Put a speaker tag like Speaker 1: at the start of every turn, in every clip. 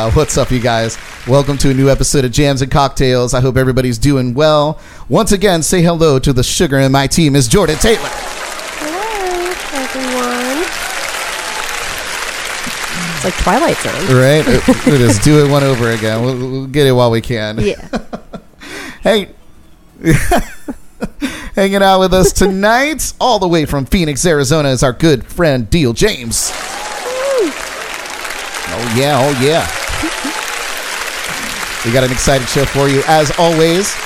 Speaker 1: Uh, what's up, you guys? Welcome to a new episode of Jams and Cocktails. I hope everybody's doing well. Once again, say hello to the sugar in my team is Jordan Taylor.
Speaker 2: Hello, everyone. It's like Twilight Zone.
Speaker 1: Right? we just do it one over again. We'll, we'll get it while we can.
Speaker 2: Yeah.
Speaker 1: Hey, hanging out with us tonight, all the way from Phoenix, Arizona, is our good friend Deal James. Oh yeah, oh yeah. We got an exciting show for you. As always,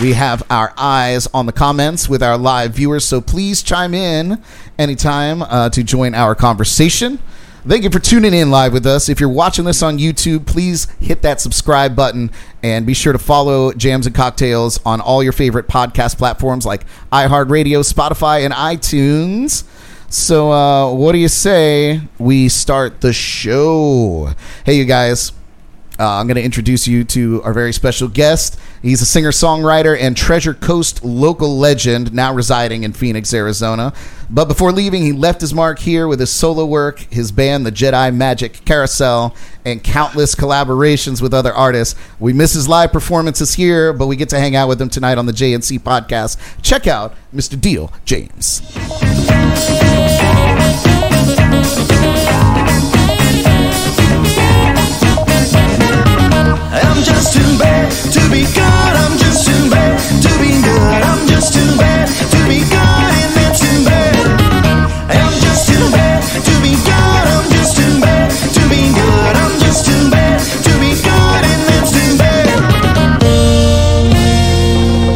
Speaker 1: we have our eyes on the comments with our live viewers, so please chime in anytime uh, to join our conversation. Thank you for tuning in live with us. If you're watching this on YouTube, please hit that subscribe button and be sure to follow Jams and Cocktails on all your favorite podcast platforms like iHeartRadio, Spotify, and iTunes. So, uh, what do you say we start the show? Hey, you guys. Uh, I'm going to introduce you to our very special guest. He's a singer songwriter and Treasure Coast local legend, now residing in Phoenix, Arizona. But before leaving, he left his mark here with his solo work, his band, the Jedi Magic Carousel, and countless collaborations with other artists. We miss his live performances here, but we get to hang out with him tonight on the JNC podcast. Check out Mr. Deal James.
Speaker 3: I'm just too bad to be good. I'm just too bad to be good. I'm just too bad to be good, and that's too bad. I'm just too bad to be good. I'm just too bad to be good. I'm just too bad to be good, and that's too bad.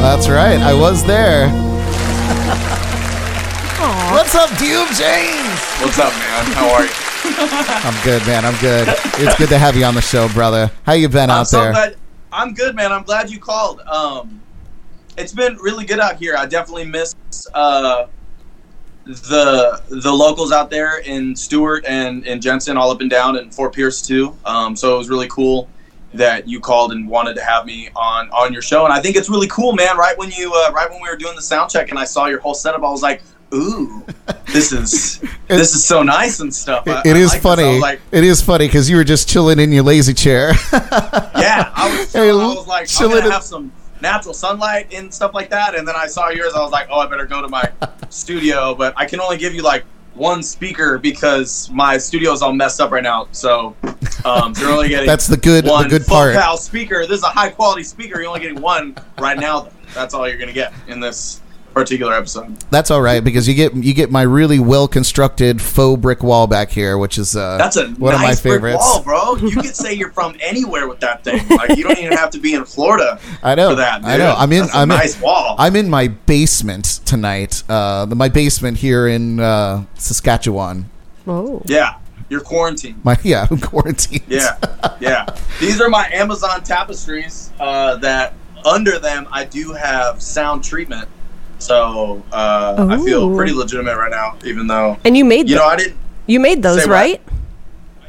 Speaker 1: That's right. I was there. What's up, Deal James?
Speaker 4: What's up, man? How are you?
Speaker 1: I'm good, man. I'm good. It's good to have you on the show, brother. How you been
Speaker 4: I'm
Speaker 1: out
Speaker 4: so
Speaker 1: there?
Speaker 4: glad. I'm good, man. I'm glad you called. Um, it's been really good out here. I definitely miss uh, the the locals out there in Stuart and and Jensen, all up and down, and Fort Pierce too. Um, so it was really cool that you called and wanted to have me on on your show. And I think it's really cool, man. Right when you uh, right when we were doing the sound check and I saw your whole setup, I was like. Ooh, this is this is so nice and stuff. I-
Speaker 1: It
Speaker 4: I like.
Speaker 1: Funny.
Speaker 4: like,
Speaker 1: it is funny because you were just chilling in your lazy chair.
Speaker 4: Yeah, I was,
Speaker 1: Hey,
Speaker 4: I was like, I'm gonna
Speaker 1: in-
Speaker 4: have some natural sunlight and stuff like that. And then I saw yours. I was like, oh, I better go to my studio. But I can only give you like one speaker because my studio is all messed up right now. So um, you're only getting
Speaker 1: That's the good- the
Speaker 4: one
Speaker 1: good part.
Speaker 4: speaker. This is a high quality speaker. You're only getting one right now. Though. That's all you're gonna get in this particular episode.
Speaker 1: That's all right because you get you get my really well constructed faux brick wall back here, which is uh,
Speaker 4: That's a
Speaker 1: one
Speaker 4: nice
Speaker 1: of my
Speaker 4: brick
Speaker 1: favorites.
Speaker 4: wall, bro. You could say you're from anywhere with that thing. Like you don't even have to be in Florida.
Speaker 1: I know.
Speaker 4: For that,
Speaker 1: I know. I'm in.
Speaker 4: That's a
Speaker 1: I'm
Speaker 4: nice
Speaker 1: in,
Speaker 4: wall.
Speaker 1: I'm in my basement tonight. Uh, my basement here in uh, Saskatchewan.
Speaker 2: Oh.
Speaker 4: Yeah, you're quarantined.
Speaker 1: My yeah, I'm quarantined.
Speaker 4: Yeah, yeah. These are my Amazon tapestries. Uh, that under them I do have sound treatment, so uh, I feel pretty legitimate right now. Even though
Speaker 2: And you made
Speaker 4: you
Speaker 2: th-
Speaker 4: know I didn't,
Speaker 2: you made those,
Speaker 4: Say what?
Speaker 2: right?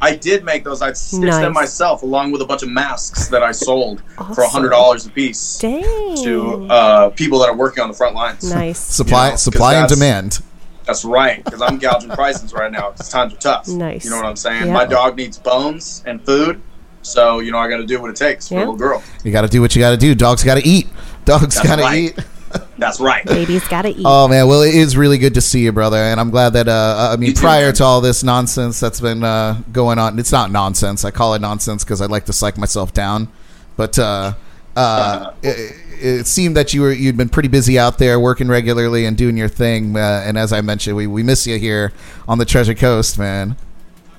Speaker 4: I did make those. I stitched
Speaker 2: Nice.
Speaker 4: them myself along with a bunch of masks that I sold for
Speaker 2: Awesome.
Speaker 4: a hundred dollars a piece
Speaker 2: Dang.
Speaker 4: to uh, people that are working on the front lines.
Speaker 2: nice.
Speaker 1: Supply
Speaker 4: You know, 'cause
Speaker 1: supply and demand.
Speaker 4: That's right, because I'm gouging prices right now. Because times are tough.
Speaker 2: Nice.
Speaker 4: You know what I'm saying?
Speaker 2: Yeah.
Speaker 4: My dog needs bones and food, so you know I got to do what it takes for a little girl.
Speaker 1: You got to do what you got to do. Dogs got to eat. Dogs got to
Speaker 4: right.
Speaker 1: eat.
Speaker 4: That's right.
Speaker 2: Babies gotta eat.
Speaker 1: Oh man, well it is really good to see you, brother, and I'm glad that uh, I mean
Speaker 4: You too,
Speaker 1: prior
Speaker 4: man.
Speaker 1: to all this nonsense that's been uh, going on, it's not nonsense. I call it nonsense because I like to psych myself down, but uh, uh, it, it seemed that you were you'd been pretty busy out there working regularly and doing your thing, uh, and as I mentioned, we, we miss you here on the Treasure Coast, man.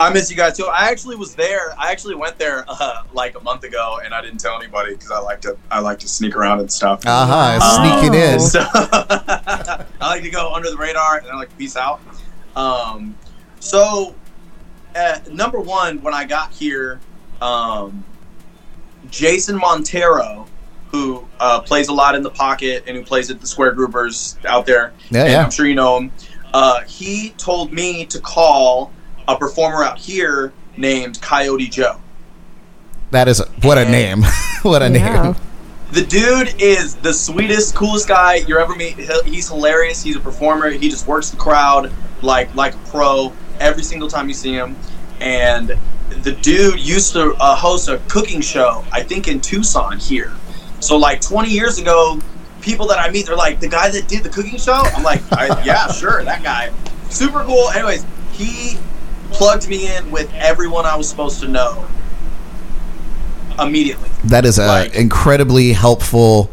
Speaker 4: I miss you guys too. I actually was there. I actually went there uh, like a month ago, and I didn't tell anybody because I like to I like to sneak around and stuff.
Speaker 1: Aha,
Speaker 2: Wow.
Speaker 1: sneaking in.
Speaker 4: So I like to go under the radar and I like to peace out. Um, so, uh, number one, when I got here, um, Jason Montero, who uh, plays a lot in the pocket and who plays at the Square Groupers out there,
Speaker 1: Yeah, yeah.
Speaker 4: I'm sure you know him. Uh, he told me to call a performer out here named Coyote Joe.
Speaker 1: That is a, what a name, what a
Speaker 2: Yeah.
Speaker 1: name.
Speaker 4: The dude is the sweetest, coolest guy you ever meet. He's hilarious. He's a performer. He just works the crowd like like a pro every single time you see him. And the dude used to uh, host a cooking show, I think in Tucson here. So like 20 years ago, people that I meet, they're like, the guy that did the cooking show. I'm like, I, yeah, sure, that guy. Super cool. Anyways, he plugged me in with everyone I was supposed to know immediately.
Speaker 1: That is an
Speaker 4: Like-
Speaker 1: incredibly helpful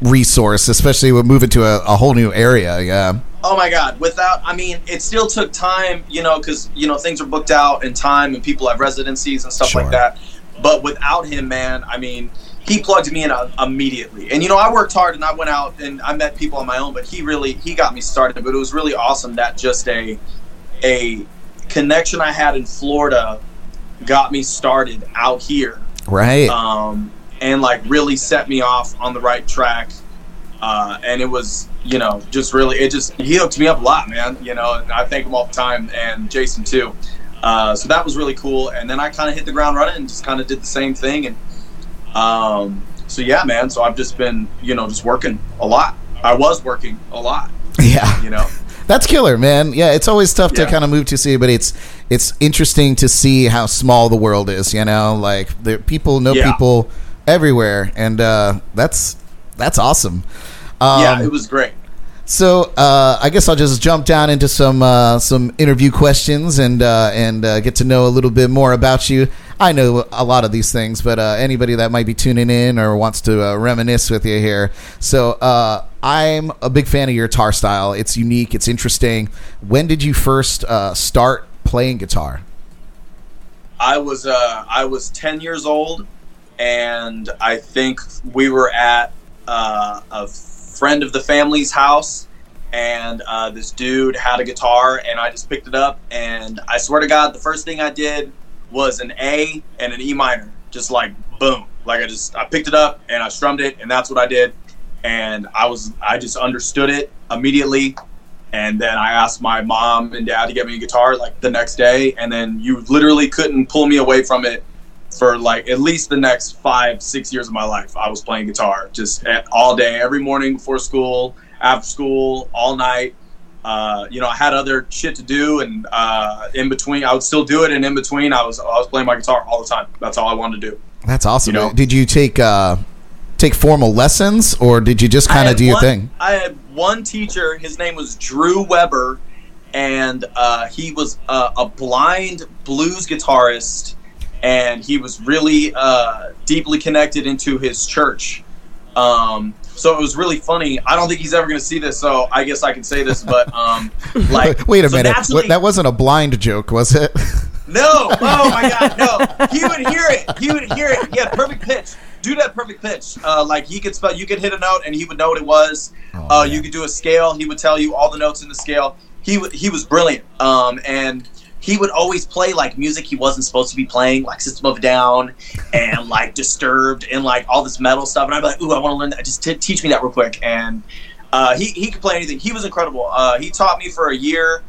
Speaker 1: resource, especially when moving to a, a whole new area. Yeah.
Speaker 4: Oh my God! Without, I mean, it still took time, you know, because you know things are booked out and time, and people have residencies and stuff
Speaker 1: Sure.
Speaker 4: like that. But without him, man, I mean, he plugged me in uh, immediately. And you know, I worked hard and I went out and I met people on my own, but he really he got me started. But it was really awesome that just a a connection I had in Florida got me started out here
Speaker 1: Right.
Speaker 4: um, and like really set me off on the right track. Uh, and it was, you know, just really, it just, he hooked me up a lot, man. You know, and I thank him all the time and Jason too. Uh, so that was really cool. And then I kind of hit the ground running and just kind of did the same thing. And um, so, yeah, man. So I've just been, you know, just working a lot. I was working a lot,
Speaker 1: yeah.
Speaker 4: you know.
Speaker 1: That's killer, man. Yeah, it's always tough to kind of move to see, but it's it's interesting to see how small the world is. You know, like the people know
Speaker 4: Yeah.
Speaker 1: people everywhere, and uh, that's that's awesome. Um,
Speaker 4: yeah, it was great.
Speaker 1: So uh, I guess I'll just jump down into some uh, some interview questions and uh, and uh, get to know a little bit more about you. I know a lot of these things, but uh, anybody that might be tuning in or wants to uh, reminisce with you here. So uh, I'm a big fan of your guitar style. It's unique. It's interesting. When did you first uh, start playing guitar?
Speaker 4: I was uh, I was ten years old, and I think we were at uh, a friend of the family's house, and uh, this dude had a guitar, and I just picked it up, and I swear to God, the first thing I did was an A and an E minor, just like boom, like I just I picked it up and I strummed it, and that's what I did, and I was I just understood it immediately. And then I asked my mom and dad to get me a guitar like the next day, and then you literally couldn't pull me away from it for like at least the next five, six years of my life. I was playing guitar just at, all day, every morning before school, after school, all night. Uh, you know, I had other shit to do, and uh, in between, I would still do it, and in between, I was I was playing my guitar all the time. That's all I wanted to do.
Speaker 1: That's awesome.
Speaker 4: You know-
Speaker 1: did you take uh, take formal lessons, or did you just kind of do your thing?
Speaker 4: I had one teacher. His name was Drew Weber, and uh, he was uh, a blind blues guitarist, and he was really uh, deeply connected into his church. Um, so it was really funny. I don't think he's ever going to see this, so I guess I can say this. But um, like,
Speaker 1: Wait a
Speaker 4: so
Speaker 1: minute,
Speaker 4: naturally-
Speaker 1: that wasn't a blind joke, was it?
Speaker 4: no! Oh my God! No! He would hear it. He would hear it. Yeah, perfect pitch. Dude that perfect pitch. Uh, like he could spell. You could hit a note, and he would know what it was.
Speaker 1: Oh,
Speaker 4: uh, you could do a scale. He would tell you all the notes in the scale. He w- he was brilliant. Um, and he would always play like music he wasn't supposed to be playing, like System of a Down and like Disturbed and like all this metal stuff. And I'd be like, ooh, I want to learn that. Just t- teach me that real quick. And uh, he he could play anything. He was incredible. Uh, he taught me for a year.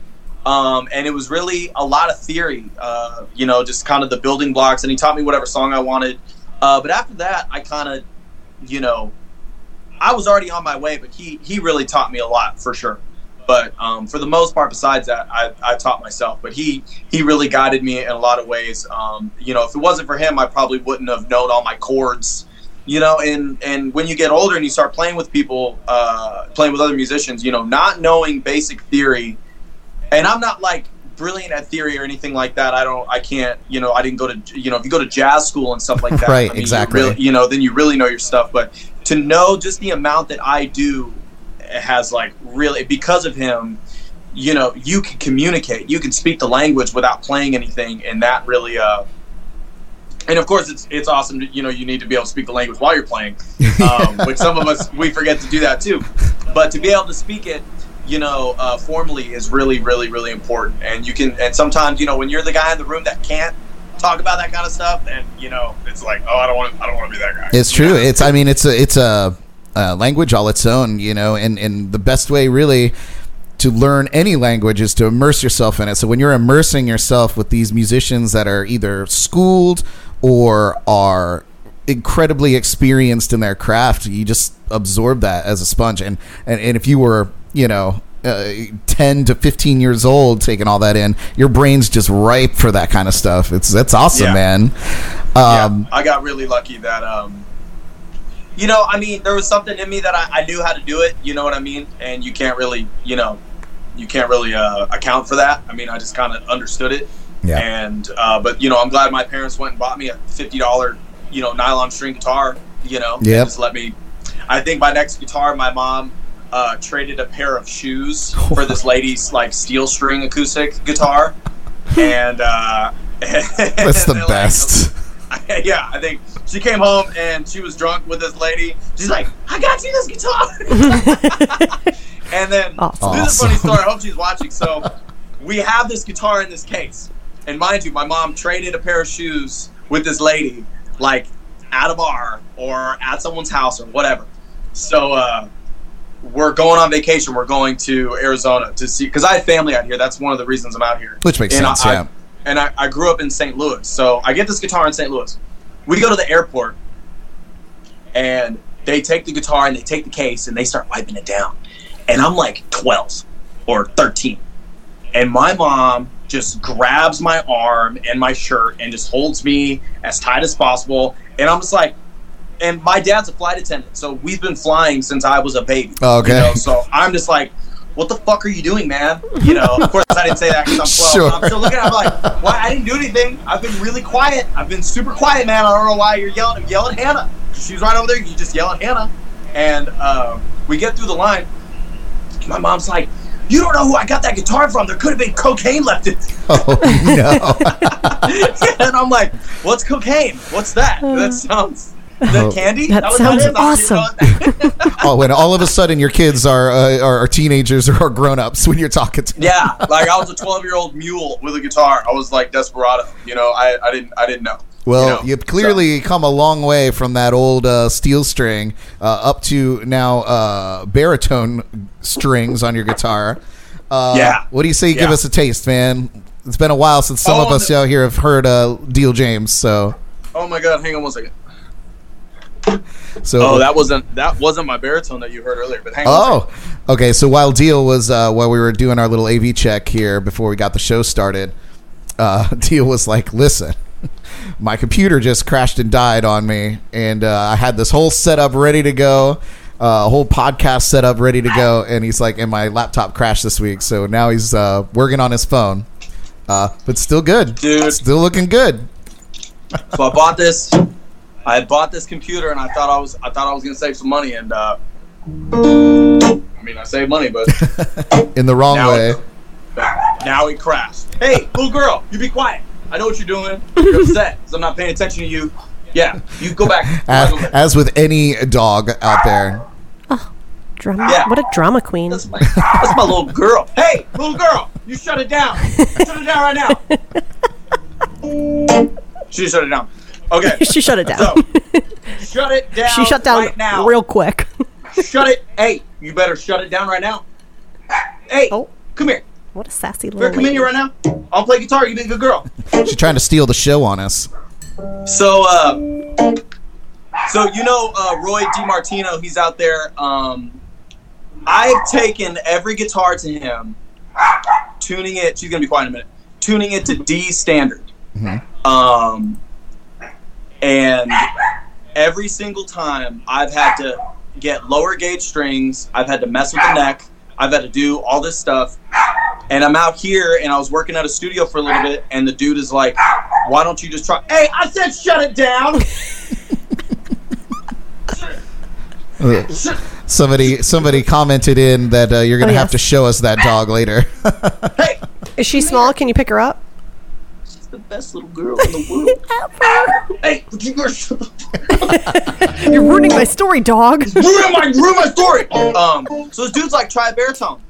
Speaker 4: Um, and it was really a lot of theory, uh, you know, just kind of the building blocks. And he taught me whatever song I wanted. Uh, but after that, I kind of, you know, I was already on my way, but he he really taught me a lot for sure. But um, for the most part, besides that, I, I taught myself. But he he really guided me in a lot of ways. Um, you know, if it wasn't for him, I probably wouldn't have known all my chords. You know, and and when you get older and you start playing with people, uh, playing with other musicians, you know, not knowing basic theory, and I'm not like brilliant at theory or anything like that. I don't, I can't, you know, I didn't go to, you know, if you go to jazz school and stuff like that,
Speaker 1: Right,
Speaker 4: I mean, you
Speaker 1: exactly.
Speaker 4: really- you know, then you really know your stuff. But to know just the amount that I do has like really because of him you know you can communicate you can speak the language without playing anything and that really uh and of course it's it's awesome to, you know you need to be able to speak the language while you're playing um, which some of us we forget to do that too but to be able to speak it you know uh, formally is really really really important and you can and sometimes you know when you're the guy in the room that can't talk about that kind of stuff and you know it's like oh i don't want i don't want to be that guy
Speaker 1: It's true. It's I mean it's a it's a, uh language all its own, you know, and and the best way really to learn any language is to immerse yourself in it. So when you're immersing yourself with these musicians that are either schooled or are incredibly experienced in their craft, you just absorb that as a sponge. And and, and if you were, you know, uh, 10 to 15 years old taking all that in your brain's just ripe for that kind of stuff it's that's awesome
Speaker 4: Yeah.
Speaker 1: man
Speaker 4: Yeah,
Speaker 1: um
Speaker 4: I got really lucky that um you know, I mean, there was something in me that I, I knew how to do it, you know what I mean? And you can't really, you know, you can't really uh, account for that. I mean, I just kind of understood it.
Speaker 1: Yeah.
Speaker 4: And uh, but you know, I'm glad my parents went and bought me a fifty dollar, you know, nylon string guitar. You know,
Speaker 1: Yep.
Speaker 4: just let me. I think my next guitar, my mom uh, traded a pair of shoes for this lady's like steel string acoustic guitar, and uh,
Speaker 1: that's the
Speaker 4: and, like,
Speaker 1: best
Speaker 4: yeah, I think she came home and she was drunk with this lady. She's like, "I got you this guitar." and then
Speaker 2: Awesome.
Speaker 4: this is a funny story. I hope she's watching. So we have this guitar in this case, and mind you, my mom traded a pair of shoes with this lady, like at a bar or at someone's house or whatever. So uh, we're going on vacation. We're going to Arizona to see because I have family out here. That's one of the reasons I'm out here.
Speaker 1: which makes
Speaker 4: And
Speaker 1: sense
Speaker 4: I-
Speaker 1: yeah
Speaker 4: and I, I grew up in St. Louis. So I get this guitar in St. Louis. We go to the airport, and they take the guitar and they take the case and they start wiping it down. And I'm like 12 or 13. And my mom just grabs my arm and my shirt and just holds me as tight as possible. And I'm just like, and my dad's a flight attendant, so we've been flying since I was a baby.
Speaker 1: Oh, okay.
Speaker 4: You know, so I'm just like, what the fuck are you doing, man? You know, of course I didn't say that because I'm 12.
Speaker 1: Sure.
Speaker 4: I'm still looking at him like, why? I didn't do anything. I've been really quiet. I've been super quiet, man. I don't know why you're yelling. Yell at Hannah. She's right over there. You just yell at Hannah. And uh, we get through the line. My mom's like, you don't know who I got that guitar from. There could have been cocaine left in
Speaker 1: oh no
Speaker 4: and I'm like, what's cocaine? What's that? That sounds. Is
Speaker 1: Oh.
Speaker 4: that candy?
Speaker 2: That
Speaker 4: was
Speaker 2: sounds
Speaker 4: it? I that.
Speaker 1: oh when all of a sudden your kids are uh, are, are teenagers or grown-ups when you're talking to them.
Speaker 4: yeah, like I was a 12 year old mule with a guitar. I was like desperado. You know, I, I didn't I didn't know.
Speaker 1: Well,
Speaker 4: you know?
Speaker 1: you've clearly come a long way from that old uh, steel string uh, up to now uh, baritone strings on your guitar. Uh,
Speaker 4: Yeah.
Speaker 1: What do you say? you Give us a taste, man. It's been a while since some
Speaker 4: Oh,
Speaker 1: of us
Speaker 4: no-
Speaker 1: out here have heard uh, Deal James. So,
Speaker 4: So, oh my god, hang on one second.
Speaker 1: So
Speaker 4: Oh, that wasn't that wasn't my baritone that you heard earlier. But hang on.
Speaker 1: Oh, okay. So while Deal was uh, while we were doing our little AV check here before we got the show started, uh, Deal was like, "Listen, my computer just crashed and died on me, and uh, I had this whole setup ready to go." Uh, a whole podcast setup ready to go, and he's like, "And my laptop crashed this week, so now he's uh, working on his phone, uh, but still good,
Speaker 4: Dude.
Speaker 1: still looking good."
Speaker 4: So I bought this. I had bought this computer, and I thought I was I thought I was gonna save some money, and uh, I mean I saved money, but
Speaker 1: In the wrong
Speaker 4: Now
Speaker 1: way.
Speaker 4: it- now it crashed. Hey, little girl, you be quiet. I know what you're doing. You're upset because I'm not paying attention to you. Yeah, you go back.
Speaker 1: As,
Speaker 4: back over there.
Speaker 1: as with any dog out there,
Speaker 2: Drama.
Speaker 4: Yeah.
Speaker 2: What a drama queen.
Speaker 4: That's my, that's my little girl. Hey, little girl, you shut it down. Shut it down right now. She shut it down. Okay.
Speaker 2: she shut it down.
Speaker 4: So, shut it down.
Speaker 2: she shut down
Speaker 4: right now.
Speaker 2: real quick.
Speaker 4: Shut it. Hey, you better shut it down right now. Hey,
Speaker 2: Oh.
Speaker 4: come here.
Speaker 2: what a sassy
Speaker 4: Better
Speaker 2: little
Speaker 4: come in here right now. I'll play guitar. You be a good girl.
Speaker 1: she's trying to steal the show on us.
Speaker 4: So, uh, so you know uh, Roy DiMartino, he's out there. Um, I've taken every guitar to him, tuning it. She's gonna be quiet in a minute. Tuning it to D standard. Um, and every single time I've had to get lower gauge strings. I've had to mess with the neck. I've had to do all this stuff. And I'm out here and I was working at a studio for a little bit and the dude is like, why don't you just try? Hey, I said shut it down.
Speaker 1: Somebody somebody commented in that uh, you're gonna
Speaker 2: Oh,
Speaker 1: have to show us that dog later.
Speaker 4: hey,
Speaker 2: Is she small? Can you pick her up?
Speaker 4: She's the best little girl in the world. hey, you go shut the
Speaker 2: You're ruining my story, dog.
Speaker 4: ruin my ruin my story. Um, so this dude's like, try a baritone.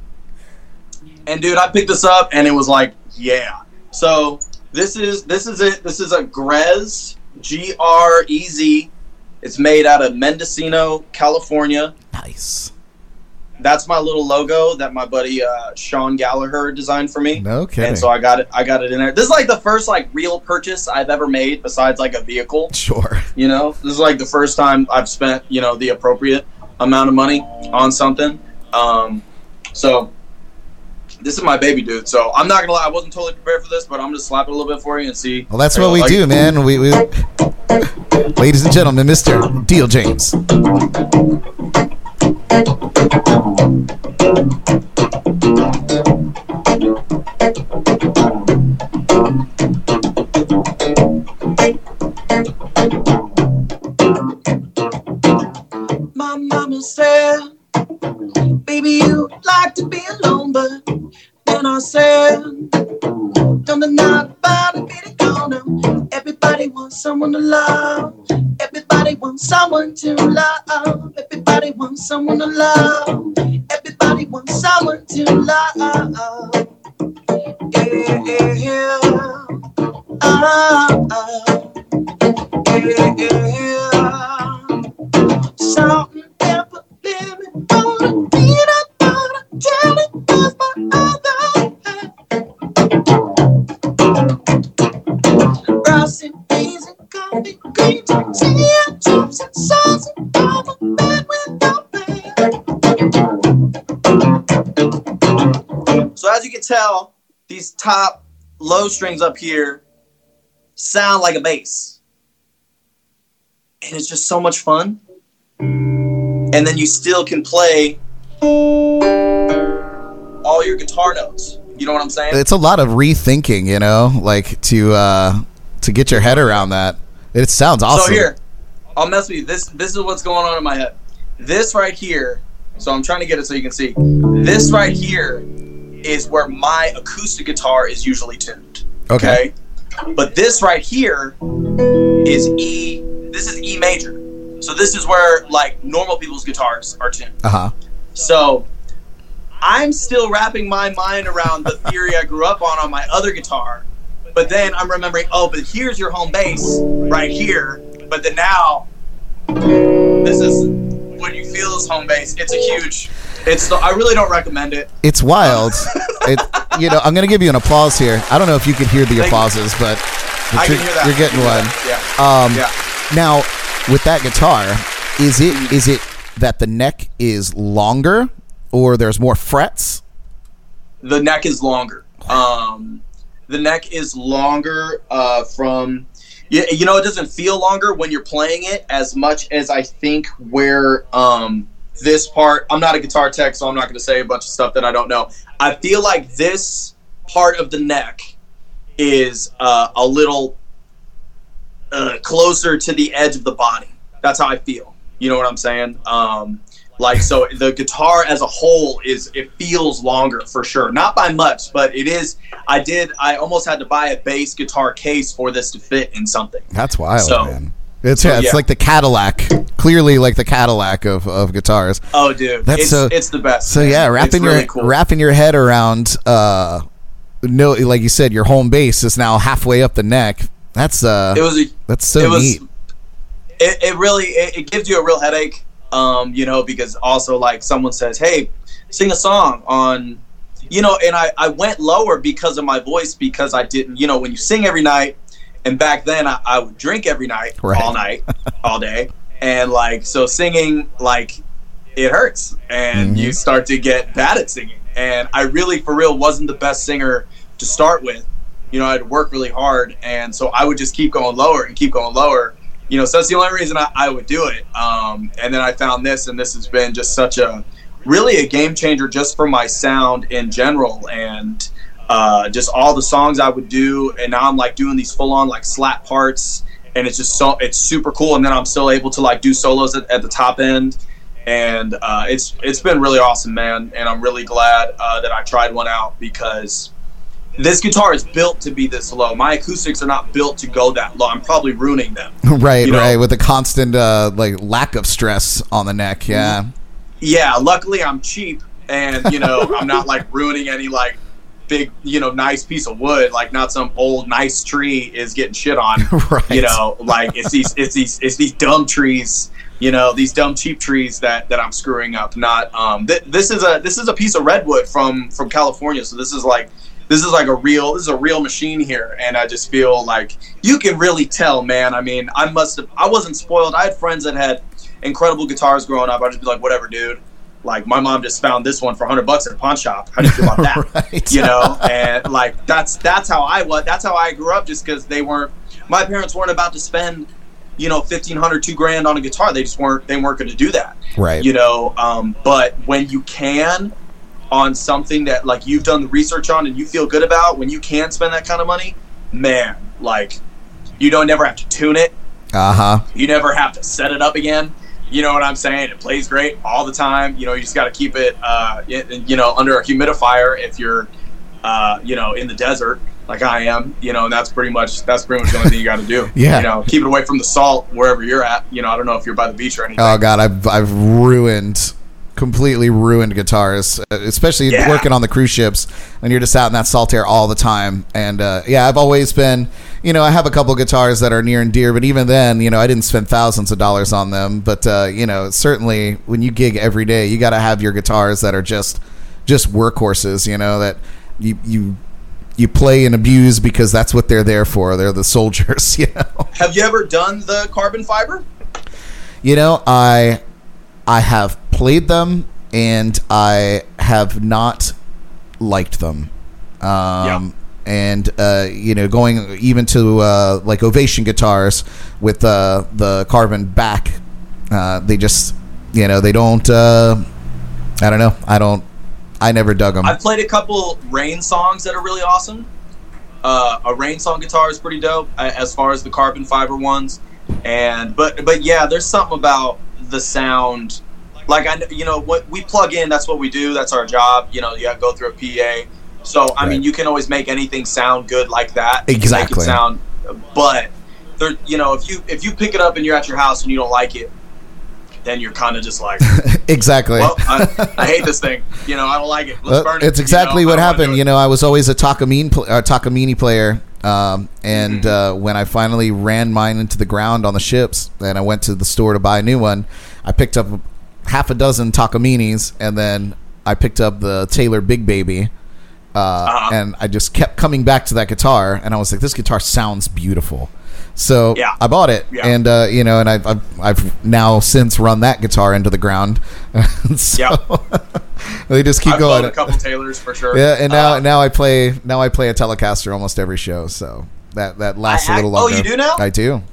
Speaker 4: And dude, I picked this up and it was like, yeah. So this is this is it. This is a Grez G R E Z. It's made out of Mendocino, California.
Speaker 1: nice.
Speaker 4: That's my little logo that my buddy uh, Sean Gallagher designed for me.
Speaker 1: No kidding.
Speaker 4: And so I got it. I got it in there. This is like the first like real purchase I've ever made besides like a vehicle.
Speaker 1: Sure.
Speaker 4: You know, this is like the first time I've spent you know the appropriate amount of money on something. Um, so This is my baby, dude. So I'm not gonna lie, I wasn't totally prepared for this, but I'm gonna slap it a little bit for you and see.
Speaker 1: Well, that's what we
Speaker 4: like-
Speaker 1: do, man. We, we, ladies and gentlemen, Mr. Deal James.
Speaker 4: My mama said, Baby, you like to be alone, but then I said, Don't deny it, be the corner. Everybody wants someone to love. Everybody wants someone to love. Everybody wants someone to love. Everybody wants someone to love. Yeah, yeah, yeah. Ah, ah. Yeah, yeah, yeah. Salt and pepper, be that daughter, tell So as you can tell, these top low strings up here sound like a bass. And it's just so much fun and then you still can play all your guitar notes. You know what I'm saying?
Speaker 1: It's a lot of rethinking, you know, like to uh, to get your head around that. It sounds awesome.
Speaker 4: So here, I'll mess with you. This this is what's going on in my head. This right here. So I'm trying to get it so you can see. This right here is where my acoustic guitar is usually tuned.
Speaker 1: Okay.
Speaker 4: Okay. But this right here is E. This is E major. So this is where like normal people's guitars are tuned.
Speaker 1: Uh huh.
Speaker 4: So I'm still wrapping my mind around the theory I grew up on on my other guitar. But then I'm remembering, oh, but here's your home base right here. But then now, this is what you feel is home base. It's a huge. It's. The, I really don't recommend it.
Speaker 1: It's wild. it, you know, I'm gonna give you an applause here. I don't know if you could hear the
Speaker 4: you.
Speaker 1: applauses, but, you're,
Speaker 4: can hear that.
Speaker 1: you're getting one.
Speaker 4: can that.
Speaker 1: Um,
Speaker 4: Yeah.
Speaker 1: Now, with that guitar, is it is it that the neck is longer, or there's more frets?
Speaker 4: the neck is longer. Um, the neck is longer uh, from you, you know it doesn't feel longer when you're playing it as much as I think where um, this part. I'm not a guitar tech, so I'm not going to say a bunch of stuff that I don't know. I feel like this part of the neck is uh, a little uh, closer to the edge of the body. That's how I feel. You know what I'm saying? Um, like so, the guitar as a whole is it feels longer for sure. Not by much, but it is. I did. I almost had to buy a bass guitar case for this to fit in something.
Speaker 1: That's wild,
Speaker 4: So-
Speaker 1: man. It's yeah, it's
Speaker 4: yeah.
Speaker 1: like the Cadillac, clearly like the Cadillac of, of guitars.
Speaker 4: Oh, dude,
Speaker 1: That's
Speaker 4: it's
Speaker 1: so-
Speaker 4: it's the best.
Speaker 1: So
Speaker 4: man.
Speaker 1: yeah, wrapping
Speaker 4: really
Speaker 1: your
Speaker 4: cool.
Speaker 1: wrapping your head around uh no like you said your home base is now halfway up the neck. That's uh
Speaker 4: It was a
Speaker 1: that's so
Speaker 4: it was
Speaker 1: neat.
Speaker 4: it, it really it, it gives you a real headache um you know because also like someone says hey sing a song on you know and i i went lower because of my voice because i didn't you know when you sing every night and back then i, I would drink every night
Speaker 1: Right.
Speaker 4: all night all day and like so singing like it hurts and
Speaker 1: Mhm.
Speaker 4: you start to get bad at singing and i really for real wasn't the best singer to start with you know i'd work really hard and so i would just keep going lower and keep going lower you know so that's the only reason i, I would do it. Um, and then i found this and this has been just such a really a game changer just for my sound in general. And uh, just all the songs i would do and now i'm like doing these full on like slap parts and it's just so it's super cool. And then i'm still able to like do solos at, at the top end. And uh, it's it's been really awesome man. And i'm really glad uh, that i tried one out because this guitar is built to be this low. My acoustics are not built to go that low. I'm probably ruining them.
Speaker 1: Right,
Speaker 4: you know-
Speaker 1: right, with the constant uh like lack of stress on the neck. Yeah.
Speaker 4: yeah luckily i'm cheap and you know i'm not like ruining any like big you know nice piece of wood. Like not some old nice tree is getting shit on.
Speaker 1: Right.
Speaker 4: you know like it's these it's these it's these dumb trees you know these dumb cheap trees that that i'm screwing up. Not um th- this is a this is a piece of redwood from from california. So this is like this is like a real this is a real machine here and i just feel like you can really tell man i mean i must have i wasn't spoiled i had friends that had incredible guitars growing up i'd just be like whatever dude Like my mom just found this one for 100 bucks at a pawn shop. How do you feel about that?
Speaker 1: Right.
Speaker 4: You know, and like that's that's how I was. That's how I grew up. Just because they weren't, my parents weren't about to spend, you know, 1500, two grand on a guitar. They just weren't. They weren't going to do that.
Speaker 1: Right.
Speaker 4: You know, um, but when you can, on something that like you've done the research on and you feel good about, when you can spend that kind of money, man, like you don't never have to tune it.
Speaker 1: Uh huh.
Speaker 4: You never have to set it up again. You know what I'm saying? It plays great all the time. You know, you just got to keep it, uh, you know, under a humidifier if you're, uh, you know, in the desert like I am. You know, and that's pretty much that's pretty much the only thing you got to do.
Speaker 1: Yeah.
Speaker 4: You know, keep it away from the salt wherever you're at. You know, I don't know if you're by the beach or anything.
Speaker 1: Oh god, I've I've ruined completely ruined guitars, uh, especially
Speaker 4: Yeah.
Speaker 1: working on the cruise ships when you're just out in that salt air all the time. And uh, yeah, I've always been, you know, I have a couple guitars that are near and dear, but even then, you know, I didn't spend thousands of dollars on them. But uh, you know, certainly when you gig every day, you got to have your guitars that are just just workhorses. You know that you you you play and abuse because that's what they're there for. They're the soldiers. You know.
Speaker 4: Have you ever done the carbon fiber?
Speaker 1: You know, I I have played them and I have not liked them. Um, And uh, you know, going even to uh, like Ovation guitars with uh, the carbon back, uh, they just you know they don't. Uh, I don't know. I don't. I never dug them.
Speaker 4: I've played a couple RainSongs that are really awesome. Uh, a RainSong guitar is pretty dope as far as the carbon fiber ones, and but but yeah, there's something about the sound. Like I, you know, what we plug in, that's what we do. That's our job. You know, you got to go through a PA. So I mean, you can always make anything sound good like that.
Speaker 1: Exactly.
Speaker 4: Make it sound, but there, you know, if you if you pick it up and you're at your house and you don't like it, then you're kind of just like,
Speaker 1: exactly.
Speaker 4: well, I, I hate this thing. You know, I don't like it. Let's burn it.
Speaker 1: it's
Speaker 4: you
Speaker 1: exactly
Speaker 4: know?
Speaker 1: What
Speaker 4: don't wanna do
Speaker 1: happened. You know, I was always a Takamine, pl- uh, Takamine player, um, and
Speaker 4: Mm-hmm.
Speaker 1: uh, when I finally ran mine into the ground on the ships, and I went to the store to buy a new one, I picked up half a dozen Takamines, and then I picked up the Taylor Big Baby. Uh,
Speaker 4: Uh-huh.
Speaker 1: And I just kept coming back to that guitar, and I was like, "This guitar sounds beautiful." So
Speaker 4: Yeah.
Speaker 1: I bought it,
Speaker 4: Yeah.
Speaker 1: and uh, you know, and I've, I've I've now since run that guitar into the ground. so
Speaker 4: Yep.
Speaker 1: they just keep
Speaker 4: I've
Speaker 1: going.
Speaker 4: a couple Taylors for sure.
Speaker 1: Yeah, and now
Speaker 4: Uh,
Speaker 1: now I play now I play a Telecaster almost every show, so that that lasts
Speaker 4: I-
Speaker 1: a little
Speaker 4: longer. oh, you do now?
Speaker 1: I do,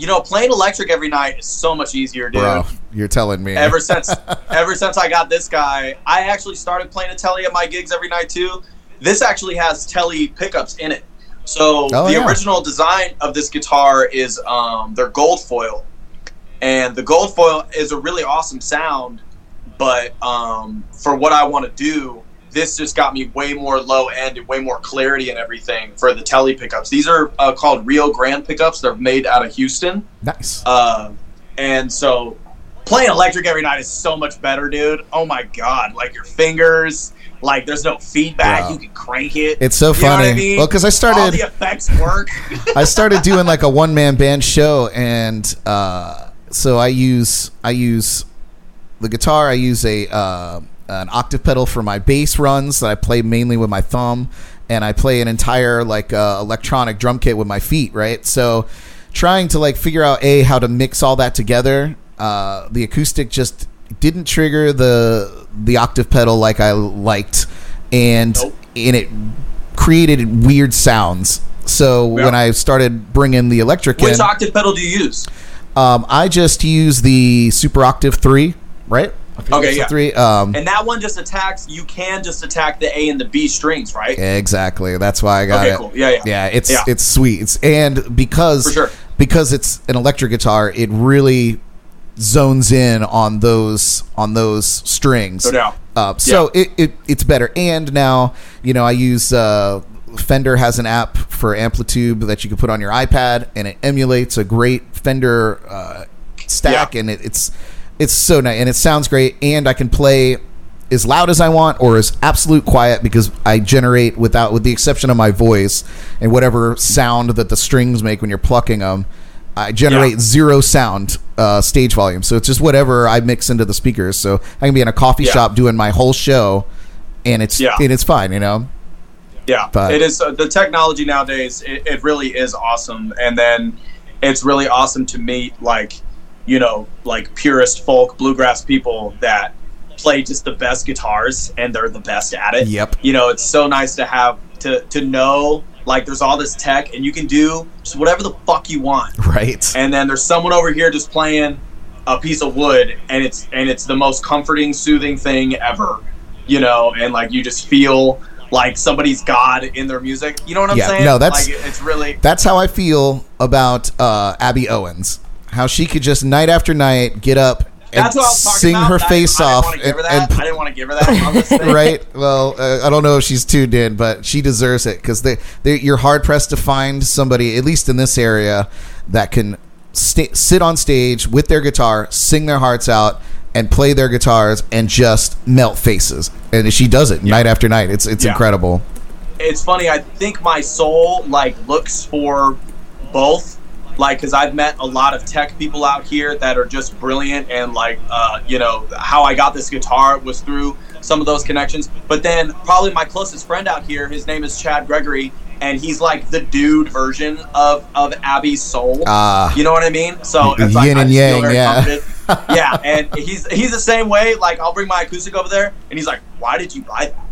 Speaker 4: you know, playing electric every night is so much easier, dude.
Speaker 1: bro. You're telling me.
Speaker 4: Ever since, ever since I got this guy, I actually started playing a Telly at my gigs every night too. This actually has Telly pickups in it. So
Speaker 1: Oh,
Speaker 4: the
Speaker 1: yeah.
Speaker 4: original design of this guitar is um, they're gold foil, and the gold foil is a really awesome sound. But um, for what I want to do, this just got me way more low end and way more clarity and everything for the Telly pickups. These are uh, called Rio Grande pickups. They're made out of Houston.
Speaker 1: nice.
Speaker 4: Uh, and so playing electric every night is so much better, dude. Oh my god, like your fingers, like there's no feedback.
Speaker 1: Wow.
Speaker 4: You can crank it.
Speaker 1: It's so
Speaker 4: You know what
Speaker 1: funny.
Speaker 4: I mean?
Speaker 1: Well, 'cause I
Speaker 4: all
Speaker 1: started-
Speaker 4: the effects work.
Speaker 1: I started doing like a one man band show, and uh, so I use I use the guitar. I use a uh, an octave pedal for my bass runs that I play mainly with my thumb, and I play an entire like uh, electronic drum kit with my feet. Right, so trying to like figure out a how to mix all that together. Uh, the acoustic just didn't trigger the the octave pedal like I liked, and
Speaker 4: Nope.
Speaker 1: and it created weird sounds. So
Speaker 4: Yeah.
Speaker 1: when I started bringing the electric
Speaker 4: Which
Speaker 1: in,
Speaker 4: octave pedal do you use?
Speaker 1: um, I just use the Super Octave three, right?
Speaker 4: Okay, yeah.
Speaker 1: three. Um,
Speaker 4: And that one just attacks. You can just attack the A and the B strings, right?
Speaker 1: exactly. That's why I got
Speaker 4: Okay,
Speaker 1: it.
Speaker 4: cool. Yeah, yeah.
Speaker 1: Yeah, it's
Speaker 4: Yeah.
Speaker 1: it's sweet. It's and because
Speaker 4: sure.
Speaker 1: because it's an electric guitar, it really zones in on those on those strings.
Speaker 4: No doubt.
Speaker 1: Uh, so it, it it's better. And now you know I use uh, Fender has an app for AmpliTube that you can put on your iPad, and it emulates a great Fender uh, stack,
Speaker 4: Yeah.
Speaker 1: and it, it's it's so nice and it sounds great. And I can play as loud as I want or as absolute quiet because I generate without with the exception of my voice and whatever sound that the strings make when you're plucking them. I generate
Speaker 4: Yeah.
Speaker 1: zero sound uh, stage volume, so it's just whatever I mix into the speakers. So I can be in a coffee
Speaker 4: Yeah.
Speaker 1: shop doing my whole show, and it's
Speaker 4: Yeah.
Speaker 1: and it's fine, you know.
Speaker 4: Yeah,
Speaker 1: But-
Speaker 4: it is uh, the technology nowadays. It, it really is awesome, and then it's really awesome to meet like you know like purist folk bluegrass people that play just the best guitars and they're the best at it.
Speaker 1: Yep.
Speaker 4: You know, it's so nice to have to to know like there's all this tech and you can do just whatever the fuck you want.
Speaker 1: Right.
Speaker 4: And then there's someone over here just playing a piece of wood and it's and it's the most comforting, soothing thing ever. You know, and like you just feel like somebody's God in their music. You know what I'm
Speaker 1: Yeah,
Speaker 4: saying?
Speaker 1: no, that's-
Speaker 4: like it's really
Speaker 1: That's how I feel about uh, Abby Owens. How she could just night after night get up and
Speaker 4: that's what I was talking
Speaker 1: sing
Speaker 4: about.
Speaker 1: her
Speaker 4: I-
Speaker 1: face off
Speaker 4: I didn't want to give her
Speaker 1: and-
Speaker 4: that.
Speaker 1: and
Speaker 4: I didn't want to give her that on this thing.
Speaker 1: right? Well, uh, I don't know if she's tuned in, but she deserves it because they, they, you're hard pressed to find somebody, at least in this area, that can sta sit on stage with their guitar, sing their hearts out, and play their guitars and just melt faces. And she does it night after night. It's it's
Speaker 4: Yeah.
Speaker 1: incredible.
Speaker 4: it's funny. I think my soul like looks for both. Like, because I've met a lot of tech people out here that are just brilliant, and like, uh, you know, how I got this guitar was through some of those connections. But then, probably my closest friend out here, his name is Chad Gregory, and he's like the dude version of of Abby's soul.
Speaker 1: Ah.
Speaker 4: you know what I mean? So it's like
Speaker 1: Yin
Speaker 4: I
Speaker 1: and
Speaker 4: feel
Speaker 1: yang,
Speaker 4: very
Speaker 1: yeah.
Speaker 4: yeah, and he's he's the same way. Like, I'll bring my acoustic over there, and he's like, "Why did you buy that?"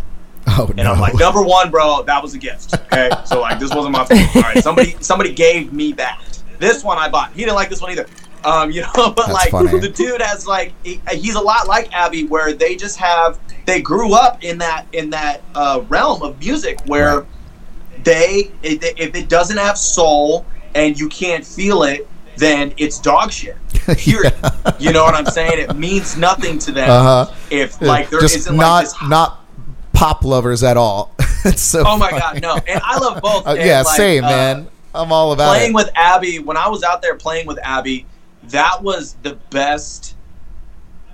Speaker 1: Oh
Speaker 4: And
Speaker 1: no!
Speaker 4: I'm like, number one, bro, that was a gift. Okay, so like this wasn't my fault. All right, somebody somebody gave me that. This one I bought. He didn't like this one either. Um, you know, but
Speaker 1: That's
Speaker 4: like
Speaker 1: funny.
Speaker 4: the dude has like he, he's a lot like Abby, where they just have they grew up in that in that uh, realm of music where
Speaker 1: Right.
Speaker 4: they if, if it doesn't have soul and you can't feel it, then it's dog shit. Period. You know what I'm saying? It means nothing to them
Speaker 1: Uh-huh.
Speaker 4: if like there
Speaker 1: just
Speaker 4: not
Speaker 1: not
Speaker 4: like this
Speaker 1: not pop lovers at all. so.
Speaker 4: Oh my
Speaker 1: funny.
Speaker 4: god, no! And I love both.
Speaker 1: Uh, yeah,
Speaker 4: like,
Speaker 1: same
Speaker 4: uh,
Speaker 1: man. I'm all about
Speaker 4: Playing
Speaker 1: it.
Speaker 4: with Abby, when I was out there playing with Abby, that was the best.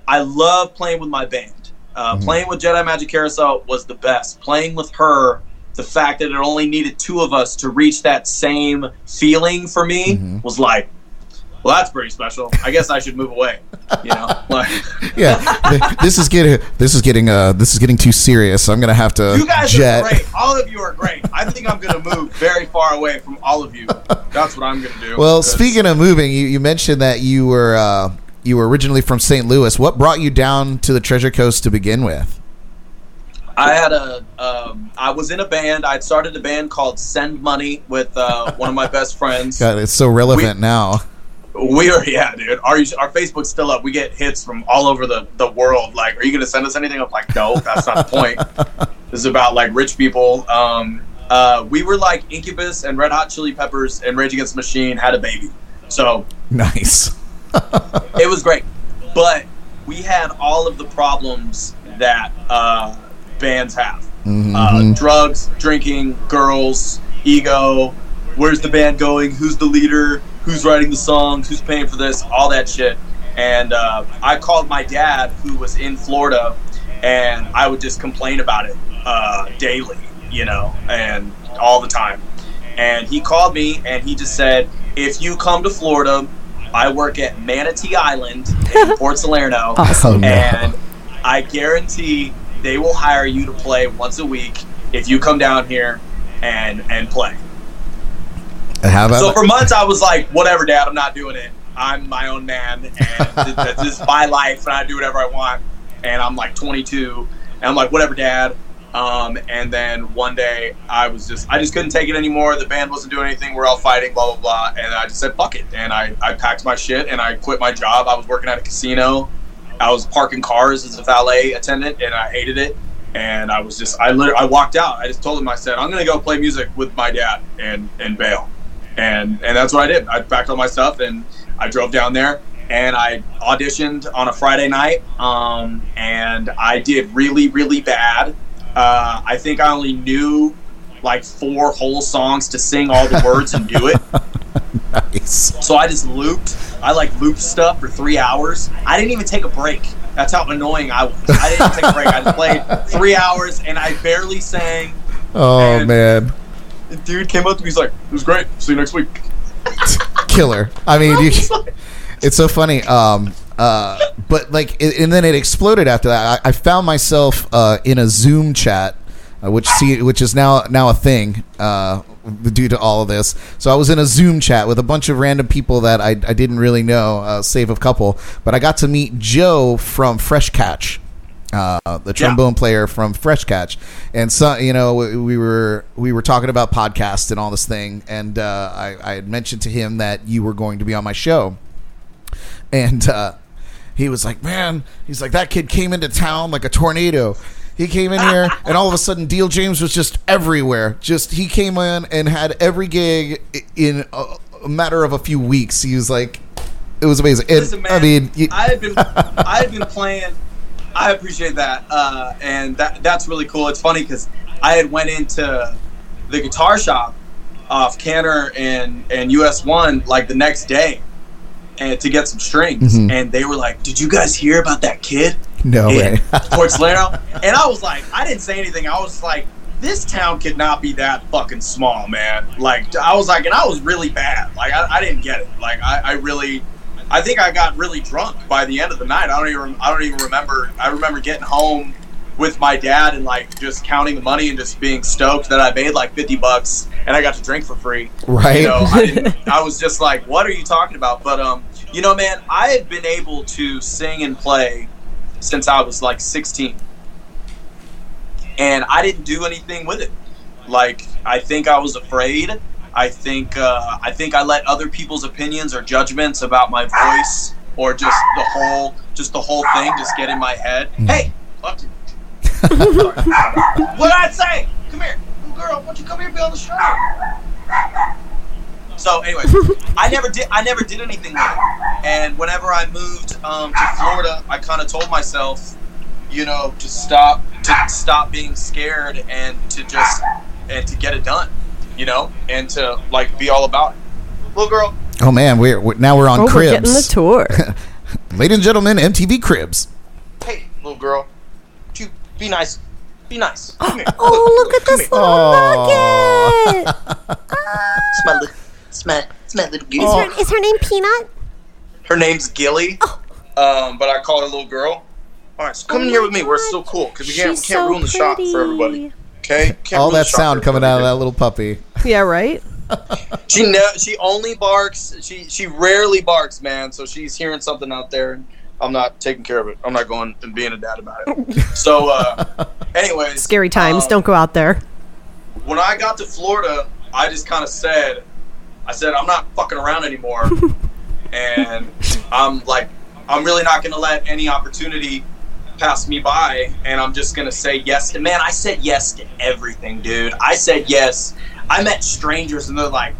Speaker 4: I love playing with my band. Uh,
Speaker 1: Mm-hmm.
Speaker 4: Playing with Jedi Magic Carousel was the best. Playing with her, the fact that it only needed two of us to reach that same feeling for me
Speaker 1: Mm-hmm.
Speaker 4: was like, well, that's pretty special. I guess I should move away. You know, like
Speaker 1: yeah, this is getting this is getting uh this is getting too serious. I'm gonna have to
Speaker 4: you guys
Speaker 1: jet.
Speaker 4: are great. All of you are great. I think I'm gonna move very far away from all of you. That's what I'm gonna do.
Speaker 1: Well, speaking of moving, you, you mentioned that you were uh, you were originally from St. Louis. What brought you down to the Treasure Coast to begin with?
Speaker 4: I had a, um, I was in a band. I'd started a band called Send Money with uh, one of my best friends.
Speaker 1: God, it's so relevant
Speaker 4: We-
Speaker 1: now.
Speaker 4: We are, yeah, dude. Our our Facebook's still up. We get hits from all over the the world. Like, are you gonna send us anything? I'm like, no, that's not the point. this is about like rich people. Um, uh, we were like Incubus and Red Hot Chili Peppers and Rage Against the Machine had a baby. So
Speaker 1: Nice.
Speaker 4: it was great, but we had all of the problems that uh, bands have: uh, drugs, drinking, girls, ego. Where's the band going? Who's the leader? Who's writing the songs? Who's paying for this? All that shit. And uh, I called my dad, who was in Florida, and I would just complain about it uh, daily, you know, and all the time. And he called me and he just said, if you come to Florida, I work at Manatee Island in Port Salerno,
Speaker 1: Oh no.
Speaker 4: and I guarantee they will hire you to play once a week if you come down here and and play.
Speaker 1: How about
Speaker 4: So for months, I was like, whatever, Dad, I'm not doing it. I'm my own man, and th- th- this is my life, and I do whatever I want. And I'm like 22, and I'm like, whatever, Dad. Um, and then one day, I was just, I just couldn't take it anymore. The band wasn't doing anything. We're all fighting, blah blah blah. And I just said, fuck it. And I, I packed my shit and I quit my job. I was working at a casino. I was parking cars as a valet attendant, and I hated it. And I was just, I literally, I walked out. I just told him, I said, I'm gonna go play music with my dad and and bail and and that's what I did. I packed all my stuff and I drove down there and I auditioned on a Friday night. Um, and I did really really bad. Uh, I think I only knew like four whole songs to sing all the words and do it.
Speaker 1: nice.
Speaker 4: So I just looped. I like looped stuff for three hours. I didn't even take a break. That's how annoying I was. I didn't take a break. I just played three hours and I barely sang.
Speaker 1: Oh man,
Speaker 4: The dude came up to me. He's like, "It was great. See you next week."
Speaker 1: killer. I mean, you, it's so funny. Um, uh, but like, it, and then it exploded after that. I, I found myself uh, in a Zoom chat, uh, which see, which is now now a thing uh, due to all of this. So I was in a Zoom chat with a bunch of random people that I, I didn't really know, uh, save a couple. But I got to meet Joe from Fresh Catch. Uh, the trombone player from Fresh Catch, and so you know we, we were we were talking about podcasts and all this thing, and uh, I, I had mentioned to him that you were going to be on my show, and uh, he was like, "Man," he's like, "That kid came into town like a tornado." He came in here, and all of a sudden, Deal James was just everywhere. Just he came in and had every gig in a, a matter of a few weeks. He was like, it was amazing. And,
Speaker 4: Listen, man,
Speaker 1: I mean, you,
Speaker 4: I had been I had been playing. I appreciate that, uh, and that that's really cool. It's funny because I had went into the guitar shop off Kanner and and US One like the next day, and to get some strings,
Speaker 1: Mhm.
Speaker 4: and they were like, "Did you guys hear about that kid?"
Speaker 1: no way.
Speaker 4: Port Salerno. And I was like, I didn't say anything. I was like, this town could not be that fucking small, man. Like, I was like, and I was really bad. Like, I, I didn't get it. Like, I, I really, I think I got really drunk by the end of the night. I don't even, I don't even remember. I remember getting home with my dad and like just counting the money and just being stoked that I made like 50 bucks and I got to drink for free.
Speaker 1: right?
Speaker 4: You know, I, didn't, I was just like, "What are you talking about?" But um, you know, man, I had been able to sing and play since I was like 16, and I didn't do anything with it. Like, I think I was afraid. I think uh, I think I let other people's opinions or judgments about my voice or just the whole just the whole thing just get in my head. Hey, fuck you. what I say? Come here, little girl. Why don't you come here and be on the show? So, anyways, I never did. I never did anything with it. And whenever I moved um, to Florida, I kind of told myself, you know, to stop, to stop being scared, and to just and to get it done, you know, and to like be all about it. Little girl,
Speaker 1: oh man, we're, we're now we're on
Speaker 2: Oh, we're getting the
Speaker 1: Cribs,
Speaker 2: tour.
Speaker 1: ladies and gentlemen, MTV Cribs.
Speaker 4: hey, little girl, would you be nice? Be nice. Come here.
Speaker 2: oh, look at this little
Speaker 1: Aw.
Speaker 2: nugget.
Speaker 4: It's my, li- it's my, it's my little goose.
Speaker 2: Is her, is her name Peanut?
Speaker 4: Her name's Gilly, um, but I call her little girl. All right, so come
Speaker 2: Oh
Speaker 4: in here
Speaker 2: my
Speaker 4: with me. We're
Speaker 2: God.
Speaker 4: so cool because we can't, we can't
Speaker 2: so
Speaker 4: ruin the shot for everybody.
Speaker 2: Pretty.
Speaker 4: Okay, Can't
Speaker 1: All
Speaker 4: ruin the
Speaker 1: that sound coming out of that little puppy.
Speaker 2: Yeah, right?
Speaker 4: She no, she only barks. She she rarely barks, man. So she's hearing something out there. and I'm not taking care of it. I'm not going and being a dad about it. So, uh, anyways,
Speaker 2: Scary times.
Speaker 4: um,
Speaker 2: Don't go out there.
Speaker 4: when I got to Florida, I just kind of said, I said, I'm not fucking around anymore. and I'm like, I'm really not going to let any opportunity pass me by. And I'm just going to say yes. And man, I said yes to everything, dude. I said yes. I met strangers and they're like,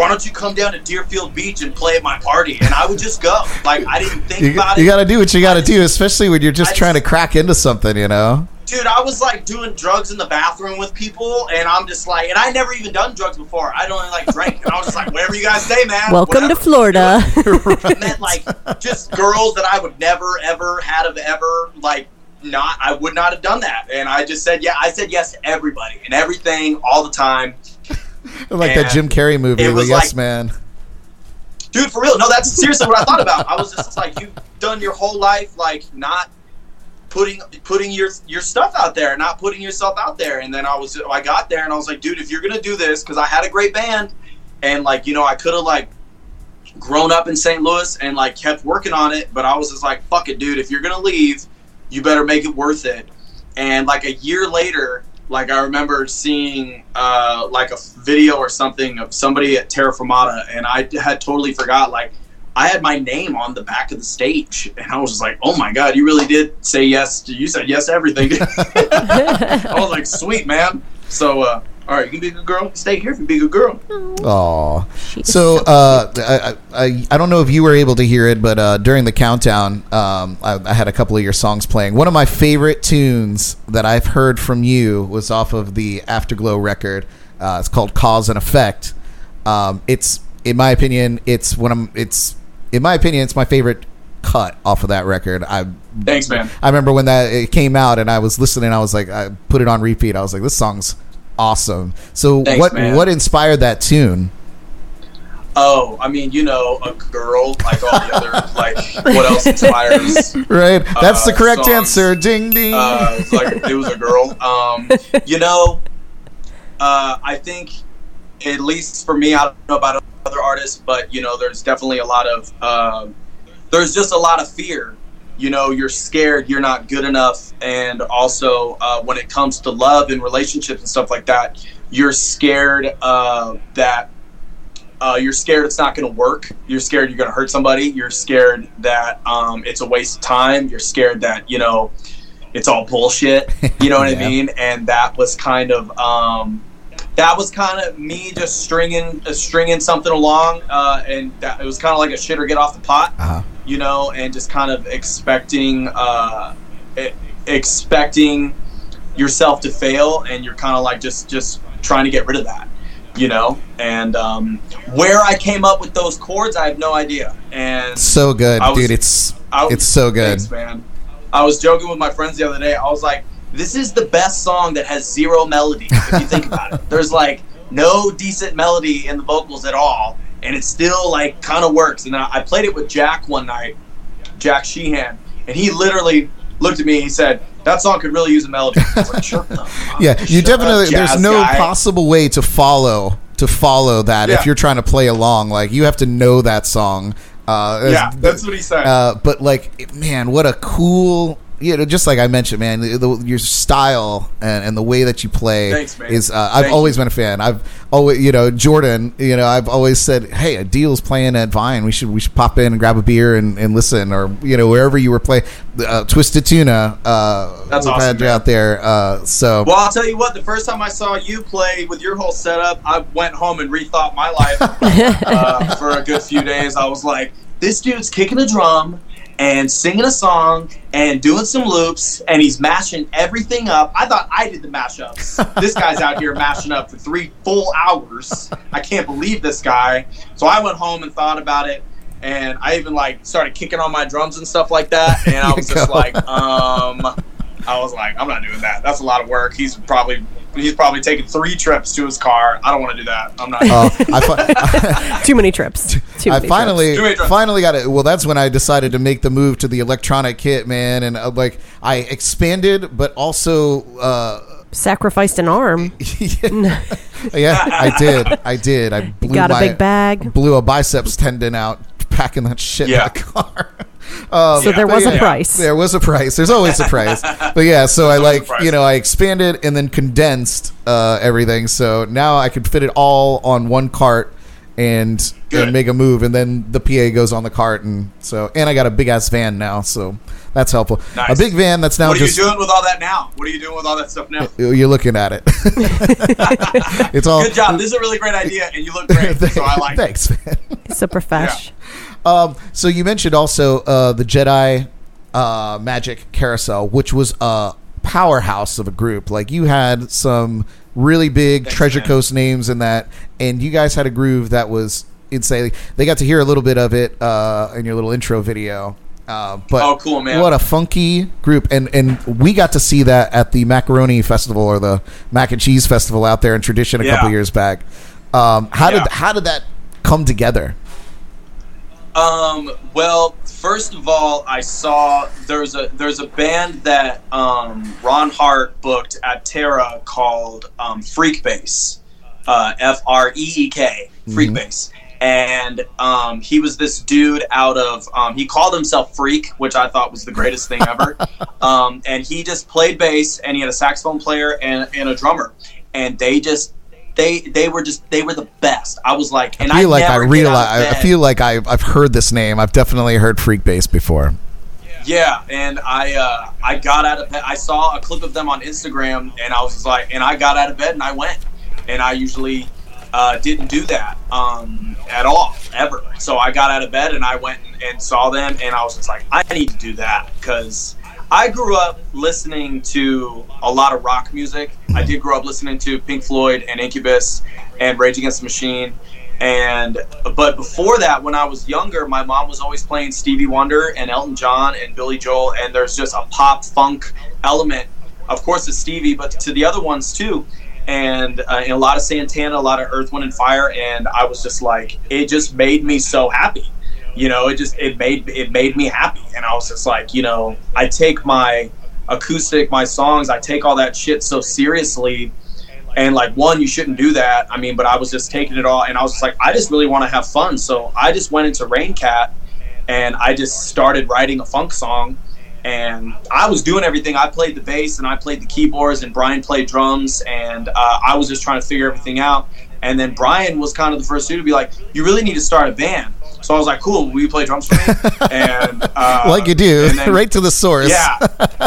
Speaker 4: why don't you come down to Deerfield Beach and play at my party? And I would just go. Like, I didn't think
Speaker 1: You,
Speaker 4: about
Speaker 1: you
Speaker 4: it.
Speaker 1: You got to do what you got to do, especially when you're just
Speaker 4: I
Speaker 1: trying to crack into something, you know.
Speaker 4: dude, I was like doing drugs in the bathroom with people, and I'm just like, and I never even done drugs before. I don't like drink, and I was just like, whatever you guys say, man.
Speaker 2: Welcome to
Speaker 4: whatever.
Speaker 2: Florida.
Speaker 4: I meant like just girls that I would never ever had of ever like not. I would not have done that, and I just said yeah. I said yes to everybody and everything all the time,
Speaker 1: like that Jim Carrey movie, The
Speaker 4: was
Speaker 1: Yes
Speaker 4: like-
Speaker 1: Man.
Speaker 4: dude. For real, no, that's seriously what I thought about. I was just like, you've done your whole life like not putting putting your your stuff out there, not putting yourself out there. And then I was I got there and I was like, dude, if you're gonna do this, because I had a great band, and like you know I could have like grown up in St. Louis and like kept working on it, but I was just like, fuck it, dude. If you're gonna leave, you better make it worth it. And like a year later, like I remember seeing uh, like a video or something of somebody at Terra Fermata, and I had totally forgot like I had my name on the back of the stage, and I was just like, "Oh my god, you really did say yes! To, you said yes to everything." I was like, "Sweet man." So, uh, all right, you can be a good girl. Stay here if you be a good girl.
Speaker 1: Aw.
Speaker 2: She's
Speaker 1: So uh, I, I I don't know if you were able to hear it, but uh, during the countdown, um, I, I had a couple of your songs playing. One of my favorite tunes that I've heard from you was off of the Afterglow record. Uh, it's called "Cause and Effect." Um, it's, in my opinion, it's one of it's in my opinion, it's my favorite cut off of that record. I
Speaker 4: Thanks, man.
Speaker 1: I remember when that it came out and I was listening. I was like, I put it on repeat. I was like, this song's awesome. So
Speaker 4: Thanks,
Speaker 1: what
Speaker 4: man.
Speaker 1: what inspired that tune?
Speaker 4: Oh, I mean, you know, a girl like all the other like what else inspires?
Speaker 1: Right, that's the
Speaker 4: Uh,
Speaker 1: correct
Speaker 4: songs.
Speaker 1: answer. Ding ding.
Speaker 4: Uh, like it was a girl. Um, you know, uh, I think at least for me, I don't know about other artists, but you know, there's definitely a lot of uh, there's just a lot of fear, you know you're scared you're not good enough and also uh, when it comes to love and relationships and stuff like that you're scared uh, that uh, you're scared it's not going to work. You're scared you're going to hurt somebody. You're scared that um, it's a waste of time. You're scared that you know it's all bullshit. You know what
Speaker 1: Yeah.
Speaker 4: i mean? And that was kind of um, that was kind of me just stringing uh, stringing something along uh, and that, it was kind of like a shit or get off the pot
Speaker 1: Uh-huh.
Speaker 4: you know, and just kind of expecting uh, e- expecting yourself to fail, and you're kind of like just just trying to get rid of that, you know. And um, where I came up with those chords, I have no idea. And
Speaker 1: So good,
Speaker 4: was-
Speaker 1: dude. It's
Speaker 4: was-
Speaker 1: it's so good.
Speaker 4: Thanks, man. I was joking with my friends the other day. I was like, "This is the best song that has zero melody." If you think about it, there's like no decent melody in the vocals at all, and it still like kind of works. And I, I played it with Jack one night, Jack Sheehan, and he literally looked at me. and He said, "That song could really use a melody." Like, "Shut the fuck-
Speaker 1: Yeah, you
Speaker 4: shut up,
Speaker 1: definitely. There's no
Speaker 4: guy."
Speaker 1: possible way to follow to follow that
Speaker 4: Yeah.
Speaker 1: if you're trying to play along. Like you have to know that song. Uh,
Speaker 4: Yeah, that's what he said.
Speaker 1: Uh, but like, man, what a cool. You know, just like I mentioned, man, the, the, your style and, and the way that you play
Speaker 4: Thanks, man.
Speaker 1: is. Uh, I've
Speaker 4: Thank
Speaker 1: always been a fan. I've always, you know, Jordan. You know, I've always said, hey, a deal's playing at Vine. We should we should pop in and grab a beer and, and listen, or you know, wherever you were playing. Uh, Twisted Tuna. Uh,
Speaker 4: That's
Speaker 1: we've
Speaker 4: awesome,
Speaker 1: had you out there. Uh, so
Speaker 4: Well, I'll tell you what. The first time I saw you play with your whole setup, I went home and rethought my life uh, for a good few days. I was like, this dude's kicking a drum and singing a song and doing some loops, and he's mashing everything up. I thought I did the mashups. this guy's out here mashing up for three full hours. I can't believe this guy. So I went home and thought about it. And I even like started kicking on my drums and stuff like that. And I was just
Speaker 1: go.
Speaker 4: like, um, I was like, I'm not doing that. That's a lot of work. He's probably he's probably taking three trips to his car. I don't want to do that. I'm not.
Speaker 1: uh, I, fi-
Speaker 2: Too many trips. Too
Speaker 1: I
Speaker 2: many
Speaker 1: finally
Speaker 4: Too many drugs.
Speaker 1: finally got it. Well, that's when I decided to make the move to the electronic kit, man, and uh, like I expanded, but also. Uh.
Speaker 2: Sacrificed an arm.
Speaker 1: yeah, I did. I did. I blew
Speaker 2: Got a
Speaker 1: my,
Speaker 2: big bag.
Speaker 1: Blew a biceps tendon out packing that shit
Speaker 4: Yeah.
Speaker 1: in the car. Um,
Speaker 2: So there
Speaker 1: but
Speaker 2: was a price.
Speaker 1: There was a price. There's always a price. But yeah, so I like you know I expanded and then condensed uh, everything. So now I could fit it all on one cart and,
Speaker 4: Good.
Speaker 1: and make a move, and then the PA goes on the cart, and so and I got a big ass van now, so that's helpful.
Speaker 4: Nice.
Speaker 1: A big van that's now
Speaker 4: what are
Speaker 1: just
Speaker 4: you doing with all that now? What are you doing with all that stuff now?
Speaker 1: you're looking at it. it's all
Speaker 4: Good job. This is a really great idea, and you look great. so I like.
Speaker 1: Thanks, man.
Speaker 2: It's a profesh.
Speaker 1: Um, so you mentioned also uh, the Jedi uh, Magic Carousel, which was a powerhouse of a group. Like you had some really big
Speaker 4: Thanks,
Speaker 1: Treasure
Speaker 4: man.
Speaker 1: Coast names in that, and you guys had a groove that was insane. They got to hear a little bit of it uh, in your little intro video. Uh, but
Speaker 4: Oh, cool, man.
Speaker 1: What a funky group, and and we got to see that at the Macaroni Festival or the Mac and Cheese Festival out there in Tradition a
Speaker 4: Yeah.
Speaker 1: couple years back. Um, how
Speaker 4: Yeah.
Speaker 1: did how did that come together?
Speaker 4: Um. Well, first of all, I saw there's a there's a band that um, Ron Hart booked at Terra called um, Freek Bass, uh, F R E E K, Freek Bass, and um, he was this dude out of um, he called himself Freak, which I thought was the greatest thing ever. um, and he just played bass, and he had a saxophone player and, and a drummer, and they just. They, they were just they were the best. I was like, and
Speaker 1: I feel like I realize I feel like I've I've heard this name. I've definitely heard Freek Bass before.
Speaker 4: Yeah, and I uh, I got out of bed. I saw a clip of them on Instagram, and I was just like, and I got out of bed and I went. And I usually uh, didn't do that um, at all, ever. So I got out of bed and I went and, and saw them, and I was just like, I need to do that because I grew up listening to a lot of rock music. I did grow up listening to Pink Floyd and Incubus and Rage Against the Machine. And but before that, when I was younger, my mom was always playing Stevie Wonder and Elton John and Billy Joel, and there's just a pop funk element, of course, to Stevie, but to the other ones too, and, uh, and a lot of Santana, a lot of Earth, Wind, and Fire, and I was just like, it just made me so happy, you know, it just it made it made me happy, and I was just like, you know, I take my acoustic, my songs, I take all that shit so seriously and like one you shouldn't do that i mean but i was just taking it all and i was just like i just really want to have fun so i just went into raincat and i just started writing a funk song and I was doing everything. I played the bass and I played the keyboards, and Brian played drums, and uh, I was just trying to figure everything out. And then Brian was kind of the first dude to be like, "You really need to start a band." So I was like, "Cool, will you play drums for me?" and uh,
Speaker 1: like you do,
Speaker 4: then-
Speaker 1: right to the source.
Speaker 4: yeah,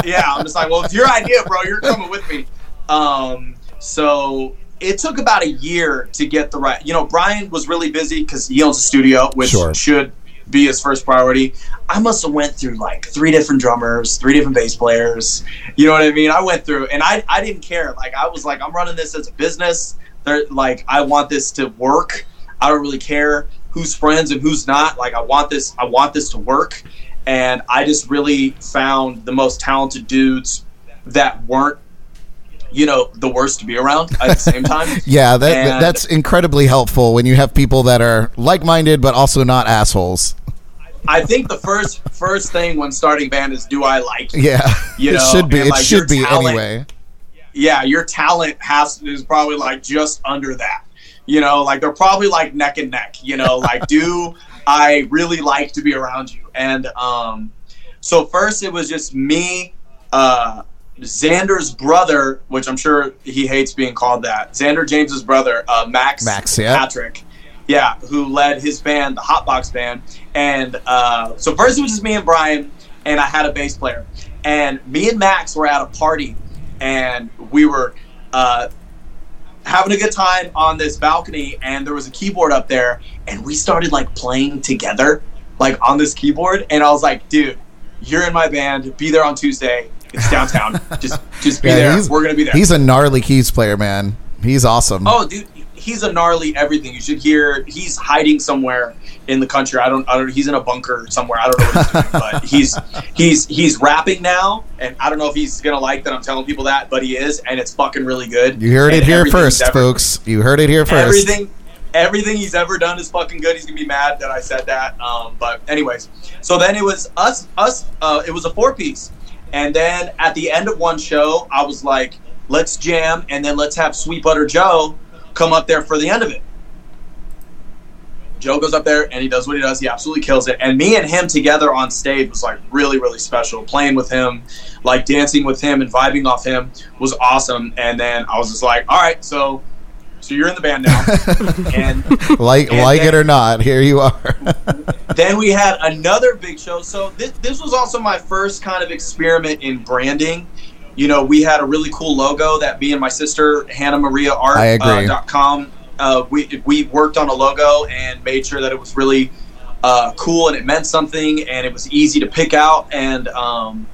Speaker 4: yeah. I'm just like, well, it's your idea, bro. You're coming with me. Um, so it took about a year to get the right. You know, Brian was really busy because he owns a studio, which
Speaker 1: Sure.
Speaker 4: should be his first priority. I must have went through like three different drummers, three different bass players. You know what I mean? I went through, and I I didn't care. Like I was like, I'm running this as a business. They're like, I want this to work. I don't really care who's friends and who's not. Like I want this. I want this to work. And I just really found the most talented dudes that weren't, you know, the worst to be around at the same time.
Speaker 1: Yeah, that,
Speaker 4: And-
Speaker 1: that's incredibly helpful when you have people that are like-minded but also not assholes.
Speaker 4: I think the first first thing when starting band is do I like you?
Speaker 1: Yeah,
Speaker 4: You
Speaker 1: it should be.
Speaker 4: and,
Speaker 1: It should be
Speaker 4: talent-
Speaker 1: anyway.
Speaker 4: yeah, your talent has is probably like just under that. You know, like they're probably like neck and neck. You know, like do I really like to be around you? And um, so first it was just me, uh, Xander's brother, which I'm sure he hates being called that. Xander James's brother, uh, Max,
Speaker 1: Max, yeah.
Speaker 4: Patrick. Yeah, who led his band, the Hotbox Band, and uh, so first it was just me and Brian, and I had a bass player, and me and Max were at a party, and we were uh, having a good time on this balcony, and there was a keyboard up there, and we started like playing together, like on this keyboard, and I was like, dude, you're in my band, be there on Tuesday. It's downtown. just, just be
Speaker 1: Yeah,
Speaker 4: there. We're gonna be there.
Speaker 1: He's a gnarly keys player, man. He's awesome.
Speaker 4: Oh, dude, he's a gnarly everything. You should hear. He's hiding somewhere in the country. I don't. I don't. He's in a bunker somewhere. I don't know what he's doing, but he's he's he's rapping now, and I don't know if he's gonna like that I'm telling people that, but he is, and it's fucking really good.
Speaker 1: you heard it here first,
Speaker 4: ever-
Speaker 1: folks. You heard it here first.
Speaker 4: Everything, everything he's ever done is fucking good. He's gonna be mad that I said that. Um, but anyways, so then it was us. Us. Uh, it was a four piece, and then at the end of one show, I was like, "Let's jam, and then let's have Sweet Butter Joe come up there for the end of it." Joe goes up there and he does what he does. He absolutely kills it. And me and him together on stage was like really, really special. Playing with him, like dancing with him and vibing off him was awesome. And then I was just like, all right, so so you're in the band now. and
Speaker 1: like
Speaker 4: And
Speaker 1: like
Speaker 4: then-
Speaker 1: it or not, here you are.
Speaker 4: then we had another big show. So this, this was also my first kind of experiment in branding. You know, we had a really cool logo that me and my sister Hannah Maria Art
Speaker 1: I agree.
Speaker 4: Uh, dot com. Uh, we we worked on a logo and made sure that it was really uh, cool and it meant something and it was easy to pick out and um,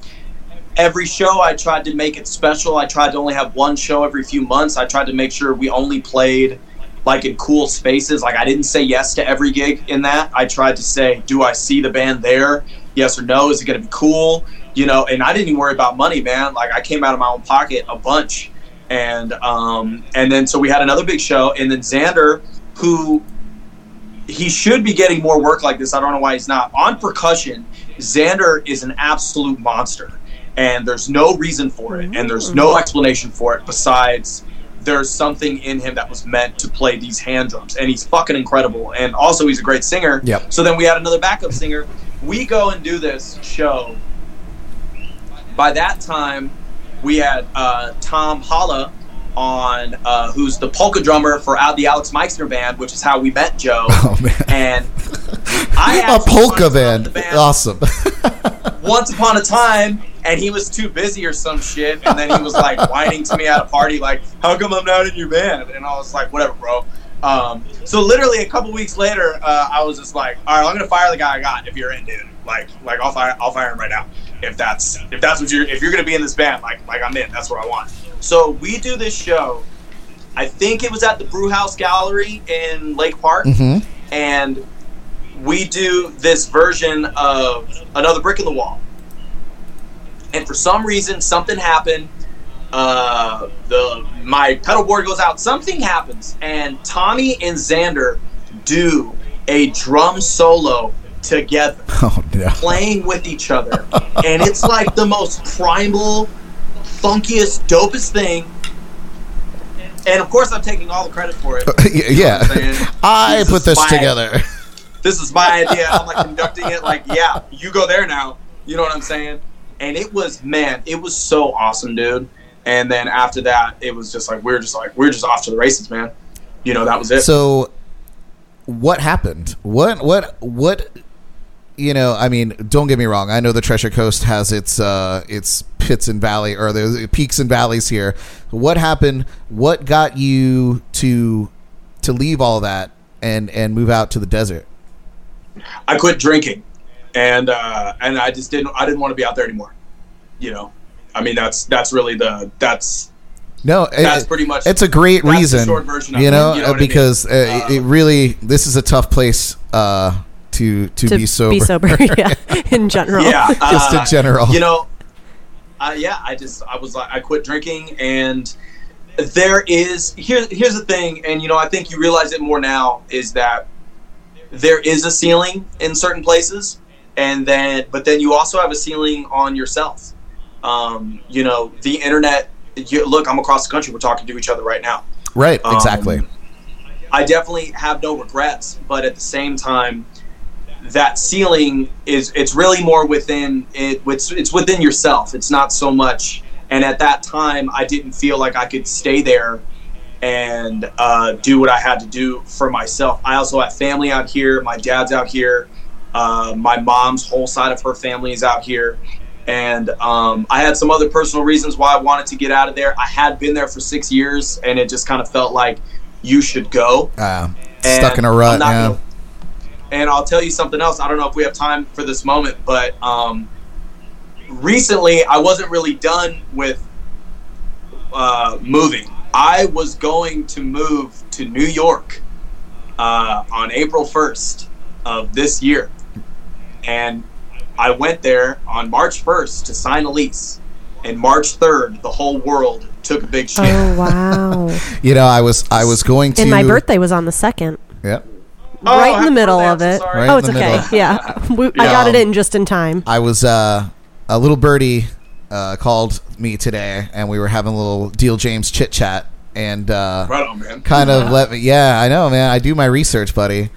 Speaker 4: every show I tried to make it special. I tried to only have one show every few months. I tried to make sure we only played like in cool spaces. Like I didn't say yes to every gig in that. I tried to say, do I see the band there? Yes or no? Is it going to be cool? You know, and I didn't even worry about money, man. Like I came out of my own pocket a bunch. And um and then so we had another big show and then Xander who he should be getting more work like this. I don't know why he's not. On percussion, Xander is an absolute monster. And there's no reason for it. And there's no explanation for it besides there's something in him that was meant to play these hand drums. And he's fucking incredible. And also, he's a great singer.
Speaker 1: Yep.
Speaker 4: So then we had another backup singer. We go and do this show. By that time, we had uh, Tom Holla on, uh, who's the polka drummer for out the Alex Meixner band, which is how we met Joe.
Speaker 1: Oh man,
Speaker 4: And I
Speaker 1: a polka
Speaker 4: once
Speaker 1: band. Awesome.
Speaker 4: once upon a time and he was too busy or some shit and then he was like whining to me at a party like how come i'm not in your band and i was like whatever bro um, so literally a couple weeks later uh, i was just like all right i'm gonna fire the guy i got if you're in dude like like i'll fire i'll fire him right now if that's if that's what you're if you're gonna be in this band like like i'm in that's what i want so we do this show i think it was at the brew house gallery in lake park
Speaker 1: hmm
Speaker 4: and we do this version of another brick in the wall. And for some reason, something happened. Uh, the my pedal board goes out. Something happens, and Tommy and Xander do a drum solo together,
Speaker 1: Oh no.
Speaker 4: playing with each other, and it's like the most primal, funkiest, dopest thing. And of course, I'm taking all the credit for it.
Speaker 1: yeah. I
Speaker 4: This
Speaker 1: put this
Speaker 4: my-
Speaker 1: together.
Speaker 4: this is my idea. I'm like conducting it. Like, yeah, you go there now. You know what I'm saying? and it was man, it was so awesome, dude. And then after that, it was just like we are just like we are just off to the races, man. You know, that was it.
Speaker 1: So, what happened? What what what? You know, I mean, don't get me wrong. I know the Treasure Coast has its uh, its pits and valley or the peaks and valleys here. What happened? What got you to to leave all that and and move out to the desert?
Speaker 4: I quit drinking, and uh, and I just didn't I didn't want to be out there anymore. You know, I mean that's that's really the that's
Speaker 1: No,
Speaker 4: That's
Speaker 1: it-
Speaker 4: pretty much-
Speaker 1: It's a great reason,
Speaker 4: short version of
Speaker 1: you
Speaker 4: it,
Speaker 1: know,
Speaker 4: you know
Speaker 1: uh,
Speaker 4: what I mean?
Speaker 1: because uh,
Speaker 4: Uh,
Speaker 1: it really this is a tough place uh, to to,
Speaker 2: to
Speaker 1: be sober.
Speaker 2: Be sober, yeah, in general.
Speaker 4: yeah
Speaker 1: Just in
Speaker 4: uh,
Speaker 1: general.
Speaker 4: You know, uh, yeah, I just I was like I quit drinking and there is here here's the thing and you know I think you realize it more now is that there is a ceiling in certain places and then but then you also have a ceiling on yourself um, you know the internet you, look i'm across the country we're talking to each other right now
Speaker 1: right,
Speaker 4: Um,
Speaker 1: exactly.
Speaker 4: I definitely have no regrets, but at the same time, that ceiling is it's really more within it. It's, it's within yourself. It's not so much. And at that time, I didn't feel like I could stay there and uh, do what I had to do for myself. I also have family out here. My dad's out here. Uh, my mom's whole side of her family is out here. And um, I had some other personal reasons why I wanted to get out of there. I had been there for six years, and it just kind of felt like you should go.
Speaker 1: Uh, stuck in a rut.
Speaker 4: Not
Speaker 1: Yeah.
Speaker 4: gonna- and I'll tell you something else. I don't know if we have time for this moment, but um, recently I wasn't really done with uh, moving. I was going to move to New York uh, on April 1st of this year. And I went there on March 1st to sign a lease. And March 3rd, the whole world took a big shit.
Speaker 2: Oh wow!
Speaker 1: You know, I was I was going to
Speaker 2: and my birthday was on the second,
Speaker 1: Yep.
Speaker 4: Oh,
Speaker 2: right in the middle of it.
Speaker 1: Right
Speaker 2: oh, it's okay.
Speaker 1: middle.
Speaker 2: Yeah, we, I
Speaker 1: Yeah.
Speaker 2: got it in just in time.
Speaker 1: I was uh, a little birdie uh, called me today, and we were having a little Deal James chit chat, and uh,
Speaker 4: Right on, man.
Speaker 1: kind of let me. Yeah, I know, man. I do my research, buddy.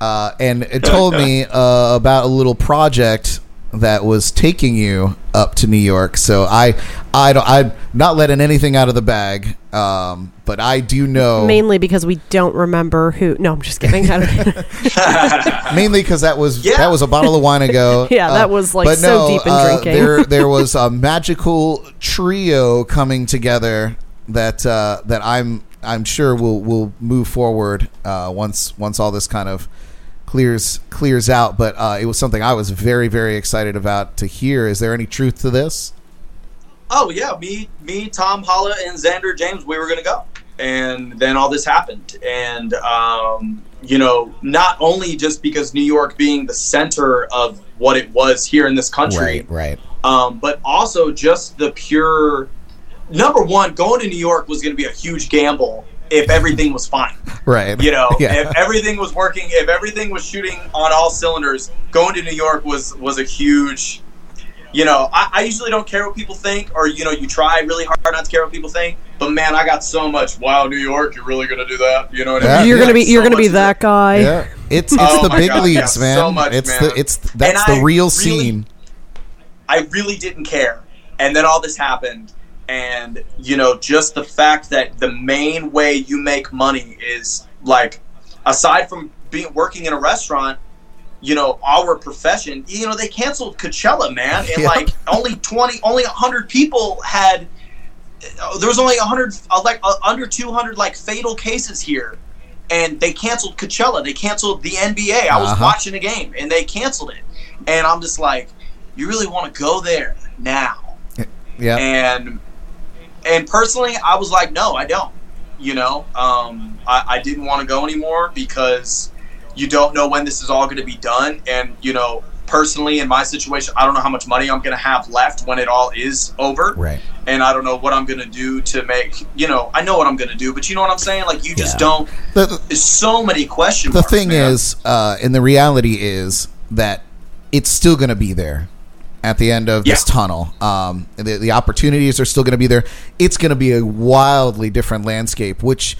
Speaker 1: Uh, and it told me uh, about a little project that was taking you up to New York. So I, I don't, I'm not letting anything out of the bag. Um, but I do know
Speaker 2: Mainly because we don't remember who. No, I'm just kidding. I don't-
Speaker 1: mainly because that was
Speaker 4: Yeah.
Speaker 1: that was a bottle of wine ago.
Speaker 2: Yeah, that was, like,
Speaker 1: but
Speaker 2: so deep in
Speaker 1: uh,
Speaker 2: drinking.
Speaker 1: There, there was a magical trio coming together that uh, that I'm I'm sure will will move forward uh, once once all this kind of clears clears out. But uh, it was something I was very very excited about to hear. Is there any truth to this?
Speaker 4: oh yeah, me, me, Tom Holla, and Xander James, we were gonna go, and then all this happened, and um, you know, not only just because New York being the center of what it was here in this country,
Speaker 1: right.
Speaker 4: um, but also just the pure number one, going to New York was going to be a huge gamble if everything was fine.
Speaker 1: Right.
Speaker 4: You know,
Speaker 1: Yeah.
Speaker 4: if everything was working, if everything was shooting on all cylinders, going to New York was was a huge. You know, I, I usually don't care what people think, or you know, you try really hard not to care what people think. But man, I got so much. Wow, New York, you're really gonna do that? You know what
Speaker 1: Yeah.
Speaker 4: I mean?
Speaker 2: you're gonna be
Speaker 4: So
Speaker 2: you're gonna be that
Speaker 4: it.
Speaker 2: guy.
Speaker 1: Yeah. It's it's
Speaker 4: Oh
Speaker 1: the big
Speaker 4: God,
Speaker 1: leagues,
Speaker 4: yeah,
Speaker 1: man.
Speaker 4: so much,
Speaker 1: it's
Speaker 4: man.
Speaker 1: the it's that's
Speaker 4: And
Speaker 1: the
Speaker 4: I
Speaker 1: real
Speaker 4: really-
Speaker 1: scene.
Speaker 4: I really didn't care. And then all this happened. And, you know, just the fact that the main way you make money is like, aside from being working in a restaurant, you know, our profession, you know, they canceled Coachella, man. And
Speaker 1: Yep.
Speaker 4: like only 20, only 100 people had, uh, there was only 100, uh, like uh, under 200 like fatal cases here. And they canceled Coachella. They canceled the NBA. I was
Speaker 1: Uh-huh.
Speaker 4: watching a game and they canceled it. And I'm just like, you really want to go there now
Speaker 1: Yeah.
Speaker 4: and and personally i was like no i don't you know um, I, I didn't want to go anymore because you don't know when this is all going to be done and you know personally in my situation i don't know how much money i'm going to have left when it all is over
Speaker 1: Right.
Speaker 4: and i don't know what i'm going to do to make you know i know what i'm going to do but you know what i'm saying like you just
Speaker 1: Yeah.
Speaker 4: don't
Speaker 1: The, the-
Speaker 4: there's so many questions.
Speaker 1: the
Speaker 4: marks,
Speaker 1: thing
Speaker 4: man.
Speaker 1: is, uh, and the reality is that it's still going to be there at the end of this tunnel. Um, the, the opportunities are still going to be there. It's going to be a wildly different landscape, which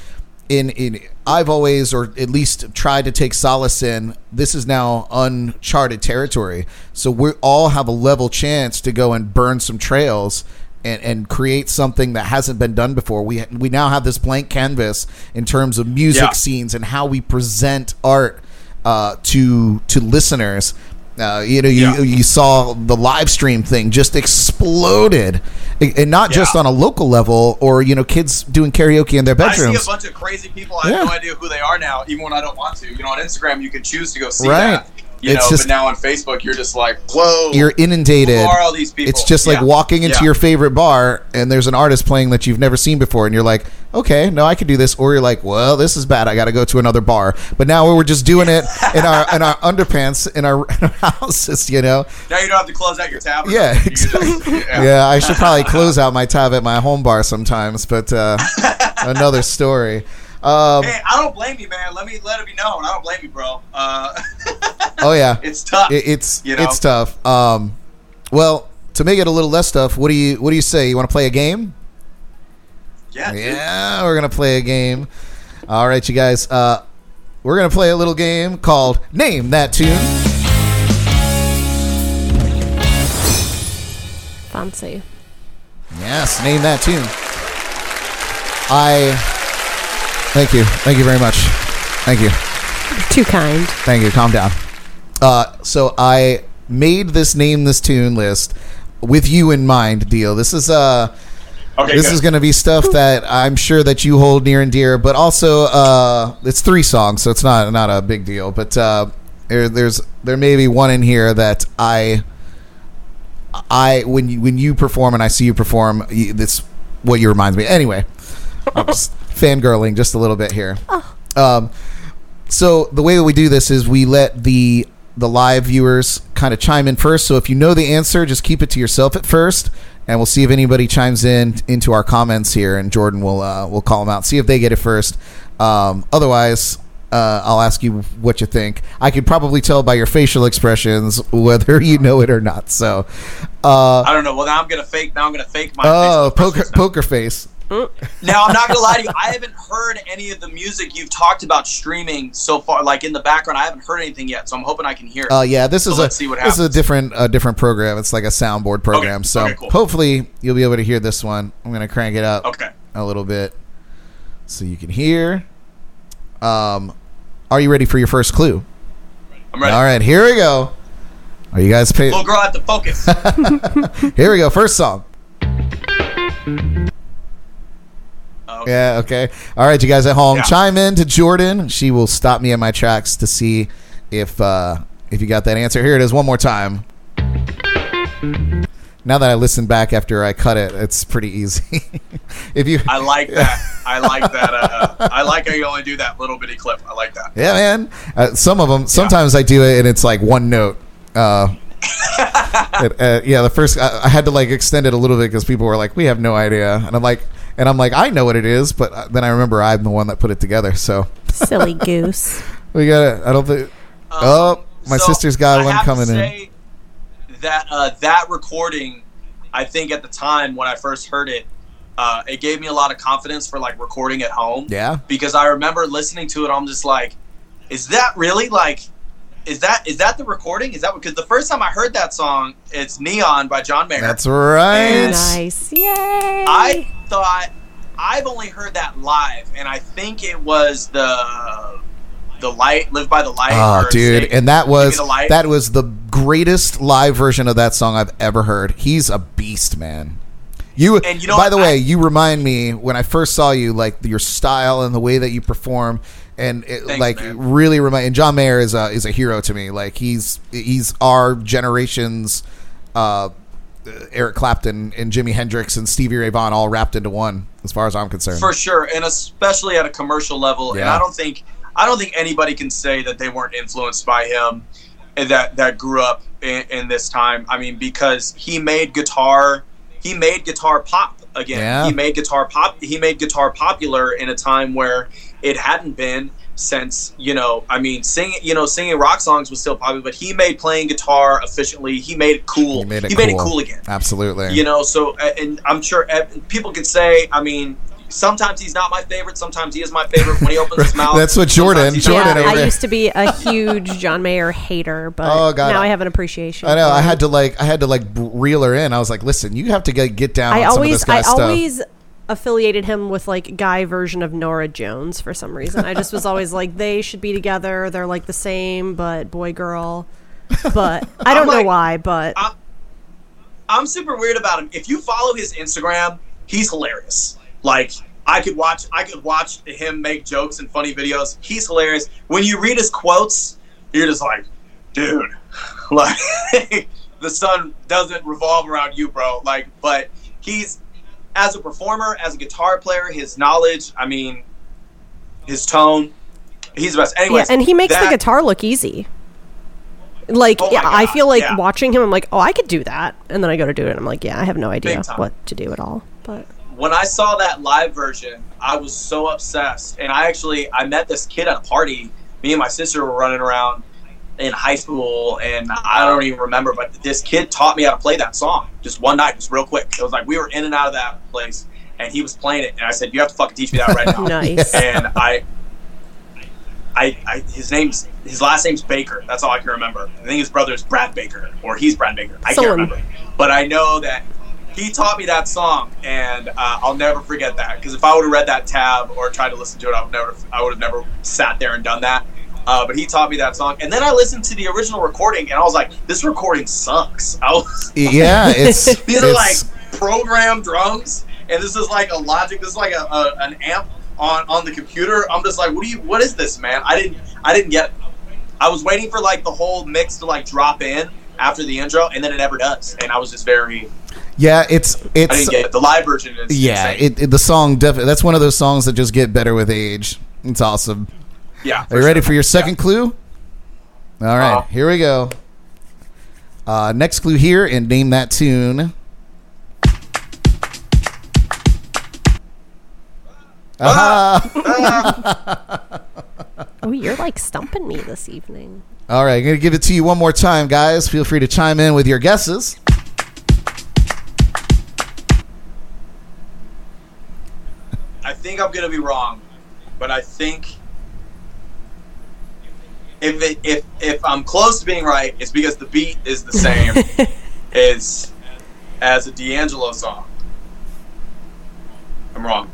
Speaker 1: in in I've always or at least tried to take solace in this is now uncharted territory. So we all have a level chance to go and burn some trails and, and create something that hasn't been done before. We we now have this blank canvas in terms of music
Speaker 4: Yeah.
Speaker 1: scenes and how we present art uh, to to listeners. Uh, you know, you,
Speaker 4: Yeah.
Speaker 1: you saw the live stream thing just exploded, and not just
Speaker 4: Yeah.
Speaker 1: on a local level or you know kids doing karaoke in their bedrooms.
Speaker 4: I see a bunch of crazy people. I
Speaker 1: Yeah.
Speaker 4: have no idea who they are now, even when I don't want to. You know, on Instagram, you can choose to go see
Speaker 1: Right.
Speaker 4: that. You
Speaker 1: It's
Speaker 4: know,
Speaker 1: just-
Speaker 4: but now on Facebook, you're just like, whoa.
Speaker 1: You're inundated.
Speaker 4: Who are all these people?
Speaker 1: It's just like
Speaker 4: Yeah.
Speaker 1: walking into
Speaker 4: Yeah.
Speaker 1: your favorite bar and there's an artist playing that you've never seen before, and you're like, okay, no, I can do this. Or you're like, well, this is bad. I got to go to another bar. But now we're just doing it in our in our underpants in our, in our houses, you know.
Speaker 4: Now you don't have to close out your tab.
Speaker 1: Yeah,
Speaker 4: exactly. You can
Speaker 1: Yeah. I should probably close out my tab at my home bar sometimes, but uh, another story. Um,
Speaker 4: Hey, I don't blame you, man. Let me let it be known. I don't blame you, bro. Uh,
Speaker 1: oh yeah,
Speaker 4: it's tough.
Speaker 1: It, it's
Speaker 4: You know?
Speaker 1: it's tough. Um, well, to make it a little less tough, what do you what do you say? You want to play a game?
Speaker 4: yeah, dude.
Speaker 1: Yeah, we're gonna play a game. All right, you guys. Uh, we're gonna play a little game called Name That Tune.
Speaker 2: Fancy.
Speaker 1: Yes, name that tune. I thank you, thank you very much. Thank you,
Speaker 2: Too kind.
Speaker 1: thank you. Calm down. Uh, so I made this name this tune list with you in mind. Deal. This is uh
Speaker 4: Okay,
Speaker 1: this
Speaker 4: good.
Speaker 1: is going to be stuff that I'm sure that you hold near and dear, but also uh, it's three songs, so it's not not a big deal. But uh, there, there's there may be one in here that I I when you when you perform and I see you perform, you, this what you reminds me. Anyway, I'm just fangirling just a little bit here. Um, so the way that we do this is we let the the live viewers kind of chime in first. So if you know the answer, just keep it to yourself at first, and we'll see if anybody chimes in into our comments here, and Jordan will uh, will call them out, see if they get it first. Um, otherwise. Uh, I'll ask you what you think. I could probably tell by your facial expressions whether you know it or not. So, uh,
Speaker 4: I don't know. Well, now I'm gonna fake. Now I'm gonna fake my.
Speaker 1: oh,
Speaker 4: Facebook
Speaker 1: poker, poker face.
Speaker 4: Now I'm not gonna lie to you. I haven't heard any of the music you've talked about streaming so far. Like in the background, I haven't heard anything yet. So I'm hoping I can hear. Oh
Speaker 1: Uh, yeah, this
Speaker 4: So
Speaker 1: is
Speaker 4: let's
Speaker 1: a
Speaker 4: see what
Speaker 1: this is a different a different program. It's like a soundboard program.
Speaker 4: Okay,
Speaker 1: So
Speaker 4: okay, cool.
Speaker 1: hopefully you'll be able to hear this one. I'm gonna crank it up
Speaker 4: okay.
Speaker 1: a little bit so you can hear. Um, are you ready for your first clue?
Speaker 4: I'm ready.
Speaker 1: All right, here we go. Are you guys pay?
Speaker 4: Little girl, I have to focus.
Speaker 1: Here we go. First song.
Speaker 4: Oh,
Speaker 1: Yeah. Okay. All right, you guys at home,
Speaker 4: Yeah.
Speaker 1: chime in to Jordan. She will stop me in my tracks to see if uh, if you got that answer. Here it is, one more time. Now that I listen back after I cut it, it's pretty easy. if you,
Speaker 4: I like that. I like that. Uh, I like how you only do that little bitty clip. I like that.
Speaker 1: yeah, man. Uh, some of them. Sometimes I do it, and it's like one note. Uh, it- uh, yeah, the first I, I had to like extend it a little bit because people were like, "We have no idea," and I'm like, and I'm like, I know what it is, but uh, then I remember I'm the one that put it together. So
Speaker 2: Silly goose.
Speaker 1: we got it. I don't think.
Speaker 4: Um,
Speaker 1: Oh, my
Speaker 4: so
Speaker 1: sister's got
Speaker 4: I
Speaker 1: one
Speaker 4: have to
Speaker 1: coming in.
Speaker 4: That uh, that recording, I think at the time when I first heard it, uh, it gave me a lot of confidence for like recording at home.
Speaker 1: Yeah.
Speaker 4: Because I remember listening to it, I'm just like, is that really like, is that is that the recording? Is that because the first time I heard that song, it's Neon by John Mayer.
Speaker 1: That's right.
Speaker 2: nice. Yay.
Speaker 4: I thought I've only heard that live, and I think it was the the light, live by the light.
Speaker 1: Oh, dude,
Speaker 4: Say-
Speaker 1: and that was
Speaker 4: the
Speaker 1: that was the greatest live version of that song I've ever heard. He's a beast, man. You,
Speaker 4: And you know
Speaker 1: by
Speaker 4: what?
Speaker 1: the way, you remind me when I first saw you, like your style and the way that you perform, and it,
Speaker 4: Thanks,
Speaker 1: like
Speaker 4: man.
Speaker 1: really remind. And John Mayer is a is a hero to me. Like he's he's our generation's uh, Eric Clapton and Jimi Hendrix and Stevie Ray Vaughan all wrapped into one, as far as I'm concerned.
Speaker 4: for sure, and especially at a commercial level. And I don't think I don't think anybody can say that they weren't influenced by him that that grew up in, in this time. I mean, because he made guitar, he made guitar pop again.
Speaker 1: Yeah.
Speaker 4: He made guitar pop. He made guitar popular in a time where it hadn't been since you know. I mean, singing you know singing rock songs was still popular, but he made playing guitar efficiently. He made it cool.
Speaker 1: He made it
Speaker 4: he made it
Speaker 1: cool.
Speaker 4: cool again
Speaker 1: Absolutely.
Speaker 4: you know so uh, and i'm sure people could say i mean sometimes he's not my favorite. Sometimes he is my favorite when he opens his mouth.
Speaker 1: That's what Jordan- Jordan
Speaker 4: not
Speaker 1: over
Speaker 2: yeah,
Speaker 1: there.
Speaker 2: I used to be a huge John Mayer hater, but
Speaker 1: Oh, God.
Speaker 2: now I have an appreciation.
Speaker 1: I know. I had to like. I had to like reel her in. I was like, "Listen, you have to get, get down."
Speaker 2: I
Speaker 1: on some of
Speaker 2: always,
Speaker 1: this
Speaker 2: I
Speaker 1: guy's stuff.
Speaker 2: always affiliated him with like guy version of Norah Jones for some reason. I just was always like they should be together. They're like the same, but boy girl. But I don't
Speaker 4: I'm
Speaker 2: know why. But
Speaker 4: I'm- I'm super weird about him. If you follow his Instagram, he's hilarious. Like I could watch I could watch him make jokes and funny videos. He's hilarious. When you read his quotes, you're just like, dude, like the sun doesn't revolve around you, bro. Like, but he's as a performer, as a guitar player, his knowledge, I mean, his tone, he's the best.
Speaker 2: yeah, and he makes
Speaker 4: that-
Speaker 2: the guitar look easy. Like
Speaker 4: Oh
Speaker 2: yeah, I feel like
Speaker 4: yeah.
Speaker 2: watching him, I'm like, oh, I could do that, and then I go to do it, and I'm like, yeah, I have no idea what to do at all. But
Speaker 4: when I saw that live version, I was so obsessed. And I actually I met this kid at a party. Me and my sister were running around in high school, and I don't even remember. But this kid taught me how to play that song just one night, just real quick. It was like we were in and out of that place, and he was playing it, and I said, "You have to fucking teach me that right now."
Speaker 2: Nice.
Speaker 4: And I. I, I, his name's his last name's Baker. That's all I can remember. I think his brother's Brad Baker, or he's Brad Baker. I
Speaker 2: Someone-
Speaker 4: can't remember. But I know that he taught me that song, and uh, I'll never forget that. Because if I would have read that tab or tried to listen to it, I would never, I would have never sat there and done that. Uh, but he taught me that song, and then I listened to the original recording, and I was like, "This recording sucks." I was,
Speaker 1: Yeah, it's
Speaker 4: these are like programmed drums, and this is like a Logic. This is like a, a an amp on on the computer. I'm just like, what do you? What is this, man? I didn't I didn't get. It. I was waiting for like the whole mix to like drop in after the intro, and then it never does. And I was just very.
Speaker 1: yeah, it's
Speaker 4: I
Speaker 1: it's
Speaker 4: didn't get it. The live version is
Speaker 1: yeah. It, it the song definitely. That's one of those songs that just get better with age. It's awesome.
Speaker 4: Yeah.
Speaker 1: Are you ready for your second
Speaker 4: Yeah.
Speaker 1: clue? All right,
Speaker 4: Uh-huh.
Speaker 1: here we go. Uh, next clue here, and name that tune. Aha!
Speaker 2: oh, you're like stumping me this evening.
Speaker 1: All right, I'm going to give it to you one more time, guys. Feel free to chime in with your guesses.
Speaker 4: I think I'm gonna be wrong, but I think if it, if if I'm close to being right, it's because the beat is the same as as a D'Angelo song. I'm wrong.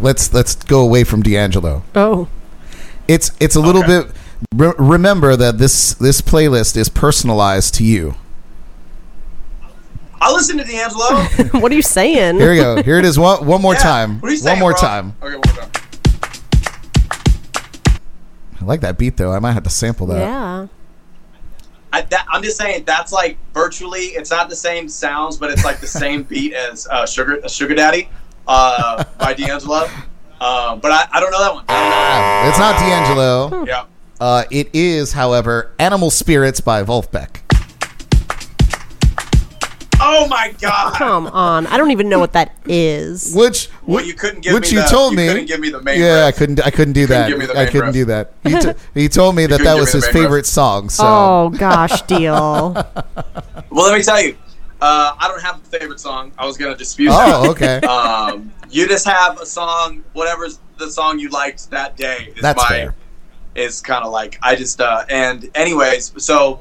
Speaker 1: let's let's go away from D'Angelo.
Speaker 2: Oh,
Speaker 1: It's it's a little
Speaker 4: Okay.
Speaker 1: bit. Re- remember that this this playlist is personalized to you.
Speaker 4: I listen to D'Angelo.
Speaker 2: what are you saying?
Speaker 1: Here we go. Here it is. One one more
Speaker 4: Yeah.
Speaker 1: time.
Speaker 4: What are you
Speaker 1: One more
Speaker 4: bro?
Speaker 1: time.
Speaker 4: Okay, one more time.
Speaker 1: I like that beat though. I might have to sample that.
Speaker 2: yeah.
Speaker 4: I, that, I'm just saying that's like virtually. It's not the same sounds, but it's like the same beat as uh, Sugar uh, Sugar Daddy uh, by D'Angelo. Um, but I, I don't know that one. I
Speaker 1: It's not D'Angelo.
Speaker 4: Yeah.
Speaker 1: Uh, it is, however, "Animal Spirits" by Vulfpeck.
Speaker 4: Oh my god.
Speaker 2: Come on. I don't even know what that is.
Speaker 1: Which,
Speaker 4: Well, you couldn't give
Speaker 1: which
Speaker 4: me
Speaker 1: you
Speaker 4: the-
Speaker 1: told
Speaker 4: you
Speaker 1: me.
Speaker 4: couldn't give me the main
Speaker 1: Yeah, I couldn't. I couldn't do
Speaker 4: couldn't
Speaker 1: that.
Speaker 4: give me the
Speaker 1: I couldn't
Speaker 4: riff.
Speaker 1: do that. He, t- he told me that that was his
Speaker 4: main riff.
Speaker 1: favorite song. So
Speaker 2: Oh gosh, deal.
Speaker 4: Well, let me tell you. Uh, I don't have a favorite song. I was gonna dispute.
Speaker 1: Oh, okay.
Speaker 4: Um, you just have a song. Whatever's the song you liked that day. Is
Speaker 1: That's
Speaker 4: my,
Speaker 1: fair.
Speaker 4: Is kind of like I just. Uh, and anyways, so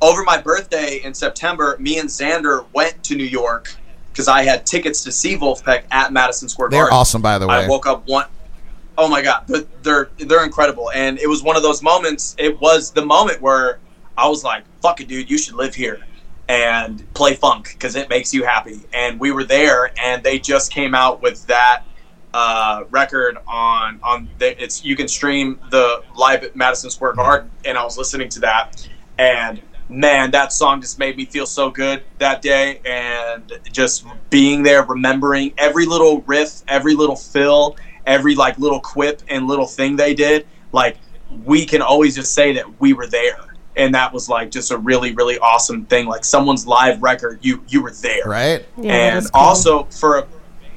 Speaker 4: over my birthday in September, me and Xander went to New York because I had tickets to see Vulfpeck at Madison Square
Speaker 1: They're
Speaker 4: Garden.
Speaker 1: awesome, by the way.
Speaker 4: I woke up one oh my god, they're, they're they're incredible, and it was one of those moments. It was the moment where I was like, "Fuck it, dude, you should live here and play funk because it makes you happy." And we were there, and they just came out with that uh, record on on the, it's you can stream the live at Madison Square Garden, and I was listening to that, and man, that song just made me feel so good that day, and just being there, remembering every little riff, every little fill, every like little quip and little thing they did, like we can always just say that we were there. And that was like just a really, really awesome thing. Like someone's live record, you you were there
Speaker 1: right?
Speaker 2: Yeah,
Speaker 4: and
Speaker 2: cool.
Speaker 4: also for a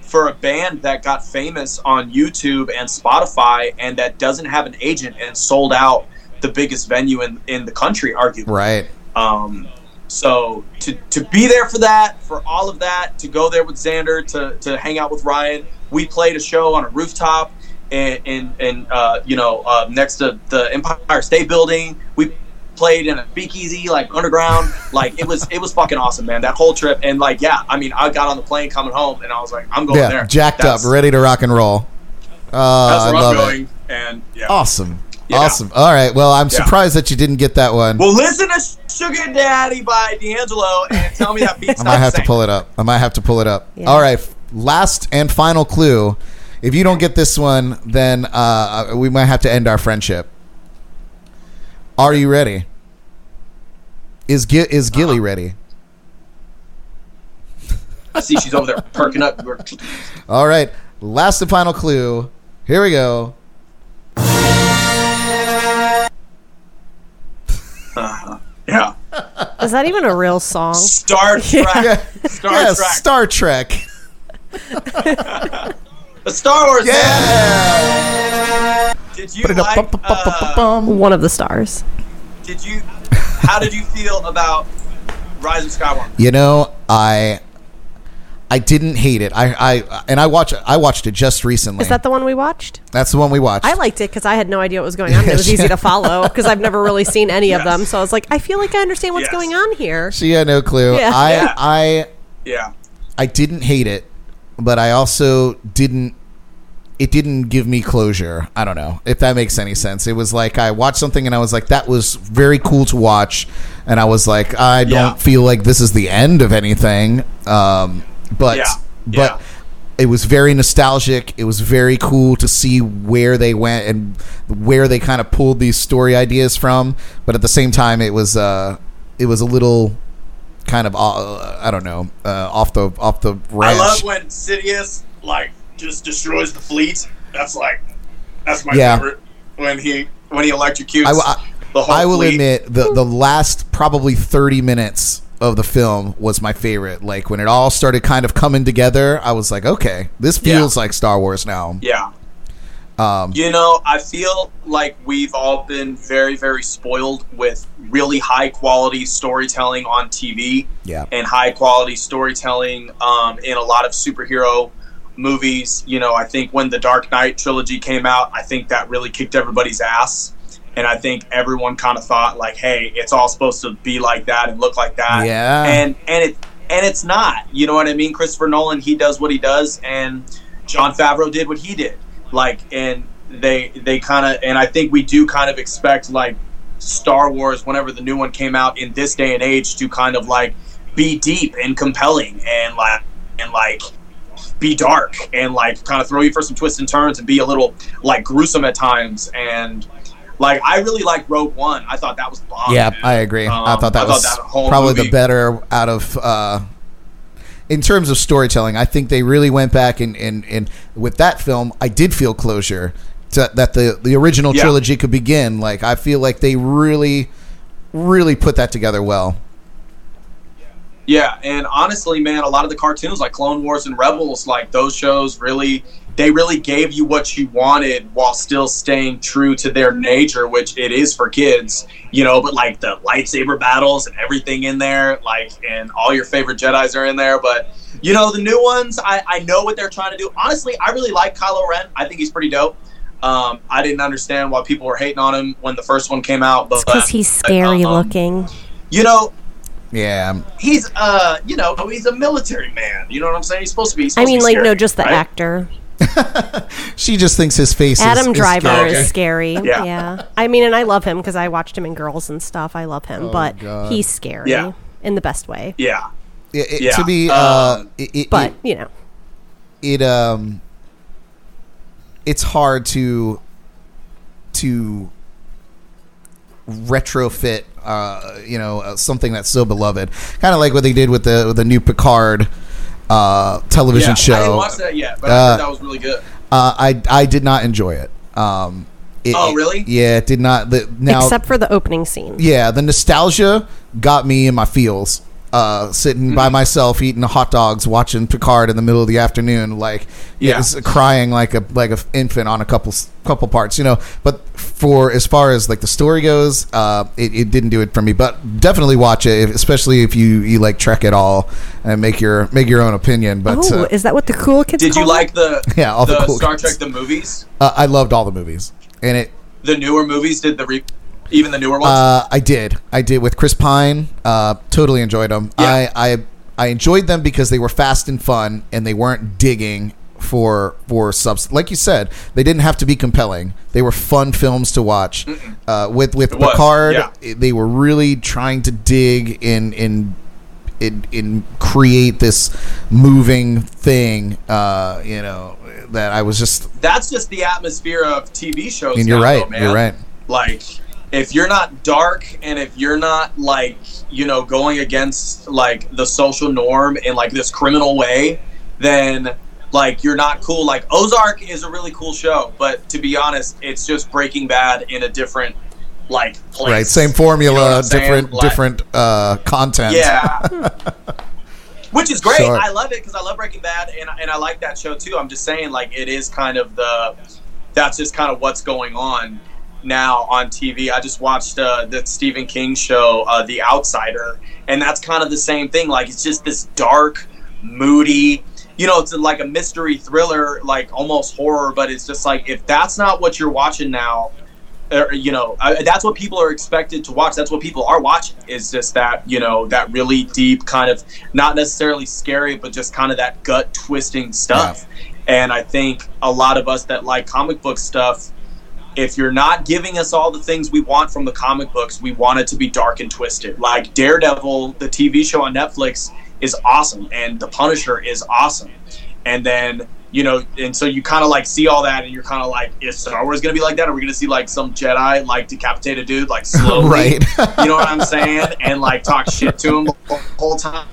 Speaker 4: for a band that got famous on YouTube and Spotify and that doesn't have an agent and sold out the biggest venue in, in the country, arguably.
Speaker 1: Right.
Speaker 4: Um, So to, to be there for that, for all of that, to go there with Xander, to, to hang out with Ryan, we played a show on a rooftop and and, and uh, you know uh, next to the Empire State Building. We played in a speakeasy like underground. Like it was it was fucking awesome, man. That whole trip and like yeah, I mean I got on the plane coming home and I was like I'm going
Speaker 1: yeah,
Speaker 4: there,
Speaker 1: jacked
Speaker 4: That's-
Speaker 1: up, ready to rock and roll. Uh,
Speaker 4: That's
Speaker 1: I love
Speaker 4: I'm
Speaker 1: it.
Speaker 4: And yeah.
Speaker 1: Awesome.
Speaker 4: Yeah.
Speaker 1: Awesome. All right. Well, I'm
Speaker 4: Yeah.
Speaker 1: surprised that you didn't get that one.
Speaker 4: Well, listen to Sugar Daddy by D'Angelo and tell me that beat's
Speaker 1: I might have to pull it up. I might have to pull it up.
Speaker 2: Yeah.
Speaker 1: All right. Last and final clue. If you don't get this one, then uh, we might have to end our friendship. Are you ready? Is Gi- is Gilly
Speaker 4: Uh-huh.
Speaker 1: ready?
Speaker 4: I see she's over there perking up.
Speaker 1: All right. Last and final clue. Here we go.
Speaker 4: Yeah.
Speaker 2: Is that even a real song?
Speaker 4: Star Trek.
Speaker 1: Yeah.
Speaker 4: Star
Speaker 1: Yes,
Speaker 4: Trek.
Speaker 1: Star Trek.
Speaker 4: the Star Wars. man.
Speaker 1: Yeah.
Speaker 4: Did you
Speaker 1: Put it up.
Speaker 4: like? Uh.
Speaker 2: One of the stars.
Speaker 4: did you? How did you feel about Rise of Skywalker?
Speaker 1: You know, I I didn't hate it. I I and I watched I watched it just recently.
Speaker 2: Is that the one we watched?
Speaker 1: That's the one we watched.
Speaker 2: I liked it because I had no idea what was going on. It was easy to follow because I've never really seen any of them. So I was like, I feel like I understand what's
Speaker 4: Yes.
Speaker 2: going on here.
Speaker 1: She had no clue.
Speaker 2: Yeah.
Speaker 1: I
Speaker 4: Yeah.
Speaker 1: I
Speaker 4: Yeah.
Speaker 1: I didn't hate it, but I also didn't. It didn't give me closure. I don't know if that makes any sense. It was like I watched something and I was like, "That was very cool to watch," and I was like, "I don't
Speaker 4: Yeah.
Speaker 1: feel like this is the end of anything." Um, but
Speaker 4: Yeah.
Speaker 1: but
Speaker 4: Yeah.
Speaker 1: it was very nostalgic. It was very cool to see where they went and where they kind of pulled these story ideas from. But at the same time, it was uh, it was a little kind of uh, I don't know uh, off the off the
Speaker 4: I
Speaker 1: ranch.
Speaker 4: love when Sidious like just destroys the fleet. That's like that's my
Speaker 1: Yeah.
Speaker 4: favorite. When he when he electrocutes
Speaker 1: I, I,
Speaker 4: the whole
Speaker 1: I will
Speaker 4: fleet.
Speaker 1: admit the the last probably thirty minutes of the film was my favorite. Like when it all started kind of coming together, I was like, okay, this
Speaker 4: Yeah.
Speaker 1: feels like Star Wars now.
Speaker 4: Yeah.
Speaker 1: Um,
Speaker 4: You know, I feel like we've all been very, very spoiled with really high quality storytelling on TV
Speaker 1: yeah,
Speaker 4: and high quality storytelling um, in a lot of superhero movies. You know, I think when the Dark Knight trilogy came out, I think that really kicked everybody's ass. And I think everyone kind of thought like, "Hey, it's all supposed to be like that and look like that."
Speaker 1: Yeah.
Speaker 4: And and it and it's not. You know what I mean? Christopher Nolan, he does what he does, and Jon Favreau did what he did. Like, and they they kind of and I think we do kind of expect like Star Wars whenever the new one came out in this day and age to kind of like be deep and compelling and like and like be dark and like kind of throw you for some twists and turns and be a little like gruesome at times and like I really liked Rogue One. I thought that was bomb.
Speaker 1: yeah. I agree. I
Speaker 4: Um,
Speaker 1: thought that
Speaker 4: I thought
Speaker 1: was
Speaker 4: that
Speaker 1: probably
Speaker 4: movie-
Speaker 1: the better out of. Uh, in terms of storytelling, I think they really went back and, and, and with that film, I did feel closure to, that the the original
Speaker 4: Yeah.
Speaker 1: trilogy could begin. Like I feel like they really, really put that together well.
Speaker 4: Yeah, and honestly, man, a lot of the cartoons like Clone Wars and Rebels, like those shows really they really gave you what you wanted while still staying true to their nature, which it is for kids, you know, but like the lightsaber battles and everything in there, like and all your favorite Jedi's are in there, but you know, the new ones, I, I know what they're trying to do. Honestly, I really like Kylo Ren. I think he's pretty dope. Um, I didn't understand why people were hating on him when the first one came out, but
Speaker 2: Because he's scary
Speaker 4: um,
Speaker 2: looking.
Speaker 4: You know,
Speaker 1: Yeah,
Speaker 4: he's uh you know he's a military man you know what i'm saying he's supposed to be he's
Speaker 2: I
Speaker 4: supposed to
Speaker 2: mean,
Speaker 4: be
Speaker 2: like,
Speaker 4: scary,
Speaker 2: no, just the
Speaker 4: right?
Speaker 2: actor.
Speaker 1: She just thinks his face. is-
Speaker 2: Adam
Speaker 1: is
Speaker 2: Driver
Speaker 1: scary.
Speaker 2: is scary.
Speaker 4: Yeah.
Speaker 2: Yeah. I mean, and I love him because I watched him in Girls and stuff. I love him, but
Speaker 1: Oh, God.
Speaker 2: he's scary
Speaker 4: Yeah.
Speaker 2: in the best way.
Speaker 4: yeah
Speaker 1: It- it-
Speaker 4: Yeah,
Speaker 1: To be, uh,
Speaker 4: um,
Speaker 1: it, it,
Speaker 2: But,
Speaker 1: it,
Speaker 2: you know,
Speaker 1: it um it's hard to to retrofit uh you know uh, something that's so beloved kind of like what they did with the with the new Picard uh television
Speaker 4: yeah
Speaker 1: show
Speaker 4: i didn't watch that yet but i
Speaker 1: Uh,
Speaker 4: that was really good
Speaker 1: uh I I did not enjoy it um it-
Speaker 4: Oh,
Speaker 1: it-
Speaker 4: really?
Speaker 1: yeah it did not the now
Speaker 2: except for the opening scene.
Speaker 1: yeah the nostalgia got me in my feels uh, sitting by myself eating hot dogs, watching Picard in the middle of the afternoon, like
Speaker 4: Yeah.
Speaker 1: yes, crying like a like a f- infant on a couple couple parts, you know. But for as far as like the story goes, uh, it, it didn't do it for me. But definitely watch it, if, especially if you you like Trek at all and make your make your own opinion. But
Speaker 2: oh,
Speaker 1: uh,
Speaker 2: is that what the cool kids?
Speaker 4: Did you
Speaker 2: call
Speaker 4: like the
Speaker 1: Yeah, all the
Speaker 4: the
Speaker 1: cool
Speaker 4: Star
Speaker 1: kids.
Speaker 4: Trek the movies,
Speaker 1: uh, I loved all the movies, and it
Speaker 4: the newer movies? Did the re- even the newer ones?
Speaker 1: Uh, I did. I did with Chris Pine. Uh, totally enjoyed them.
Speaker 4: Yeah.
Speaker 1: I, I I enjoyed them because they were fast and fun, and they weren't digging for for subs. Like you said, they didn't have to be compelling. They were fun films to watch. Uh, with with
Speaker 4: It was,
Speaker 1: Picard,
Speaker 4: yeah.
Speaker 1: they were really trying to dig in in. In, in create this moving thing, uh, you know, that I was just.
Speaker 4: That's just the atmosphere of TV shows.
Speaker 1: And you're
Speaker 4: now,
Speaker 1: right.
Speaker 4: though, man.
Speaker 1: You're right.
Speaker 4: like if you're not dark and if you're not like you know going against like the social norm in like this criminal way then like you're not cool like ozark is a really cool show but to be honest it's just breaking bad in a different like place.
Speaker 1: Right, same
Speaker 4: You know
Speaker 1: formula,
Speaker 4: I'm saying?
Speaker 1: different
Speaker 4: Like-
Speaker 1: different uh, content.
Speaker 4: yeah which is great
Speaker 1: Sure.
Speaker 4: i love it because i love breaking bad and, and i like that show too i'm just saying like it is kind of the that's just kind of what's going on now on tv i just watched uh, the stephen king show uh, the outsider and that's kind of the same thing. Like it's just this dark moody you know it's like a mystery thriller like almost horror but it's just like if that's not what you're watching now or, you know I, that's what people are expected to watch. That's what people are watching is just that you know that really deep kind of not necessarily scary but just kind of that gut twisting stuff and i think a lot of us that like comic book stuff if you're not giving us all the things we want from the comic books we want it to be dark and twisted. Like daredevil the tv show on netflix is awesome and the punisher is awesome. And then you know and so you kind of like see all that and you're kind of like is star wars gonna be like that? Are we gonna see like some jedi like decapitate a dude like slowly?
Speaker 1: Right.
Speaker 4: you know what i'm saying? And like talk shit to him the whole time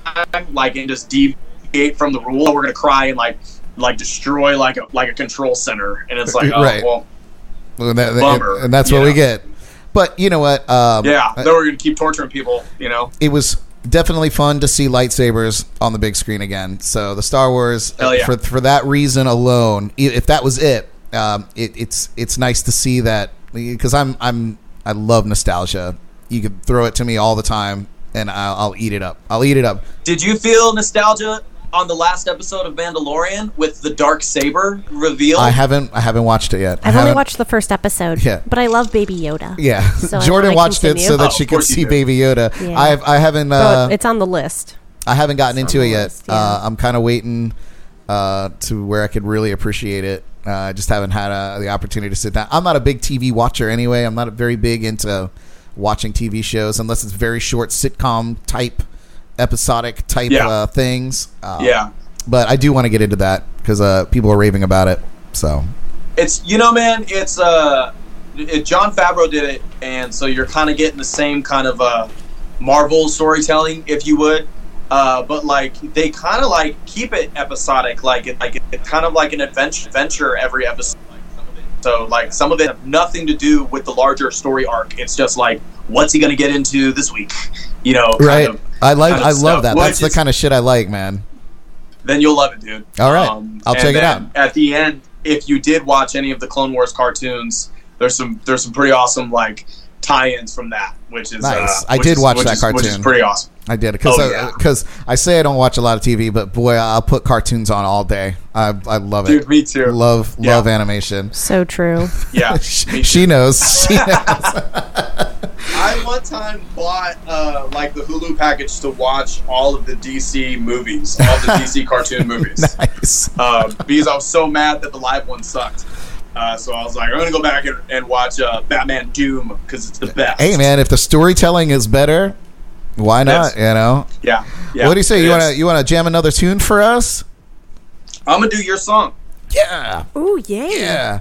Speaker 4: like and just deviate from the rule. We're gonna cry and like like destroy like a like a control center. And it's like oh
Speaker 1: Right.
Speaker 4: well
Speaker 1: Well, that-
Speaker 4: Bummer,
Speaker 1: and that's what we get. But you know what? Um,
Speaker 4: yeah then we're gonna keep torturing people you know
Speaker 1: it was definitely fun to see lightsabers on the big screen again. So the Star Wars,
Speaker 4: yeah.
Speaker 1: for for that reason alone, if that was it, um, it it's it's nice to see that because I'm I'm I love nostalgia. You could throw it to me all the time, and I'll, I'll eat it up. I'll eat it up.
Speaker 4: Did you feel nostalgia on the last episode of Mandalorian with the dark saber reveal?
Speaker 1: I haven't I haven't watched it yet. I
Speaker 2: I've only watched the first episode.
Speaker 1: Yeah.
Speaker 2: But I love Baby Yoda.
Speaker 1: Yeah,
Speaker 2: So
Speaker 1: Jordan
Speaker 2: wanna
Speaker 1: watched it so that
Speaker 4: Oh,
Speaker 1: she could see
Speaker 4: did.
Speaker 1: Baby Yoda.
Speaker 2: Yeah.
Speaker 1: I've I haven't
Speaker 2: But
Speaker 1: uh,
Speaker 2: it's on the list.
Speaker 1: I haven't gotten
Speaker 2: It's
Speaker 1: into it
Speaker 2: the
Speaker 1: yet.
Speaker 2: yeah.
Speaker 1: uh, I'm kind of waiting uh, to where I could really appreciate it. Uh, I just haven't had uh, the opportunity to sit down. I'm not a big TV watcher anyway. I'm not very big into watching TV shows unless it's very short sitcom type, episodic type
Speaker 4: Yeah.
Speaker 1: uh, things. Uh,
Speaker 4: yeah.
Speaker 1: but I do want to get into that because uh, people are raving about it. So
Speaker 4: It's you know, man. It's uh, it, Jon Favreau did it, and so you're kind of getting the same kind of uh, Marvel storytelling, if you would. Uh, but like they kind of like keep it episodic, like it like it's kind of like an adventure, adventure every episode. So like some of it have nothing to do with the larger story arc. It's just like what's he gonna get into this week, you know?
Speaker 1: right,
Speaker 4: of-
Speaker 1: I like I love that. That's the kind of shit I like, man.
Speaker 4: then you'll love it, dude.
Speaker 1: All right. Um, I'll
Speaker 4: and
Speaker 1: check it out.
Speaker 4: At the end, if you did watch any of the Clone Wars cartoons, there's some there's some pretty awesome like tie-ins from that, which is
Speaker 1: Nice.
Speaker 4: uh,
Speaker 1: I did
Speaker 4: is-
Speaker 1: watch
Speaker 4: which
Speaker 1: that
Speaker 4: is- Which is
Speaker 1: cartoon.
Speaker 4: pretty awesome.
Speaker 1: I did because
Speaker 4: Oh, yeah.
Speaker 1: because I say I don't watch a lot of TV, but boy, I'll put cartoons on all day. I I love it.
Speaker 4: Dude, me too.
Speaker 1: Love
Speaker 4: Yeah.
Speaker 1: love animation.
Speaker 2: So true.
Speaker 4: Yeah.
Speaker 1: she, she knows. She knows.
Speaker 4: I one time bought uh, like the Hulu package to watch all of the DC movies, all the DC cartoon movies,
Speaker 1: nice.
Speaker 4: uh, because I was so mad that the live one sucked. Uh, so I was like, I'm gonna go back and, and watch uh, Batman Doom because it's the best.
Speaker 1: Hey man, if the storytelling is better, why not?
Speaker 4: Yes.
Speaker 1: You know.
Speaker 4: Yeah. yeah
Speaker 1: what do you say?
Speaker 4: it
Speaker 1: You
Speaker 4: is.
Speaker 1: wanna you wanna jam another tune for us?
Speaker 4: I'm gonna do your song.
Speaker 1: Yeah.
Speaker 2: Oh yeah.
Speaker 1: Yeah.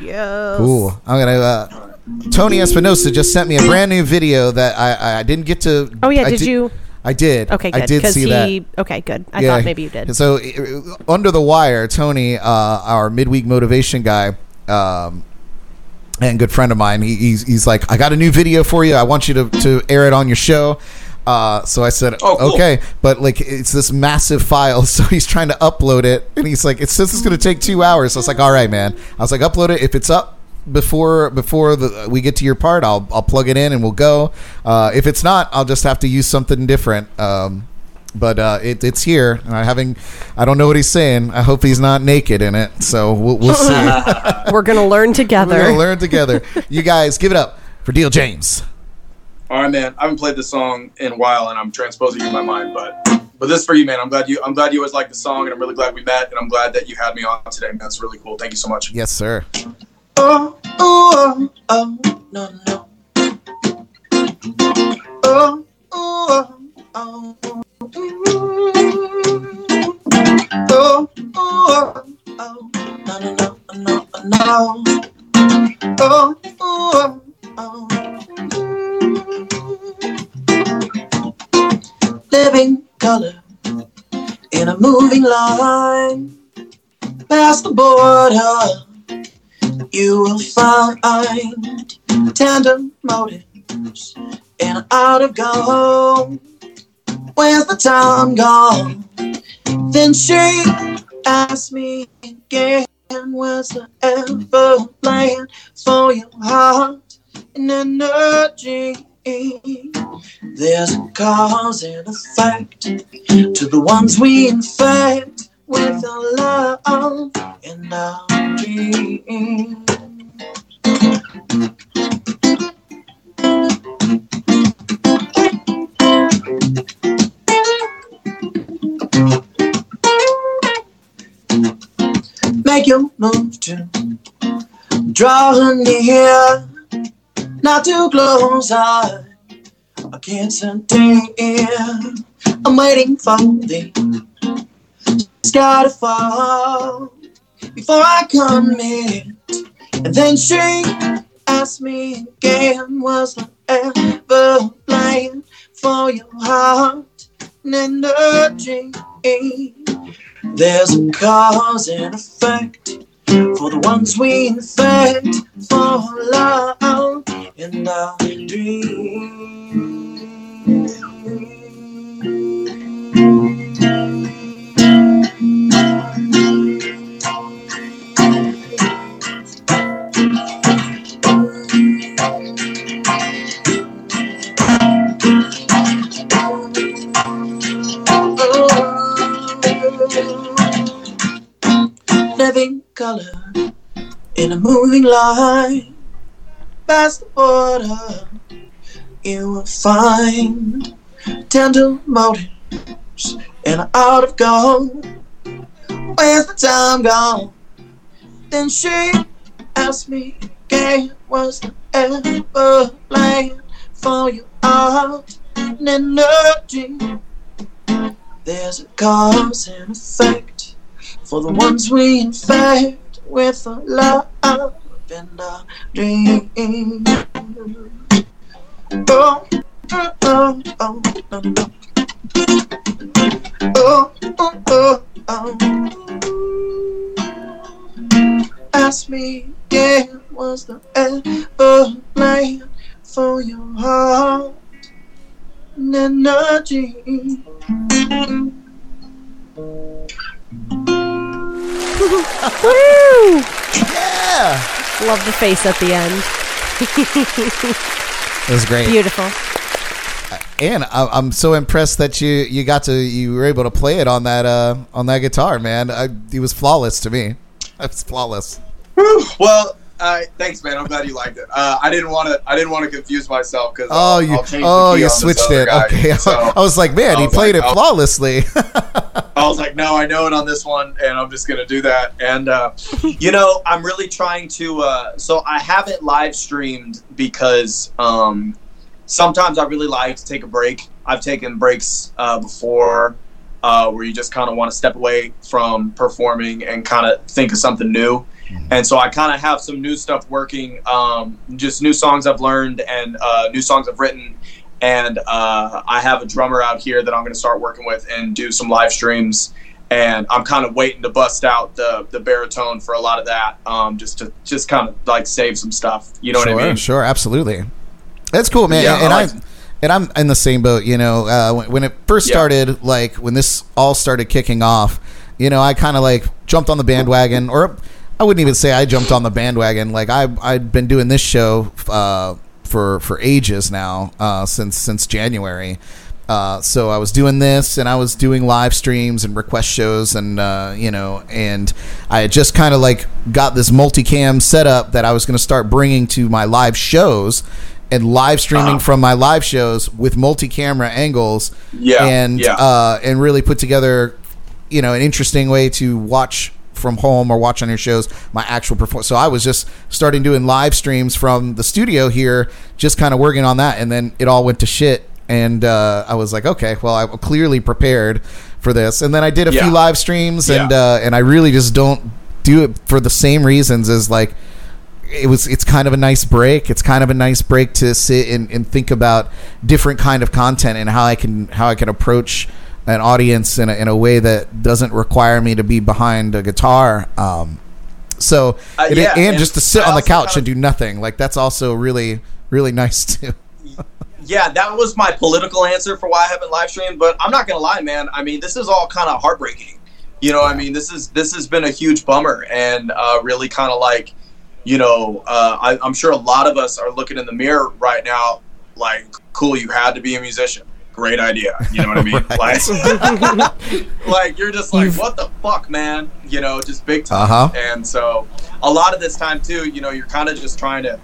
Speaker 2: Yes.
Speaker 1: Cool. I'm gonna. Uh, Tony Espinosa just sent me a brand new video that I I didn't get to.
Speaker 2: Oh, yeah.
Speaker 1: I
Speaker 2: did
Speaker 1: di-
Speaker 2: you?
Speaker 1: I did.
Speaker 2: Okay, good.
Speaker 1: I did see
Speaker 2: he,
Speaker 1: that.
Speaker 2: Okay, good. I thought maybe you did.
Speaker 1: So uh, under the wire, Tony, uh, our midweek motivation guy, um, and good friend of mine, he, he's he's like, I got a new video for you. I want you to to air it on your show. Uh, so I said,
Speaker 4: Oh, cool.
Speaker 1: okay, but like it's this massive file, so he's trying to upload it, and he's like, it says it's going to take two hours. So I was like, all right, man. I was like, upload it if it's up before before the, we get to your part. I'll I'll plug it in and we'll go. Uh, if it's not, I'll just have to use something different. Um, but uh, it, it's here, and I having I don't know what he's saying. I hope he's not naked in it. So we'll, we'll see.
Speaker 2: We're gonna learn together.
Speaker 1: We're gonna learn together. You guys, give it up for Deal James.
Speaker 4: All right, man. I haven't played this song in a while, and I'm transposing it in my mind. But but this is for you, man. I'm glad you I'm glad you always like the song, and I'm really glad we met, and I'm glad that you had me on today. Man, that's really cool. Thank you so much.
Speaker 1: Yes, sir.
Speaker 4: Oh, oh, oh, no, no. Oh, oh, oh, oh. No, no, no, no. Oh, oh, oh. Living color in a moving line past the border you will find tender motives and out of gold. Where's the time gone? Then she asked me again, Where's the ever plan for your heart and energy? There's a cause and effect to the ones we infect with our love and our dreams. Make your move to draw near, not too close. I, I can't stand I'm waiting for the sky to fall before I commit. And then she asked me again, was I ever playing for your heart and energy? There's a cause and effect for the ones we infect for love and our Living color in a moving line past the border, you will find tender motives and out of gold. Where's the time gone? Then she asked me again, was the ever plan for your art and energy? There's a cause and effect for the ones we infect with our love and our dreams. Oh, oh, oh, oh, no, no. Oh, oh, oh, oh. Ask me again, was the ever plan for your heart and energy?
Speaker 2: Woo!
Speaker 1: Yeah,
Speaker 2: Love the face at the end.
Speaker 1: it was great.
Speaker 2: Beautiful.
Speaker 1: And I, I'm so impressed that you you got to you were able to play it on that uh on that guitar, man. I, it was flawless to me. It's flawless.
Speaker 4: Well, uh, thanks, man. I'm glad you liked it. Uh, I didn't want to. I didn't want to confuse myself because
Speaker 1: Oh, you oh you switched it. Okay,
Speaker 4: So
Speaker 1: I was like, man,
Speaker 4: I
Speaker 1: he played
Speaker 4: like,
Speaker 1: it flawlessly.
Speaker 4: I was like, no, I know it on this one, and I'm just gonna do that. And uh, you know, I'm really trying to. Uh, so I haven't live streamed because um, sometimes I really like to take a break. I've taken breaks uh, before. Uh, where you just kind of want to step away from performing and kind of think of something new. And so I kind of have some new stuff working, um, just new songs I've learned and uh, new songs I've written. And uh, I have a drummer out here that I'm going to start working with and do some live streams. And I'm kind of waiting to bust out the the baritone for a lot of that, um, just to just kind of like save some stuff. You know
Speaker 1: sure,
Speaker 4: what I mean?
Speaker 1: sure, absolutely. That's cool, man.
Speaker 4: Yeah,
Speaker 1: and
Speaker 4: I, like-
Speaker 1: and I'm in the same boat. You know, uh, when, when it first
Speaker 4: Yeah.
Speaker 1: started, like when this all started kicking off, you know, I kind of like jumped on the bandwagon, or I wouldn't even say I jumped on the bandwagon. Like I I'd been doing this show uh, for for ages now, uh, since since January. Uh, so I was doing this, and I was doing live streams and request shows, and uh, you know, and I had just kind of like got this multicam setup that I was going to start bringing to my live shows, and live streaming
Speaker 4: Uh-huh.
Speaker 1: from my live shows with multi-camera angles,
Speaker 4: Yeah,
Speaker 1: and
Speaker 4: yeah.
Speaker 1: Uh, and really put together, you know, an interesting way to watch from home or watch on your shows my actual performance. So I was just starting doing live streams from the studio here, just kind of working on that, and then it all went to shit. And uh, I was like, okay, well, I'm clearly prepared for this. And then I did a
Speaker 4: Yeah.
Speaker 1: few live streams, and uh, and I really just don't do it for the same reasons as like it was it's kind of a nice break it's kind of a nice break to sit and, and think about different kind of content and how i can how i can approach an audience in a, in a way that doesn't require me to be behind a guitar um, so
Speaker 4: Uh,
Speaker 1: and,
Speaker 4: yeah,
Speaker 1: and
Speaker 4: and
Speaker 1: just to sit
Speaker 4: I
Speaker 1: on the couch and do nothing like that's also really really nice too
Speaker 4: yeah, that was my political answer for why I haven't live streamed. But I'm not gonna lie, man. I mean, this is all kind of heartbreaking. You know, I mean, this is this has been a huge bummer, and uh, really kind of like, you know, uh, I, I'm sure a lot of us are looking in the mirror right now, like, cool, you had to be a musician. Great idea. You know what I mean? Like, like you're just like, what the fuck, man? You know, just big time.
Speaker 1: Uh-huh.
Speaker 4: And so, a lot of this time too, you know, you're kind of just trying to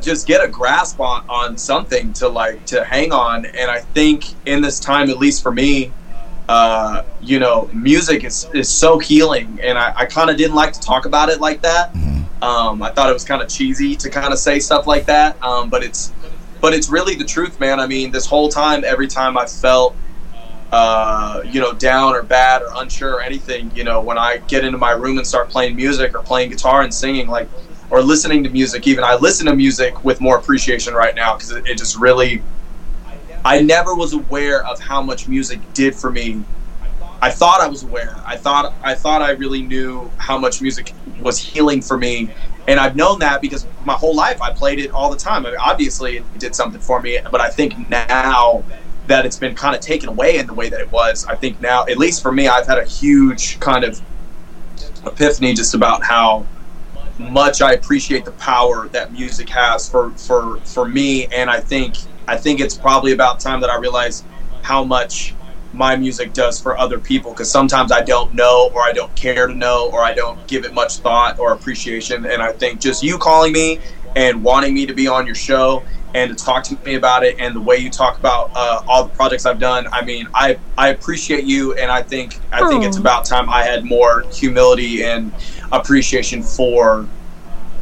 Speaker 4: just get a grasp on on something to like to hang on and i think in this time at least for me uh you know music is is so healing and i, I kind of didn't like to talk about it like that um i thought it was kind of cheesy to kind of say stuff like that um but it's but it's really the truth man i mean this whole time every time i felt uh, you know, down or bad or unsure or anything, you know, when I get into my room and start playing music or playing guitar and singing, like, or listening to music, even I listen to music with more appreciation right now because it, it just really, I never was aware of how much music did for me. I thought I was aware. I thought I thought I really knew how much music was healing for me, and I've known that because my whole life I played it all the time. I mean, obviously, it did something for me, but I think now that it's been kind of taken away in the way that it was, I think now, at least for me, I've had a huge kind of epiphany just about how much I appreciate the power that music has for for for me, and I think I think it's probably about time that I realize how much my music does for other people because sometimes I don't know or I don't care to know or I don't give it much thought or appreciation. And I think just you calling me and wanting me to be on your show and to talk to me about it and the way you talk about uh, all the projects I've done I mean I I appreciate you. And I think I think it's about time I had more humility and appreciation for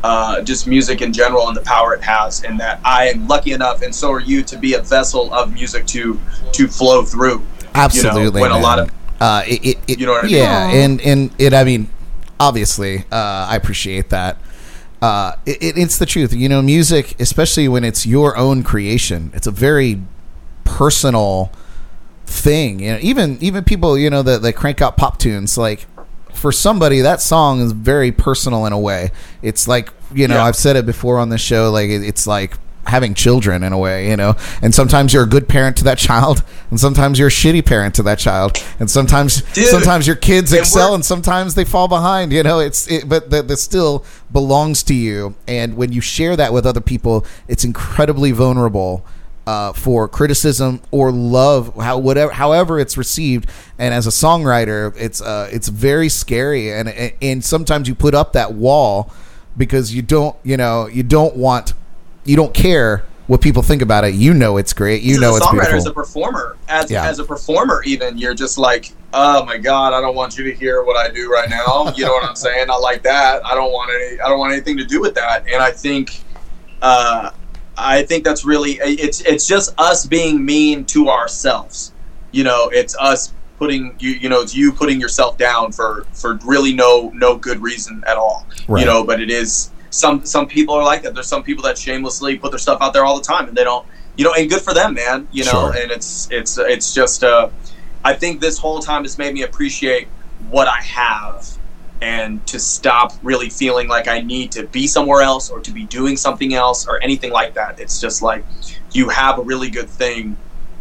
Speaker 4: uh, just music in general and the power it has, and that I am lucky enough, and so are you, to be a vessel of music to to flow through.
Speaker 1: Absolutely
Speaker 4: when a lot of-
Speaker 1: uh, it, it, it-
Speaker 4: You know what I mean?
Speaker 1: yeah and and it i mean obviously uh, i appreciate that. Uh, it, it, it's the truth. You know music especially when it's your own creation it's a very personal thing. You know even even people you know that, that crank out pop tunes like for somebody that song is very personal in a way. It's like you know
Speaker 4: Yeah.
Speaker 1: i've said it before on the show like it, it's like having children in a way you know? And sometimes you're a good parent to that child and sometimes you're a shitty parent to that child and sometimes
Speaker 4: Dude,
Speaker 1: sometimes your kids excel and sometimes they fall behind you know? It's it, but that that still belongs to you and when you share that with other people it's incredibly vulnerable uh, for criticism or love, how whatever, however it's received. And as a songwriter, it's uh, it's very scary, and and sometimes you put up that wall because you don't, you know, you don't want, you don't care what people think about it. You know it's great. You
Speaker 4: as
Speaker 1: know
Speaker 4: a
Speaker 1: it's
Speaker 4: songwriter, as a performer, as
Speaker 1: Yeah.
Speaker 4: as a performer, even you're just like, oh my god, I don't want you to hear what I do right now. You know what I'm saying? Not like that. I don't want any. I don't want anything to do with that. And I think, uh, I think that's really it's it's just us being mean to ourselves. You know, it's us putting you you know it's you putting yourself down for for really no no good reason at all.
Speaker 1: Right.
Speaker 4: You know, but it is some some people are like that. There's some people that shamelessly put their stuff out there all the time and they don't you know, and good for them, man. You know,
Speaker 1: Sure.
Speaker 4: and it's it's it's just uh, I think this whole time has made me appreciate what I have and to stop really feeling like I need to be somewhere else or to be doing something else or anything like that. It's just like you have a really good thing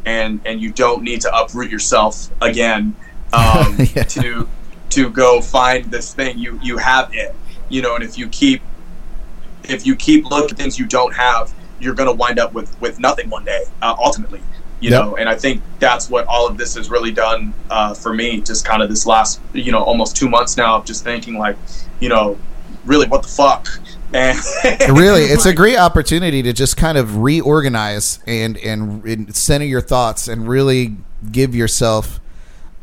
Speaker 4: and and you don't need to uproot yourself again um,
Speaker 1: Yeah.
Speaker 4: to to go find this thing you you have it you know and if you keep if you keep looking at things you don't have you're going to wind up with with nothing one day uh, ultimately you
Speaker 1: Yep.
Speaker 4: know and i think that's what all of this has really done uh, for me just kind of this last you know almost two months now of just thinking like you know really what the fuck and
Speaker 1: really it's a great opportunity to just kind of reorganize and and, and center your thoughts and really give yourself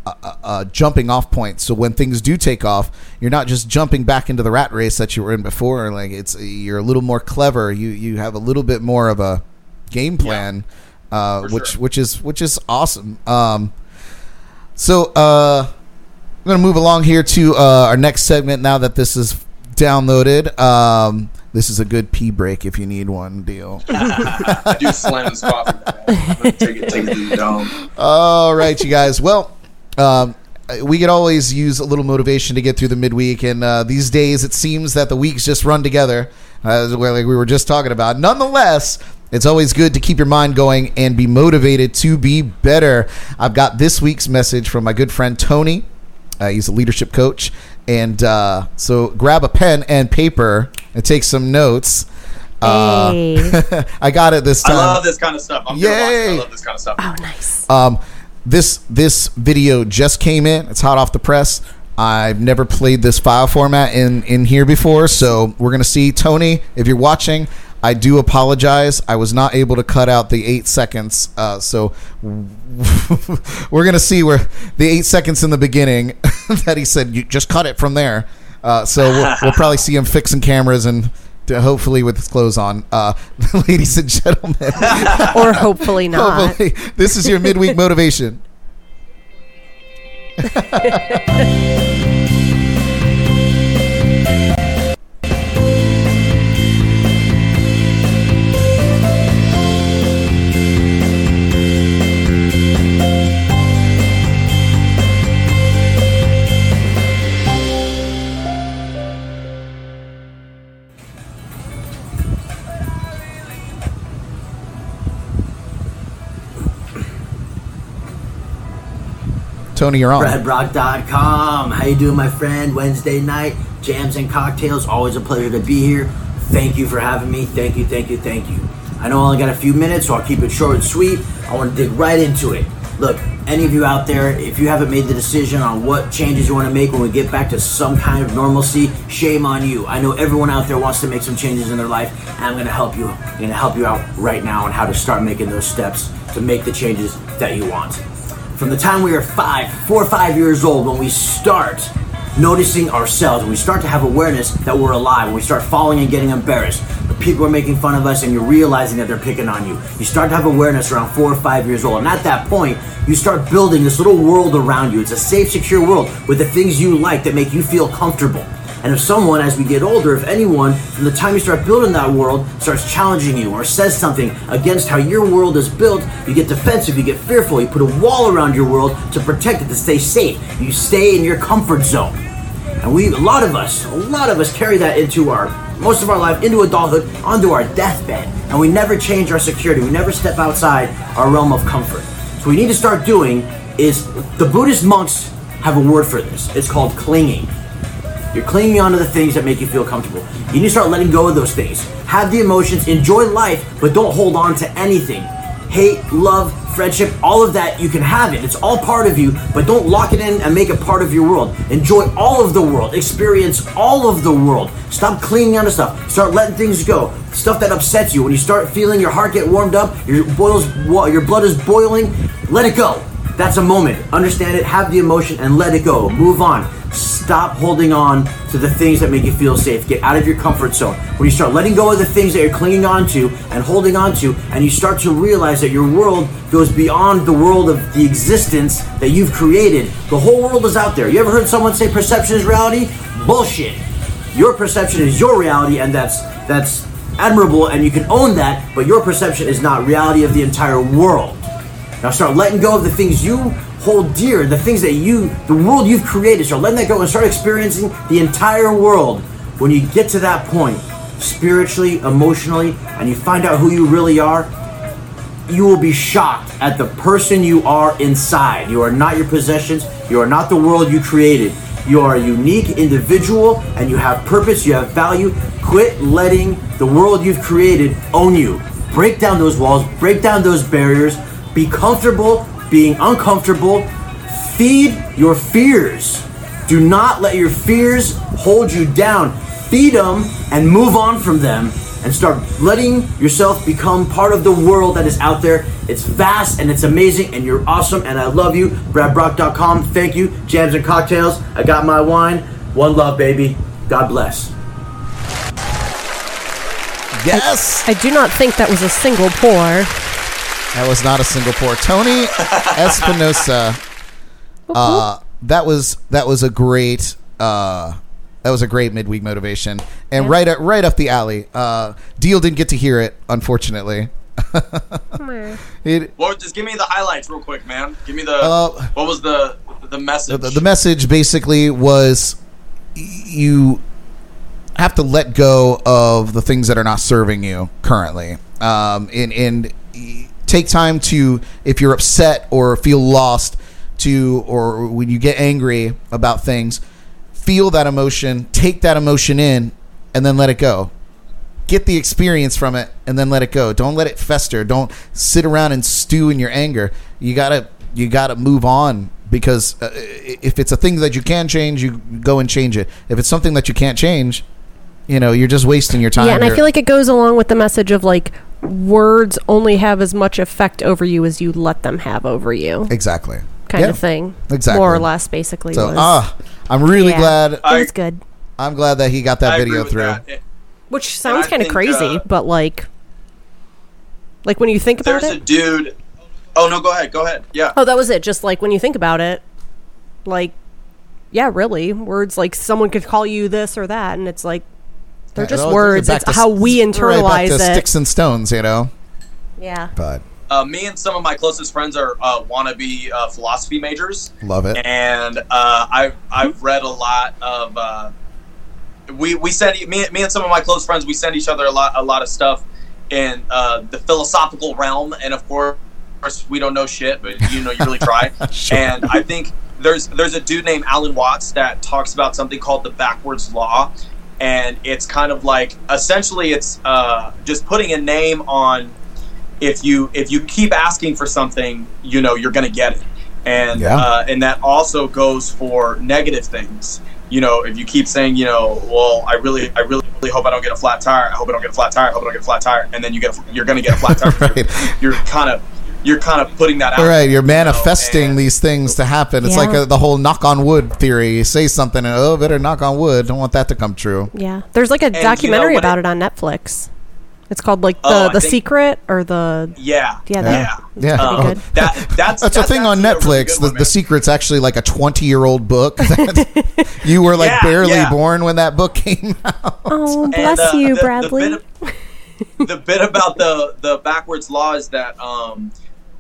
Speaker 1: a, a, a jumping off point so when things do take off you're not just jumping back into the rat race that you were in before like it's you're a little more clever you you have a little bit more of a game plan uh, which
Speaker 4: sure.
Speaker 1: which is which is awesome um so uh I'm going to move along here to uh, our next segment now that this is downloaded. Um, this is a good pee break if you need one deal.
Speaker 4: I do slam this coffee. Take it, take it to the dome.
Speaker 1: All right, you guys. Well, um, we could always use a little motivation to get through the midweek, and uh, these days it seems that the weeks just run together, uh, like we were just talking about. Nonetheless, it's always good to keep your mind going and be motivated to be better. I've got this week's message from my good friend Tony. Uh, he's a leadership coach, and uh, so grab a pen and paper and take some notes. Uh,
Speaker 2: Hey.
Speaker 1: I got it this time.
Speaker 4: I love this kind of stuff. I'm gonna watch it.
Speaker 1: Yay.
Speaker 4: I love this kind of stuff.
Speaker 2: oh, nice.
Speaker 1: Um, this this video just came in. It's hot off the press. I've never played this file format in in here before, so we're gonna see Tony. If you're watching, I do apologize. I was not able to cut out the eight seconds, uh, so we're gonna see where the eight seconds in the beginning that he said you just cut it from there. Uh, so we'll, we'll probably see him fixing cameras and. To hopefully with his clothes on, uh, ladies and gentlemen.
Speaker 2: or hopefully not.
Speaker 1: Hopefully, this is your midweek motivation. Tony, you're on.
Speaker 5: BradBrock.com. How you doing, my friend? Wednesday night, jams and cocktails. Always a pleasure to be here. Thank you for having me. Thank you, thank you, thank you. I know I only got a few minutes, so I'll keep it short and sweet. I want to dig right into it. Look, any of you out there, if you haven't made the decision on what changes you want to make when we get back to some kind of normalcy, shame on you. I know everyone out there wants to make some changes in their life, and I'm going to help you. I'm going to help you out right now on how to start making those steps to make the changes that you want from the time we are five, four or five years old, when we start noticing ourselves, when we start to have awareness that we're alive, when we start falling and getting embarrassed, people are making fun of us and you're realizing that they're picking on you. You start to have awareness around four or five years old. And at that point, you start building this little world around you. It's a safe, secure world with the things you like that make you feel comfortable. And if someone, as we get older, if anyone, from the time you start building that world, starts challenging you or says something against how your world is built, you get defensive, you get fearful, you put a wall around your world to protect it, to stay safe. You stay in your comfort zone. And we, a lot of us, a lot of us carry that into our, most of our life, into adulthood, onto our deathbed. And we never change our security. We never step outside our realm of comfort. So what we need to start doing is, the Buddhist monks have a word for this. It's called clinging. You're clinging onto the things that make you feel comfortable. You need to start letting go of those things. Have the emotions, enjoy life, but don't hold on to anything. Hate, love, friendship, all of that, you can have it. It's all part of you, but don't lock it in and make it part of your world. Enjoy all of the world. Experience all of the world. Stop clinging onto stuff. Start letting things go. Stuff that upsets you. When you start feeling your heart get warmed up, your boils, your blood is boiling, let it go. That's a moment. Understand it, have the emotion, and let it go. Move on. Stop holding on to the things that make you feel safe. Get out of your comfort zone. When you start letting go of the things that you're clinging on to and holding on to, and you start to realize that your world goes beyond the world of the existence that you've created, the whole world is out there. You ever heard someone say perception is reality? Bullshit. Your perception is your reality, and that's that's admirable, and you can own that. But your perception is not reality of the entire world. Now start letting go of the things you hold dear, the things that you, the world you've created. Start letting that go and start experiencing the entire world. When you get to that point, spiritually, emotionally, and you find out who you really are, you will be shocked at the person you are inside. You are not your possessions. You are not the world you created. You are a unique individual and you have purpose, you have value. Quit letting the world you've created own you. Break down those walls, break down those barriers, be comfortable being uncomfortable. Feed your fears. Do not let your fears hold you down. Feed them and move on from them and start letting yourself become part of the world that is out there. It's vast and it's amazing and you're awesome and I love you. BradBrock.com. Thank you. Jams and cocktails. I got my wine. One love, baby. God bless.
Speaker 1: Yes,
Speaker 2: I do not think that was a single pour.
Speaker 1: That was not a single pour. Tony Espinosa. Uh, that was that was a great uh, that was a great midweek motivation and
Speaker 2: Yeah.
Speaker 1: right up, right up the alley. Uh, Deal didn't get to hear it, unfortunately. it,
Speaker 4: Well, just give me the highlights real quick, man. Give me the
Speaker 1: Uh,
Speaker 4: what was the the message?
Speaker 1: the, the message basically was y- you have to let go of the things that are not serving you currently um, and, and y- take time to if you're upset or feel lost to or when you get angry about things feel that emotion take that emotion in and then let it go. Get the experience from it and then let it go. Don't let it fester. Don't sit around and stew in your anger. You gotta you gotta move on because uh, if it's a thing that you can change you go and change it. If it's something that you can't change you know you're just wasting your time.
Speaker 2: Yeah, and I feel like it goes along with the message of like words only have as much effect over you as you let them have over you,
Speaker 1: exactly
Speaker 2: kind
Speaker 1: Yeah,
Speaker 2: of thing.
Speaker 1: exactly.
Speaker 2: More or less, basically.
Speaker 1: so
Speaker 2: was.
Speaker 1: ah i'm really
Speaker 2: Yeah.
Speaker 1: glad
Speaker 2: it was good.
Speaker 1: i'm glad that he got that
Speaker 4: I
Speaker 1: video through
Speaker 4: that. It-
Speaker 2: Which sounds kind of crazy,
Speaker 4: uh,
Speaker 2: but like, like when you think about it.
Speaker 4: There's a dude. Oh no, go ahead. Go ahead. Yeah.
Speaker 2: Oh, that was it. Just like when you think about it, like, yeah, really, words like someone could call you this or that, and it's like they're just words.
Speaker 1: back
Speaker 2: It's
Speaker 1: to
Speaker 2: how
Speaker 1: s-
Speaker 2: we
Speaker 1: right back
Speaker 2: internalize
Speaker 1: to
Speaker 2: it.
Speaker 1: sticks and stones you know
Speaker 2: Yeah.
Speaker 1: but
Speaker 4: Uh, me and some of my closest friends are uh, wannabe uh, philosophy majors,
Speaker 1: love it
Speaker 4: and uh, I've I've read a lot of. Uh, we we send me me and some of my close friends we send each other a lot a lot of stuff in uh, the philosophical realm, and of course we don't know shit, but you know you really try.
Speaker 1: Sure.
Speaker 4: And I think there's there's a dude named Alan Watts that talks about something called the backwards law, and it's kind of like essentially it's uh, just putting a name on if you if you keep asking for something, you know you're gonna get it, and
Speaker 1: Yeah.
Speaker 4: uh, and that also goes for negative things. You know, if you keep saying, you know, well, I really, I really, really hope I don't get a flat tire. I hope I don't get a flat tire. I hope I don't get a flat tire. And then you get, a, you're gonna get a flat tire.
Speaker 1: Right.
Speaker 4: You're, you're kind of, you're kind of putting that out.
Speaker 1: All right, you're
Speaker 4: you know,
Speaker 1: manifesting
Speaker 4: and-
Speaker 1: these things to happen. It's
Speaker 2: Yeah.
Speaker 1: like uh the whole knock on wood theory. You say something and oh, better knock on wood. Don't want that to come true.
Speaker 2: Yeah. There's like a
Speaker 4: you know
Speaker 2: documentary about
Speaker 4: it-
Speaker 2: it on Netflix. It's called like the
Speaker 4: Oh,
Speaker 2: the
Speaker 4: think-
Speaker 2: secret or the
Speaker 4: Yeah,
Speaker 2: yeah
Speaker 1: Yeah.
Speaker 2: that,
Speaker 1: Yeah.
Speaker 2: Pretty good.
Speaker 4: That that's
Speaker 1: That's, a thing on
Speaker 4: actually a really
Speaker 1: Netflix. the,
Speaker 4: one,
Speaker 1: the. Secret's actually like a 20 year old book. that you were like
Speaker 4: Yeah,
Speaker 1: barely
Speaker 4: yeah.
Speaker 1: born when that book came out.
Speaker 2: Oh,
Speaker 4: And,
Speaker 2: bless
Speaker 4: uh,
Speaker 2: you,
Speaker 4: the-
Speaker 2: Bradley.
Speaker 4: The bit, the bit about the the backwards law is that um,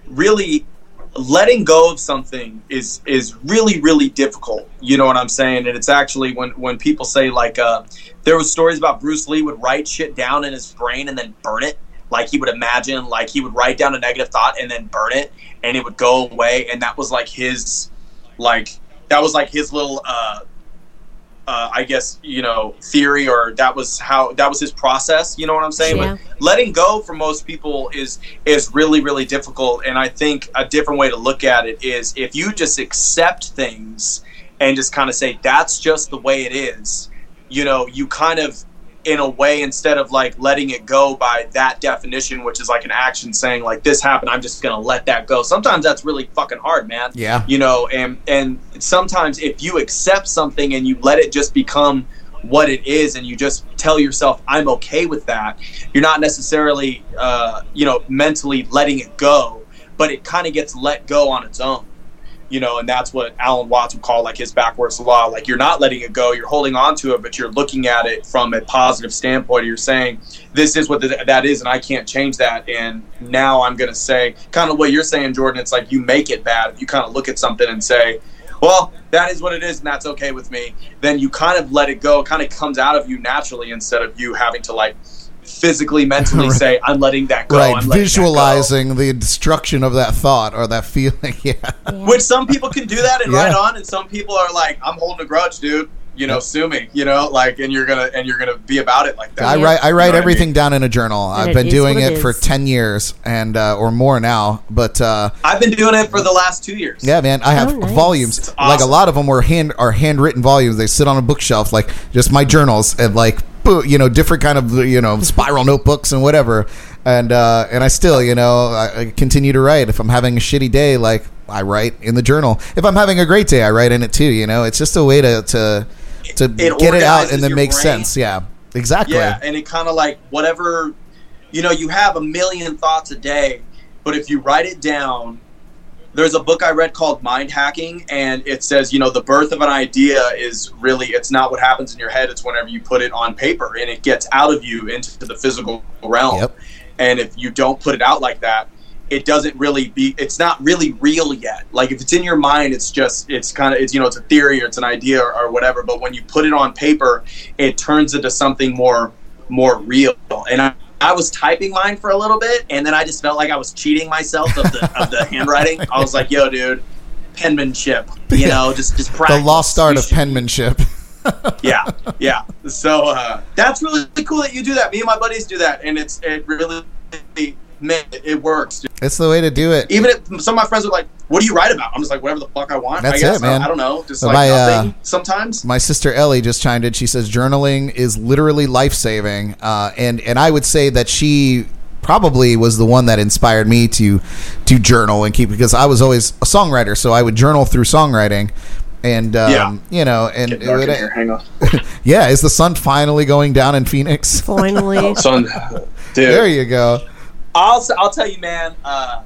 Speaker 4: really letting go of something is is really really difficult. You know what I'm saying? And it's actually when when people say like uh, there was stories about Bruce Lee would write shit down in his brain and then burn it. Like he would imagine, like he would write down a negative thought and then burn it, and it would go away. And that was like his, like that was like his little uh, uh, I guess you know theory or that was how that was his process. You know what I'm saying?
Speaker 2: Yeah.
Speaker 4: But letting go for most people is is really really difficult. And I think a different way to look at it is if you just accept things and just kind of say that's just the way it is. You know, you kind of in a way instead of like letting it go by that definition which is like an action saying like this happened i'm just gonna let that go. Sometimes that's really fucking hard man.
Speaker 1: Yeah.
Speaker 4: you know and and sometimes if you accept something and you let it just become what it is and you just tell yourself i'm okay with that you're not necessarily uh, you know mentally letting it go but it kind of gets let go on its own you know and that's what alan watts would call like his backwards law. Like you're not letting it go. You're holding on to it but you're looking at it from a positive standpoint. You're saying this is what that is and i can't change that. And now i'm going to say kind of what you're saying jordan it's like you make it bad. If you kind of look at something and say well that is what it is and that's okay with me. Then you kind of let it go. It kind of comes out of you naturally instead of you having to like physically, mentally say, "I'm letting that go."
Speaker 1: right,
Speaker 4: I'm letting that go."
Speaker 1: visualizing the destruction of that thought or that feeling. Yeah,
Speaker 4: Which some people can do that and
Speaker 1: Yeah.
Speaker 4: right on, and some people are like, "I'm holding a grudge, dude." You know, sue me. You know, like, and you're gonna and you're gonna be about it like that.
Speaker 1: I write I write
Speaker 4: You know what I
Speaker 1: everything
Speaker 4: mean?
Speaker 1: down in a journal. I've been doing
Speaker 2: what
Speaker 1: it,
Speaker 2: it
Speaker 1: for ten years and uh, or more now. But uh,
Speaker 4: I've been doing it for the last two years.
Speaker 1: yeah, man, I have
Speaker 2: Oh, nice.
Speaker 1: volumes.
Speaker 4: It's
Speaker 1: Like a lot of them were hand are handwritten volumes. They sit on a bookshelf, like just my journals and like boo- you know different kind of you know spiral notebooks and whatever. And uh, and I still you know I, I continue to write. If I'm having a shitty day, like I write in the journal. If I'm having a great day, I write in it too. You know, it's just a way to to to
Speaker 4: It
Speaker 1: get it out and then make
Speaker 4: brain.
Speaker 1: sense. Yeah, exactly.
Speaker 4: Yeah, and it kind of like whatever, you know, you have a million thoughts a day, but if you write it down, there's a book I read called Mind Hacking, and it says, you know, the birth of an idea is really, it's not what happens in your head, it's whenever you put it on paper and it gets out of you into the physical realm.
Speaker 1: Yep.
Speaker 4: And if you don't put it out like that, it doesn't really be it's not really real yet like if it's in your mind it's just it's kind of it's you know it's a theory or it's an idea or, or whatever but when you put it on paper it turns into something more more real and I, I was typing mine for a little bit and then i just felt like i was cheating myself of the of the handwriting i was like yo dude penmanship you know just just practice.
Speaker 1: the lost art of penmanship.
Speaker 4: yeah yeah so uh, that's really cool that you do that me and my buddies do that and it's it really man it, it works dude.
Speaker 1: It's the way to do it.
Speaker 4: even if some of my friends are like, "What do you write about?" I'm just like, "Whatever the fuck I want."
Speaker 1: That's
Speaker 4: I guess
Speaker 1: it, man.
Speaker 4: I, I don't know, just like
Speaker 1: my, uh,
Speaker 4: sometimes.
Speaker 1: My sister Ellie just chimed in. She says journaling is literally life saving, uh, and and I would say that she probably was the one that inspired me to to journal and keep because I was always a songwriter, so I would journal through songwriting. And um,
Speaker 4: Yeah.
Speaker 1: you know, and
Speaker 4: Getting
Speaker 1: it would-
Speaker 4: Hang on,
Speaker 1: yeah, is the sun finally going down in Phoenix?
Speaker 2: Finally.
Speaker 4: son, dude.
Speaker 1: There you go.
Speaker 4: I'll s- I'll tell you, man. Uh,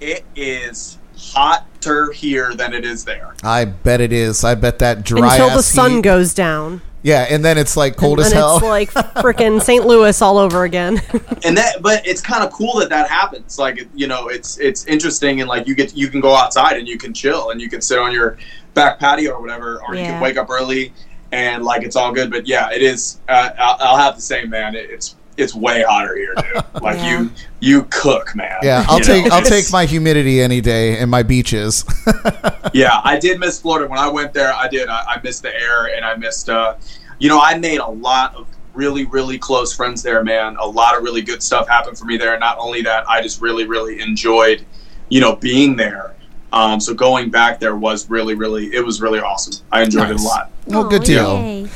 Speaker 4: it is hotter here than it is there.
Speaker 1: I bet it is. I bet that dry
Speaker 2: Until the sun
Speaker 1: heat-
Speaker 2: goes down.
Speaker 1: Yeah, and then it's like cold
Speaker 2: and
Speaker 1: as
Speaker 2: then
Speaker 1: hell.
Speaker 2: it's like freaking St. Louis all over again.
Speaker 4: and that but it's kind of cool that that happens like you know it's it's interesting and like you get you can go outside and you can chill and you can sit on your back patio or whatever or you can wake up early and like it's all good but yeah it is uh, I'll, I'll have to say man it, it's it's way hotter here dude like
Speaker 2: Yeah.
Speaker 4: you you cook man
Speaker 1: yeah, I'll
Speaker 4: You
Speaker 1: take
Speaker 4: know?
Speaker 1: I'll take my humidity any day and my beaches.
Speaker 4: yeah, I did miss Florida when I went there. I did. I, I missed the air, and I missed. Uh, you know, I made a lot of really, really close friends there, man. A lot of really good stuff happened for me there. Not only that, I just really, really enjoyed, you know, being there. Um, so going back there was really, really, it was really awesome. I enjoyed it a lot.
Speaker 1: well, good deal.
Speaker 2: yay.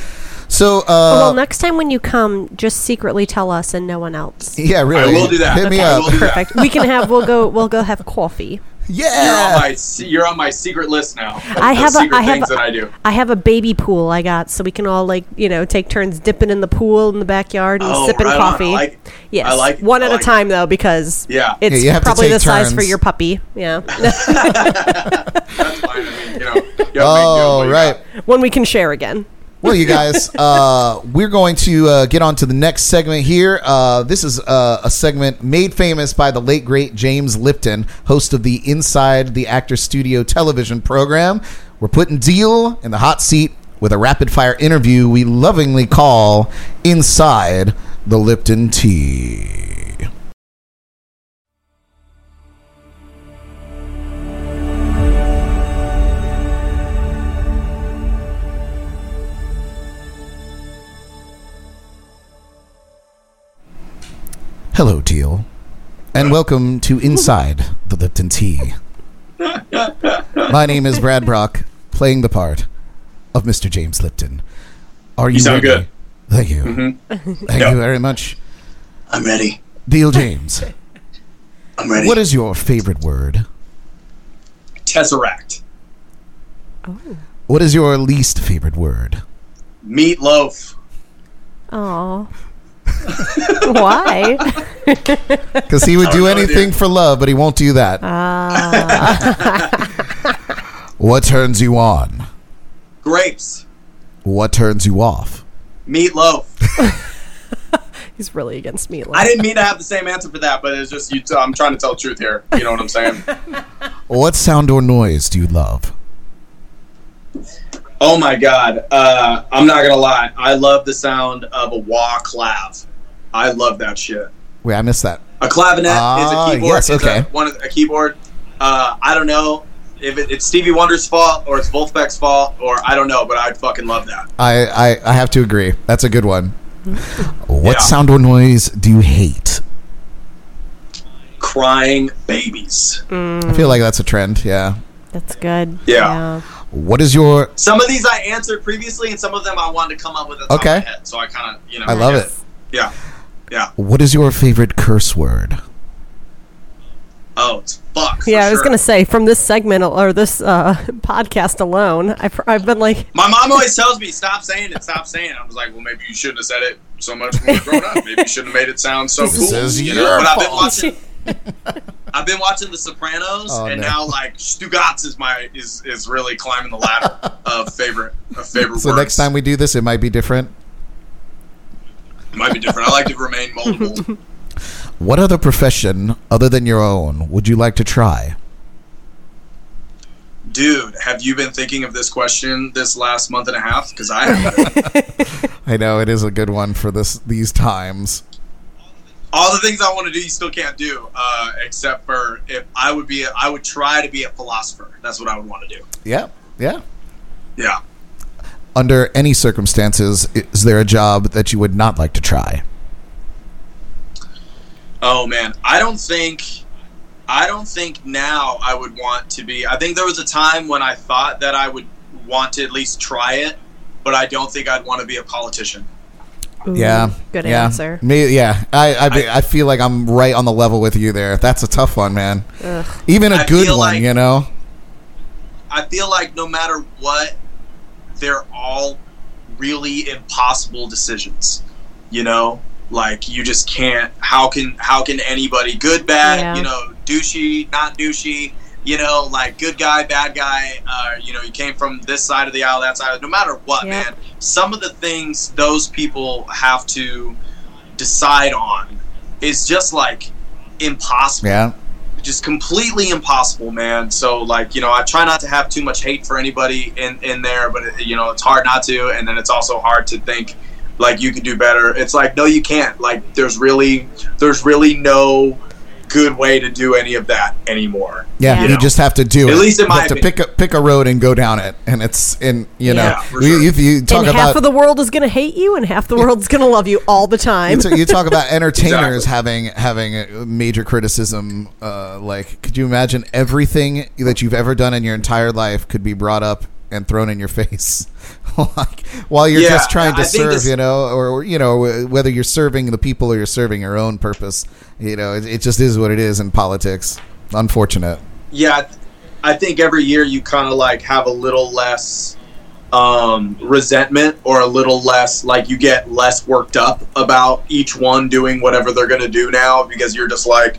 Speaker 1: So, uh,
Speaker 2: well, next time when you come, just secretly tell us and no one else.
Speaker 1: yeah, really,
Speaker 4: I will do that.
Speaker 1: Hit me
Speaker 4: I
Speaker 1: up.
Speaker 4: will do that.
Speaker 2: Perfect. We can have. We'll go. We'll go have coffee.
Speaker 4: You're on
Speaker 1: Yeah.
Speaker 4: my se- you're on my secret list now. of
Speaker 2: I
Speaker 4: the
Speaker 2: have a-
Speaker 4: secret
Speaker 2: I have
Speaker 4: things
Speaker 2: a-
Speaker 4: that I do.
Speaker 2: I have a baby pool I got, so we can all like you know take turns dipping in the pool in the backyard and
Speaker 4: Oh,
Speaker 2: sipping
Speaker 4: right on. I
Speaker 2: coffee.
Speaker 4: like it.
Speaker 2: yes,
Speaker 4: I like it.
Speaker 2: one
Speaker 4: I
Speaker 2: at
Speaker 4: like
Speaker 2: a
Speaker 4: it.
Speaker 2: time though, because
Speaker 4: Yeah.
Speaker 2: it's
Speaker 1: Yeah, you have to
Speaker 2: probably
Speaker 1: take
Speaker 2: the size for
Speaker 1: turns.
Speaker 2: your puppy. Yeah,
Speaker 4: That's fine. I mean, you know. you gotta make do with
Speaker 1: Oh,
Speaker 4: you
Speaker 1: right.
Speaker 4: got.
Speaker 2: when we can share again.
Speaker 1: Well, you guys, uh, we're going to uh, get on to the next segment here. Uh, this is uh, a segment made famous by the late, great James Lipton, host of the Inside the Actor Studio television program. We're putting Deal in the hot seat with a rapid fire interview we lovingly call Inside the Lipton Tea. Hello, Deal, and welcome to Inside the Lipton Tea. My name is Brad Brock, playing the part of Mr. James Lipton. Are you,
Speaker 4: sound
Speaker 1: ready?
Speaker 4: good.
Speaker 1: Thank you.
Speaker 4: Mm-hmm.
Speaker 1: Thank
Speaker 4: Yeah.
Speaker 1: you very much.
Speaker 4: I'm ready.
Speaker 1: Deal James,
Speaker 4: I'm ready.
Speaker 1: what is your favorite word?
Speaker 4: Tesseract?
Speaker 1: What is your least favorite word?
Speaker 4: Meatloaf.
Speaker 2: Oh, why?
Speaker 1: Because he would do anything for love, but he won't do that. Ah. what turns you on?
Speaker 4: Grapes.
Speaker 1: What turns you off?
Speaker 4: Meatloaf.
Speaker 2: He's really against me.
Speaker 4: I didn't mean to have the same answer for that, but it's just you. T- I'm trying to tell the truth here. You know what I'm saying?
Speaker 1: What sound or noise do you love?
Speaker 4: Oh my god. Uh, I'm not gonna lie. I love the sound of a wah clav. I love that shit.
Speaker 1: Wait, I missed that.
Speaker 4: A clavinet
Speaker 1: Ah,
Speaker 4: is a keyboard.
Speaker 1: yes, okay.
Speaker 4: A, one of- a keyboard. Uh, I don't know if it, it's Stevie Wonder's fault or it's Vulfpeck's fault or I don't know, but I'd fucking love that.
Speaker 1: I, I, I have to agree. That's a good one. What
Speaker 4: Yeah.
Speaker 1: sound or noise do you hate?
Speaker 4: Crying babies.
Speaker 1: I feel like that's a trend. Yeah.
Speaker 2: That's good.
Speaker 4: Yeah.
Speaker 1: What is your?
Speaker 4: Some of these I answered previously, and some of them I wanted to come up with at
Speaker 1: Okay.
Speaker 4: top of my head. So I kind of, you know.
Speaker 1: I love
Speaker 4: yeah.
Speaker 1: it.
Speaker 4: Yeah. Yeah.
Speaker 1: What is your favorite curse word?
Speaker 4: Oh, it's fuck. for
Speaker 2: Yeah, I was
Speaker 4: sure.
Speaker 2: gonna say from this segment or this uh, podcast alone, I've, I've been like,
Speaker 4: My mom always tells me, "Stop saying it, stop saying it." I was like, "Well, maybe you shouldn't have said it so much when you were growing up. Maybe you shouldn't have made it sound so
Speaker 1: This
Speaker 4: cool."
Speaker 1: is
Speaker 4: you
Speaker 1: your
Speaker 4: know? But I've been
Speaker 1: fault.
Speaker 4: watching. I've been watching The Sopranos,
Speaker 1: Oh,
Speaker 4: and
Speaker 1: no.
Speaker 4: now like Stugatz is my is is really climbing the ladder of favorite of favorite.
Speaker 1: So
Speaker 4: words.
Speaker 1: next time we do this, it might be different.
Speaker 4: it might be different. I like to remain moldable.
Speaker 1: What other profession other than your own would you like to try?
Speaker 4: Dude, have you been thinking of this question this last month and a half? Because I.
Speaker 1: I know it is a good one for this these times.
Speaker 4: All the things I want to do, you still can't do, uh, except for if I would be, a, I would try to be a philosopher. That's what I would want to do.
Speaker 1: Yeah, yeah.
Speaker 4: Yeah.
Speaker 1: Under any circumstances, is there a job that you would not like to try?
Speaker 4: Oh man, I don't think, I don't think now I would want to be. I think there was a time when I thought that I would want to at least try it, but I don't think I'd want to be a politician.
Speaker 2: Ooh,
Speaker 1: Yeah,
Speaker 2: good
Speaker 1: yeah.
Speaker 2: answer.
Speaker 1: Me, yeah. I, I, be- I feel like I'm right on the level with you there. That's a tough one, man. Even a
Speaker 4: I
Speaker 1: good one,
Speaker 4: like-
Speaker 1: you know.
Speaker 4: I feel like no matter what, they're all really impossible decisions. You know, like you just can't. How can how can anybody good bad?
Speaker 2: Yeah.
Speaker 4: You know, douchey not douchey. You know, like good guy bad guy. Uh, you know, you came from this side of the aisle, that side. No matter what,
Speaker 2: Yeah.
Speaker 4: man. Some of the things those people have to decide on is just like impossible
Speaker 1: Yeah,
Speaker 4: just completely impossible, man. So like, you know, I try not to have too much hate for anybody in in there, but it, you know, it's hard not to, and then it's also hard to think like you could do better. It's like, no, you can't. Like, there's really there's really no good way to do any of that anymore.
Speaker 1: yeah.
Speaker 2: You
Speaker 1: You just have to do
Speaker 4: At
Speaker 1: it.
Speaker 4: least in
Speaker 1: You
Speaker 4: my
Speaker 1: have to pick a pick a road and go down it, and it's in you know.
Speaker 2: Yeah,
Speaker 4: for
Speaker 1: you,
Speaker 4: sure.
Speaker 1: you, you talk
Speaker 2: and
Speaker 1: about
Speaker 2: half of the world is gonna hate you, and half the world's gonna love you all the time.
Speaker 1: you, t- you talk about entertainers
Speaker 4: Exactly.
Speaker 1: having having major criticism. Uh, like, could you imagine everything that you've ever done in your entire life could be brought up and thrown in your face, like while you're
Speaker 4: Yeah,
Speaker 1: just trying to
Speaker 4: I
Speaker 1: serve,
Speaker 4: this-
Speaker 1: you know, or, you know, whether you're serving the people or you're serving your own purpose. You know, it, it just is what it is in politics. Unfortunate.
Speaker 4: yeah, I think every year you kind of like have a little less um, resentment or a little less like you get less worked up about each one doing whatever they're gonna do now because you're just like,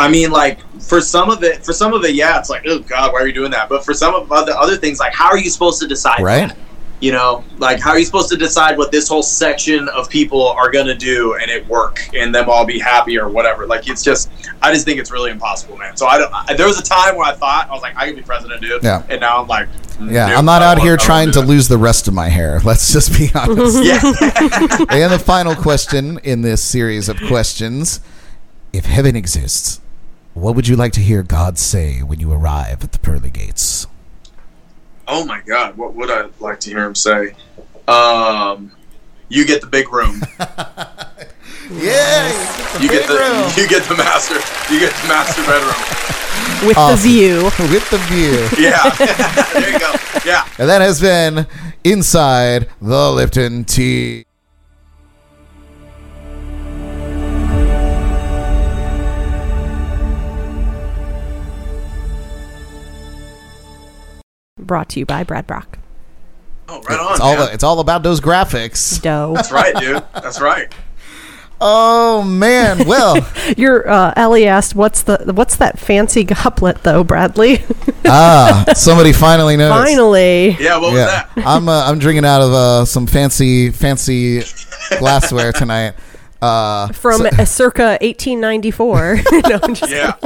Speaker 4: I mean, like for some of it, for some of it, yeah, it's like, oh god, why are you doing that? But for some of the other things, like how are you supposed to decide?
Speaker 1: Right.
Speaker 4: that? You know, like how are you supposed to decide what this whole section of people are gonna do and it work and them all be happy or whatever? Like it's just, I just think it's really impossible, man. So I don't. I, there was a time where I thought I was like, I could be president, dude.
Speaker 1: Yeah.
Speaker 4: And now I'm like, mm,
Speaker 1: Yeah,
Speaker 4: dude,
Speaker 1: I'm not out here
Speaker 4: wanna- I don't
Speaker 1: trying to lose the rest of my hair. Let's just be honest.
Speaker 4: Yeah.
Speaker 1: and the final question in this series of questions If heaven exists, what would you like to hear God say when you arrive at the pearly gates?
Speaker 4: oh my god, what would I like to hear him say? Um, you get the big room.
Speaker 1: Yeah,
Speaker 4: You get the you get the master. You get the master bedroom.
Speaker 2: with
Speaker 1: Awesome.
Speaker 2: the view.
Speaker 1: with the view.
Speaker 4: Yeah. there you go. Yeah.
Speaker 1: And that has been Inside the Lipton Tea.
Speaker 2: Brought to you by Brad Brock.
Speaker 4: Oh, right on.
Speaker 1: It's all,
Speaker 4: man.
Speaker 1: it's all about those graphics.
Speaker 2: Doe.
Speaker 4: That's right, dude. That's right.
Speaker 1: Oh, man. Well,
Speaker 2: Your uh, Ellie asked, "What's the what's that fancy goblet though, Bradley?"
Speaker 1: ah, somebody finally knows.
Speaker 2: Finally,
Speaker 4: Yeah. What was
Speaker 1: Yeah,
Speaker 4: that?
Speaker 1: I'm uh, I'm drinking out of uh, some fancy fancy glassware tonight. Uh,
Speaker 2: From a circa 1894. no, I'm just
Speaker 4: Yeah.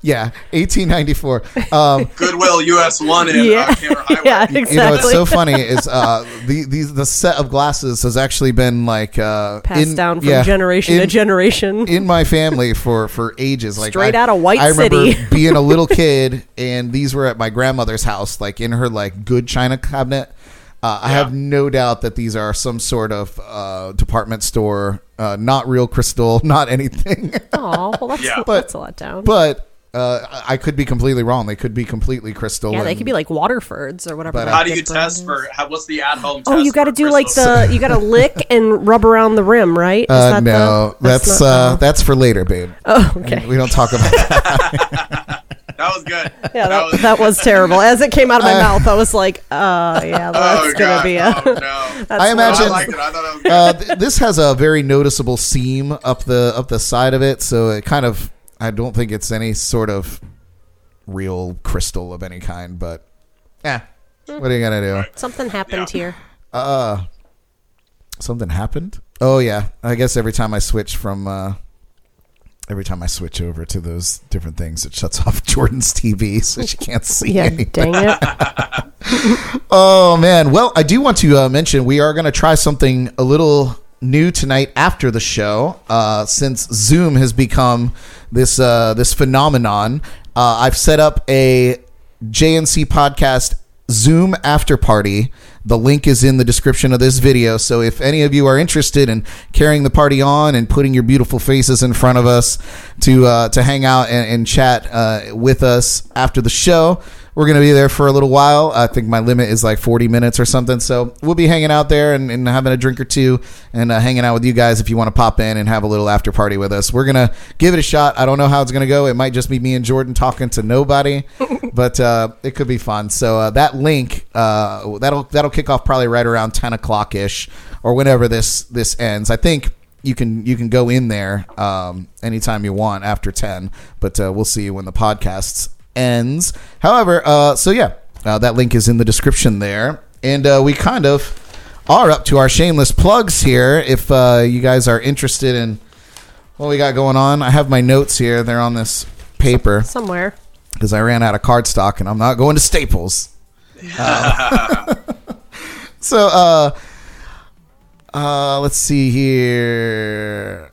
Speaker 1: yeah, 1894. Um,
Speaker 4: Goodwill US One in
Speaker 2: Yeah.
Speaker 4: uh, Highway.
Speaker 2: yeah, exactly.
Speaker 1: You know what's so funny is uh, the these the set of glasses has actually been like uh,
Speaker 2: Passed
Speaker 1: in-
Speaker 2: down from
Speaker 1: yeah,
Speaker 2: generation to
Speaker 1: in-
Speaker 2: generation.
Speaker 1: in my family for for ages. Like
Speaker 2: Straight
Speaker 1: I-
Speaker 2: of White
Speaker 1: I remember
Speaker 2: City.
Speaker 1: being a little kid, and these were at my grandmother's house, like in her like good china cabinet. Uh, I
Speaker 4: Yeah.
Speaker 1: have no doubt that these are some sort of uh, department store, uh, not real crystal, not anything.
Speaker 2: Oh, well, that's,
Speaker 4: Yeah.
Speaker 2: that's a let down.
Speaker 1: but uh, I I could be completely wrong. They could be completely crystal.
Speaker 2: yeah, they could be like Waterfords or whatever.
Speaker 1: But,
Speaker 4: How do you test
Speaker 2: is.
Speaker 4: for? How, what's the at-home?
Speaker 2: Oh,
Speaker 4: test
Speaker 2: you got to
Speaker 4: for
Speaker 2: do like the you got to lick and rub around the rim, right? Is
Speaker 1: Uh,
Speaker 2: that the-
Speaker 1: no, that's
Speaker 2: not-
Speaker 1: uh, that's for later, babe.
Speaker 2: oh, okay.
Speaker 1: We don't talk about that.
Speaker 4: That was good.
Speaker 2: Yeah, that,
Speaker 4: was.
Speaker 2: that was terrible. As it came out of my
Speaker 1: Uh,
Speaker 2: mouth, I was like, uh, yeah, that's
Speaker 4: oh,
Speaker 2: gonna
Speaker 4: God.
Speaker 2: be a.
Speaker 4: Oh, no.
Speaker 1: I
Speaker 4: Oh,
Speaker 1: imagine-
Speaker 4: I liked it. I thought it was good.
Speaker 1: uh, th- this has a very noticeable seam up the up the side of it, so it kind of I don't think it's any sort of real crystal of any kind, but yeah. What are you gonna do?
Speaker 2: something happened
Speaker 4: Yeah.
Speaker 2: here.
Speaker 1: Uh, something happened. Oh yeah, I guess every time I switch from uh, every time I switch over to those different things, it shuts off Jordan's TV, so she can't see
Speaker 2: Yeah,
Speaker 1: anything.
Speaker 2: dang it.
Speaker 1: Oh man. Well, I do want to uh, mention we are going to try something a little new tonight after the show. Uh, since Zoom has become this uh, this phenomenon, uh, I've set up a JNC podcast Zoom after party. The link is in the description of this video. So if any of you are interested in carrying the party on and putting your beautiful faces in front of us to uh, to hang out and, and chat uh, with us after the show, we're going to be there for a little while. I think my limit is like 40 minutes or something. So we'll be hanging out there and, and having a drink or two and uh, hanging out with you guys if you want to pop in and have a little after party with us. We're going to give it a shot. I don't know how it's going to go. It might just be me and Jordan talking to nobody, but uh, it could be fun. So uh, that link, uh, that'll, that'll kick off probably right around 10 o'clock ish or whenever this, this ends. I think you can you can go in there um, anytime you want after 10 but uh, we'll see you when the podcast ends however uh, so yeah uh, that link is in the description there and uh, we kind of are up to our shameless plugs here if uh, you guys are interested in what we got going on i have my notes here they're on this paper
Speaker 2: Somewhere.
Speaker 1: because I ran out of cardstock and I'm not going to Staples. Uh, so, uh, uh, let's see here.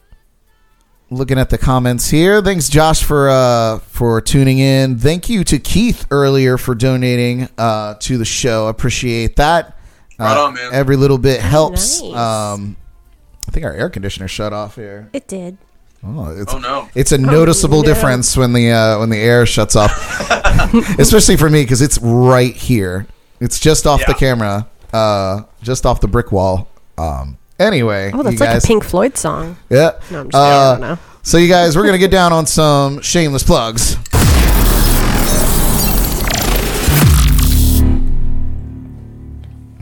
Speaker 1: Looking at the comments here. Thanks, Josh, for uh, for tuning in. Thank you to Keith earlier for donating uh, to the show. Appreciate that.
Speaker 4: Right
Speaker 1: Uh,
Speaker 4: on, man.
Speaker 1: Every little bit helps.
Speaker 2: Nice.
Speaker 1: Um, I think our air conditioner shut off here.
Speaker 2: It did.
Speaker 1: Oh, it's,
Speaker 4: Oh, no.
Speaker 1: It's a noticeable
Speaker 2: no.
Speaker 1: difference when the uh, when the air shuts off, especially for me because it's right here. It's just off the camera, uh, just off the brick wall. Um, anyway,
Speaker 2: Oh, that's
Speaker 1: you
Speaker 2: like
Speaker 1: guys,
Speaker 2: a Pink Floyd song.
Speaker 1: Yeah.
Speaker 2: No, I'm just
Speaker 1: Uh,
Speaker 2: kidding. I don't know.
Speaker 1: So you guys, we're gonna get down on some shameless plugs.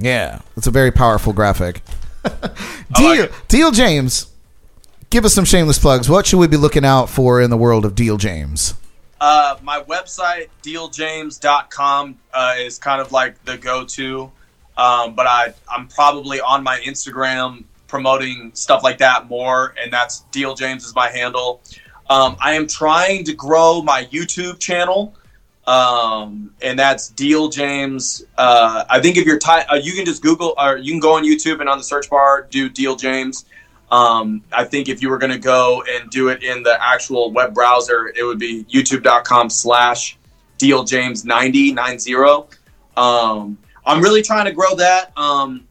Speaker 1: Yeah, it's a very powerful graphic. Deal,
Speaker 4: like.
Speaker 1: Deal James, give us some shameless plugs. What should we be looking out for in the world of Deal James?
Speaker 4: Uh, my website, dealjames.com, uh, is kind of like the go-to. Um, but I, I'm probably on my Instagram promoting stuff like that more, and that's Deal James is my handle. Um, I am trying to grow my YouTube channel, um, and that's Deal James. Uh, I think if you're ty- uh, you can just Google or you can go on YouTube and on the search bar do Deal James. Um, I think if you were going to go and do it in the actual web browser, it would be youtube.com slash dealjames9090. Um, I'm really trying to grow that. Um,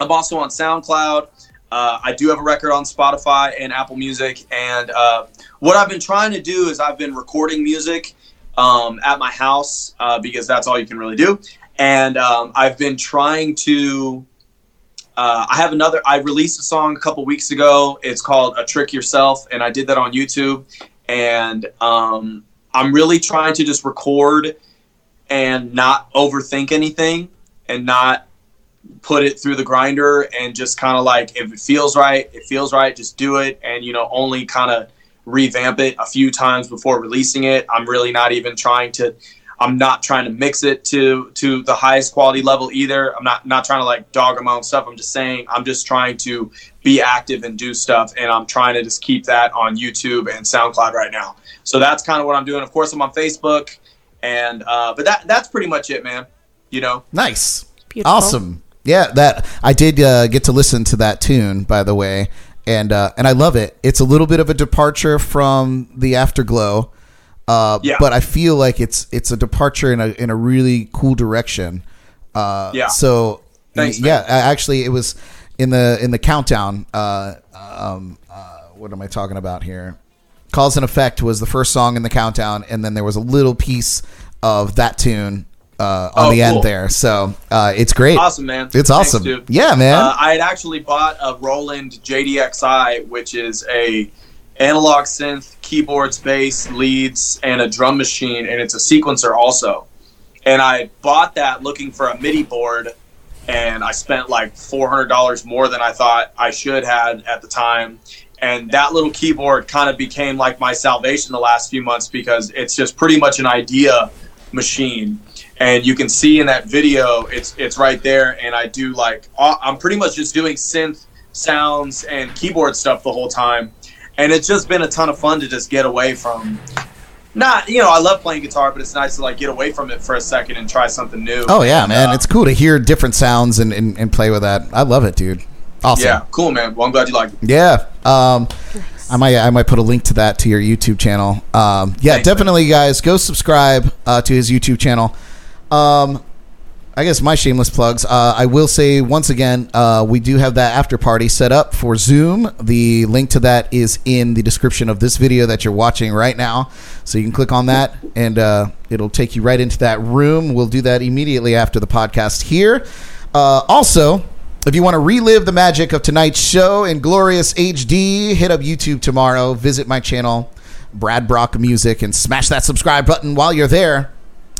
Speaker 4: I'm also on SoundCloud. Uh, I do have a record on Spotify and Apple Music. And uh, what I've been trying to do is I've been recording music um, at my house uh, because that's all you can really do. And um, I've been trying to uh, I have another. I released a song a couple weeks ago. It's called "A Trick Yourself," and I did that on YouTube. And um, I'm really trying to just record and not overthink anything, and not put it through the grinder, and just kind of like if it feels right, it feels right. Just do it, and you know, only kind of revamp it a few times before releasing it. I'm really not even trying to. I'm not trying to mix it to to the highest quality level either. I'm not not trying to like dog my own stuff. I'm just saying I'm just trying to be active and do stuff, and I'm trying to just keep that on YouTube and SoundCloud right now. So that's kind of what I'm doing. Of course, I'm on Facebook, and uh, but that that's pretty much it, man. You know,
Speaker 1: Nice.
Speaker 2: Beautiful.
Speaker 1: Awesome. Yeah, that I did uh, get to listen to that tune, by the way, and uh, and I love it. It's a little bit of a departure from the Afterglow, uh,
Speaker 4: Yeah.
Speaker 1: but I feel like it's it's a departure in a in a really cool direction. Uh,
Speaker 4: Yeah.
Speaker 1: So
Speaker 4: Thanks,
Speaker 1: yeah,
Speaker 4: man.
Speaker 1: a- actually, it was in the in the countdown. Uh, um, uh, what am I talking about here? Cause and Effect was the first song in the countdown, and then there was a little piece of that tune uh, on
Speaker 4: Oh,
Speaker 1: the end there. So uh, it's great.
Speaker 4: awesome, man.
Speaker 1: It's awesome.
Speaker 4: dude.
Speaker 1: Yeah, man.
Speaker 4: Uh, I had actually bought a Roland JD-Xi, which is a analog synth, keyboards, bass, leads, and a drum machine, and it's a sequencer also. And I bought that looking for a MIDI board, and I spent like four hundred dollars more than I thought I should had at the time. And that little keyboard kind of became like my salvation the last few months because it's just pretty much an idea machine and you can see in that video it's it's right there and i do like i'm pretty much just doing synth sounds and keyboard stuff the whole time and it's just been a ton of fun to just get away from not you know i love playing guitar but it's nice to like get away from it for a second and try something new
Speaker 1: oh yeah, man.
Speaker 4: Uh,
Speaker 1: it's cool to hear different sounds and, and, and play with that. I love it, dude. Awesome.
Speaker 4: yeah cool man well i'm glad you like it
Speaker 1: Yeah. Um, I might I might put a link to that to your YouTube channel. Um, yeah,
Speaker 4: Thanks, man.
Speaker 1: definitely, guys, go subscribe uh, to his YouTube channel. Um, I guess my shameless plugs. Uh, I will say once again, uh, we do have that after party set up for Zoom. The link to that is in the description of this video that you're watching right now. So you can click on that and uh, it'll take you right into that room. We'll do that immediately after the podcast here. Uh, also, if you want to relive the magic of tonight's show in glorious HD, hit up YouTube tomorrow. Visit my channel, Brad Brock Music, and smash that subscribe button while you're there.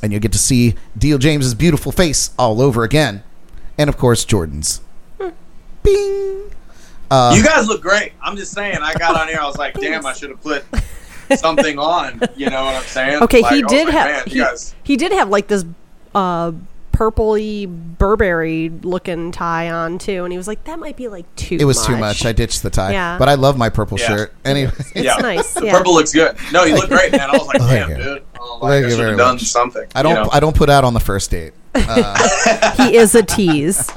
Speaker 1: And you'll get to see Deal James's beautiful face all over again. And of course, Jordan's. Bing! Uh,
Speaker 4: you guys look great i'm just saying i got on here i was like damn i should have put something on you know what i'm saying
Speaker 2: Okay,
Speaker 4: Like,
Speaker 2: he did
Speaker 4: like,
Speaker 2: have
Speaker 4: man,
Speaker 2: he, he did have like this uh purpley Burberry looking tie on too, and he was like, "That might be like too."
Speaker 1: it was too much. I ditched the tie.
Speaker 2: Yeah.
Speaker 1: But I love my purple
Speaker 4: Yeah.
Speaker 1: shirt. Anyway.
Speaker 2: It's
Speaker 4: yeah.
Speaker 2: nice.
Speaker 4: The purple looks good. No, you look great, man. I was like, damn, dude. Oh,
Speaker 1: Thank
Speaker 4: like, I
Speaker 1: you
Speaker 4: should
Speaker 1: very
Speaker 4: have done
Speaker 1: much.
Speaker 4: something.
Speaker 1: I don't
Speaker 4: You know?
Speaker 1: I don't put out on the first date.
Speaker 2: Uh, he is a tease.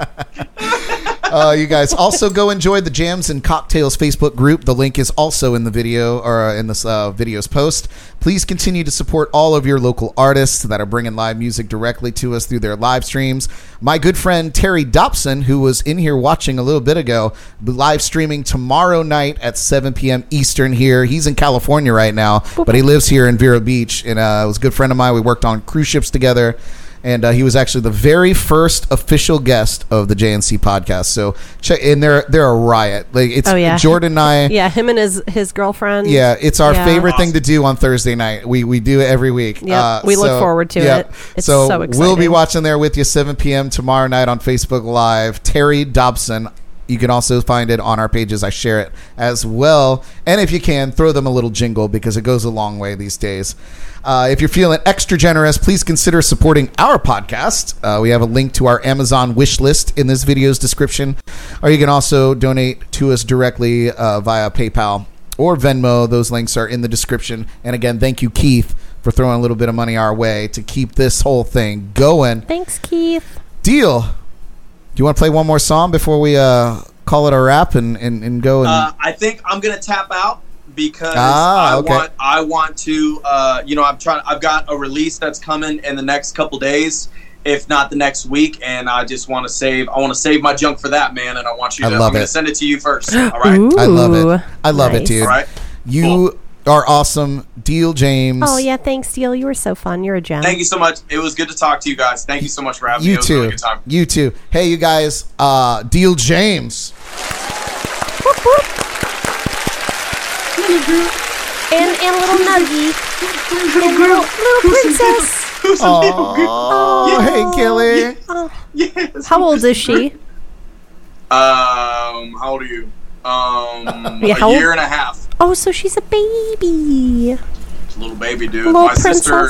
Speaker 1: Uh, you guys also go enjoy the Jams and Cocktails Facebook group. The link is also in the video or uh, in this uh, video's post. Please continue to support all of your local artists that are bringing live music directly to us through their live streams. My good friend Terry Dobson, who was in here watching a little bit ago, live streaming tomorrow night at 7 p.m. Eastern here. He's in California right now, but he lives here in Vero Beach, and uh, was a good friend of mine. We worked on cruise ships together and uh, he was actually the very first official guest of the JNC podcast. So check, and they're they're a riot. Like it's
Speaker 2: Oh, yeah.
Speaker 1: Jordan and I.
Speaker 2: Yeah, him and his his girlfriend.
Speaker 1: Yeah, it's our
Speaker 2: Yeah.
Speaker 1: favorite thing to do on Thursday night. We we do it every week. Uh,
Speaker 2: Yep, we look forward to it. It's
Speaker 1: so, exciting.
Speaker 2: so
Speaker 1: we'll be watching there with you 7 p.m. tomorrow night on Facebook Live. Terry Dobson. You can also find it on our pages. I share it as well. And if you can, throw them a little jingle because it goes a long way these days. Uh, if you're feeling extra generous, please consider supporting our podcast. Uh, we have a link to our Amazon wish list in this video's description, or you can also donate to us directly uh, via PayPal or Venmo. Those links are in the description. And again, thank you, Keith, for throwing a little bit of money our way to keep this whole thing going.
Speaker 2: Thanks, Keith.
Speaker 1: Deal. Do you want to play one more song before we uh, call it a wrap and, and, and go and
Speaker 4: Uh, I think I'm gonna tap out because
Speaker 1: Ah,
Speaker 4: I
Speaker 1: okay.
Speaker 4: want I want to uh, you know I'm trying I've got a release that's coming in the next couple days if not the next week and I just want to save I want to save my junk for that man and I want you
Speaker 1: I
Speaker 4: to
Speaker 1: love
Speaker 4: I'm gonna send it to you first all right
Speaker 1: I love it. I love it, dude.
Speaker 4: all right
Speaker 1: You are awesome. Deal, James.
Speaker 2: Oh yeah, thanks, Deal. You were so fun. You're a gem.
Speaker 4: thank you so much it was good to talk to you guys thank you so much for having me
Speaker 1: You
Speaker 4: it was a
Speaker 1: too.
Speaker 4: really good time
Speaker 1: You too. Hey, you guys. Uh, Deal, James.
Speaker 2: And and little Nuggy. and little little princess.
Speaker 1: Oh, hey, Kelly.
Speaker 4: yes
Speaker 2: How old is she?
Speaker 4: um how old are you um
Speaker 2: Yeah, how
Speaker 4: a
Speaker 2: old-
Speaker 4: year and a half
Speaker 2: Oh, so she's a baby.
Speaker 4: little baby dude
Speaker 2: Little
Speaker 4: my sister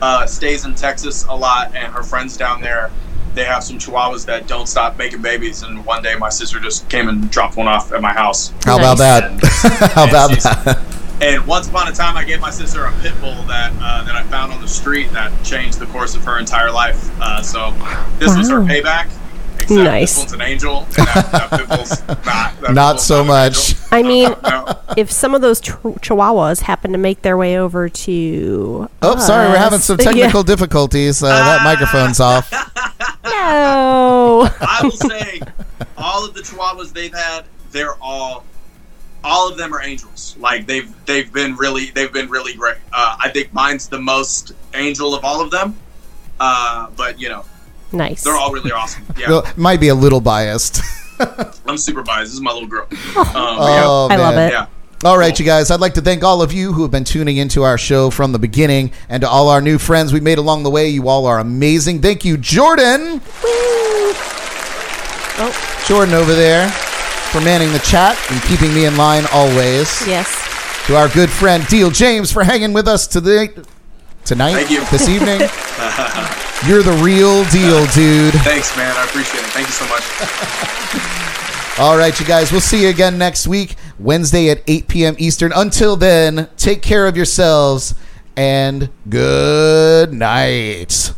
Speaker 4: uh, stays in Texas a lot, and her friends down there, they have some Chihuahuas that don't stop making babies. And one day, my sister just came and dropped one off at my house.
Speaker 1: How about
Speaker 2: Nice.
Speaker 1: that? How about
Speaker 4: And she's-
Speaker 1: that?
Speaker 4: And once upon a time, I gave my sister a pit bull that uh, that I found on the street that changed the course of her entire life. Uh, so this was her payback. Except
Speaker 2: Nice.
Speaker 4: this one's an angel. And that, that pit not. That
Speaker 1: Not
Speaker 4: bull's
Speaker 1: so
Speaker 4: an
Speaker 1: much.
Speaker 4: angel.
Speaker 2: I mean,
Speaker 4: No.
Speaker 2: if some of those ch- chihuahuas happen to make their way over to
Speaker 1: Oh, sorry, we're having
Speaker 2: us-
Speaker 1: some
Speaker 2: Yeah.
Speaker 1: technical difficulties. Uh, that microphone's off.
Speaker 2: No.
Speaker 4: I will say, all of the Chihuahuas they've had, they're all, all of them are angels. Like they've they've been really they've been really great. Uh, I think mine's the most angel of all of them. Uh, but you know,
Speaker 2: nice.
Speaker 4: they're all really awesome. Yeah,
Speaker 1: Well, might be a little biased.
Speaker 4: I'm super biased. This is my little girl. Um,
Speaker 1: Oh,
Speaker 2: I love it.
Speaker 4: yeah.
Speaker 1: All right, you guys. I'd like to thank all of you who have been tuning into our show from the beginning, and to all our new friends we made along the way. You all are amazing. Thank you, Jordan.
Speaker 2: Oh,
Speaker 1: Jordan over there for manning the chat and keeping me in line always.
Speaker 2: yes.
Speaker 1: To our good friend Deal James for hanging with us today, tonight,
Speaker 4: Thank you.
Speaker 1: this evening. You're the real deal, dude.
Speaker 4: Thanks, man. I appreciate it. Thank you so much.
Speaker 1: All right, you guys. We'll see you again next week, Wednesday at 8 p.m. Eastern. Until then, take care of yourselves and good night.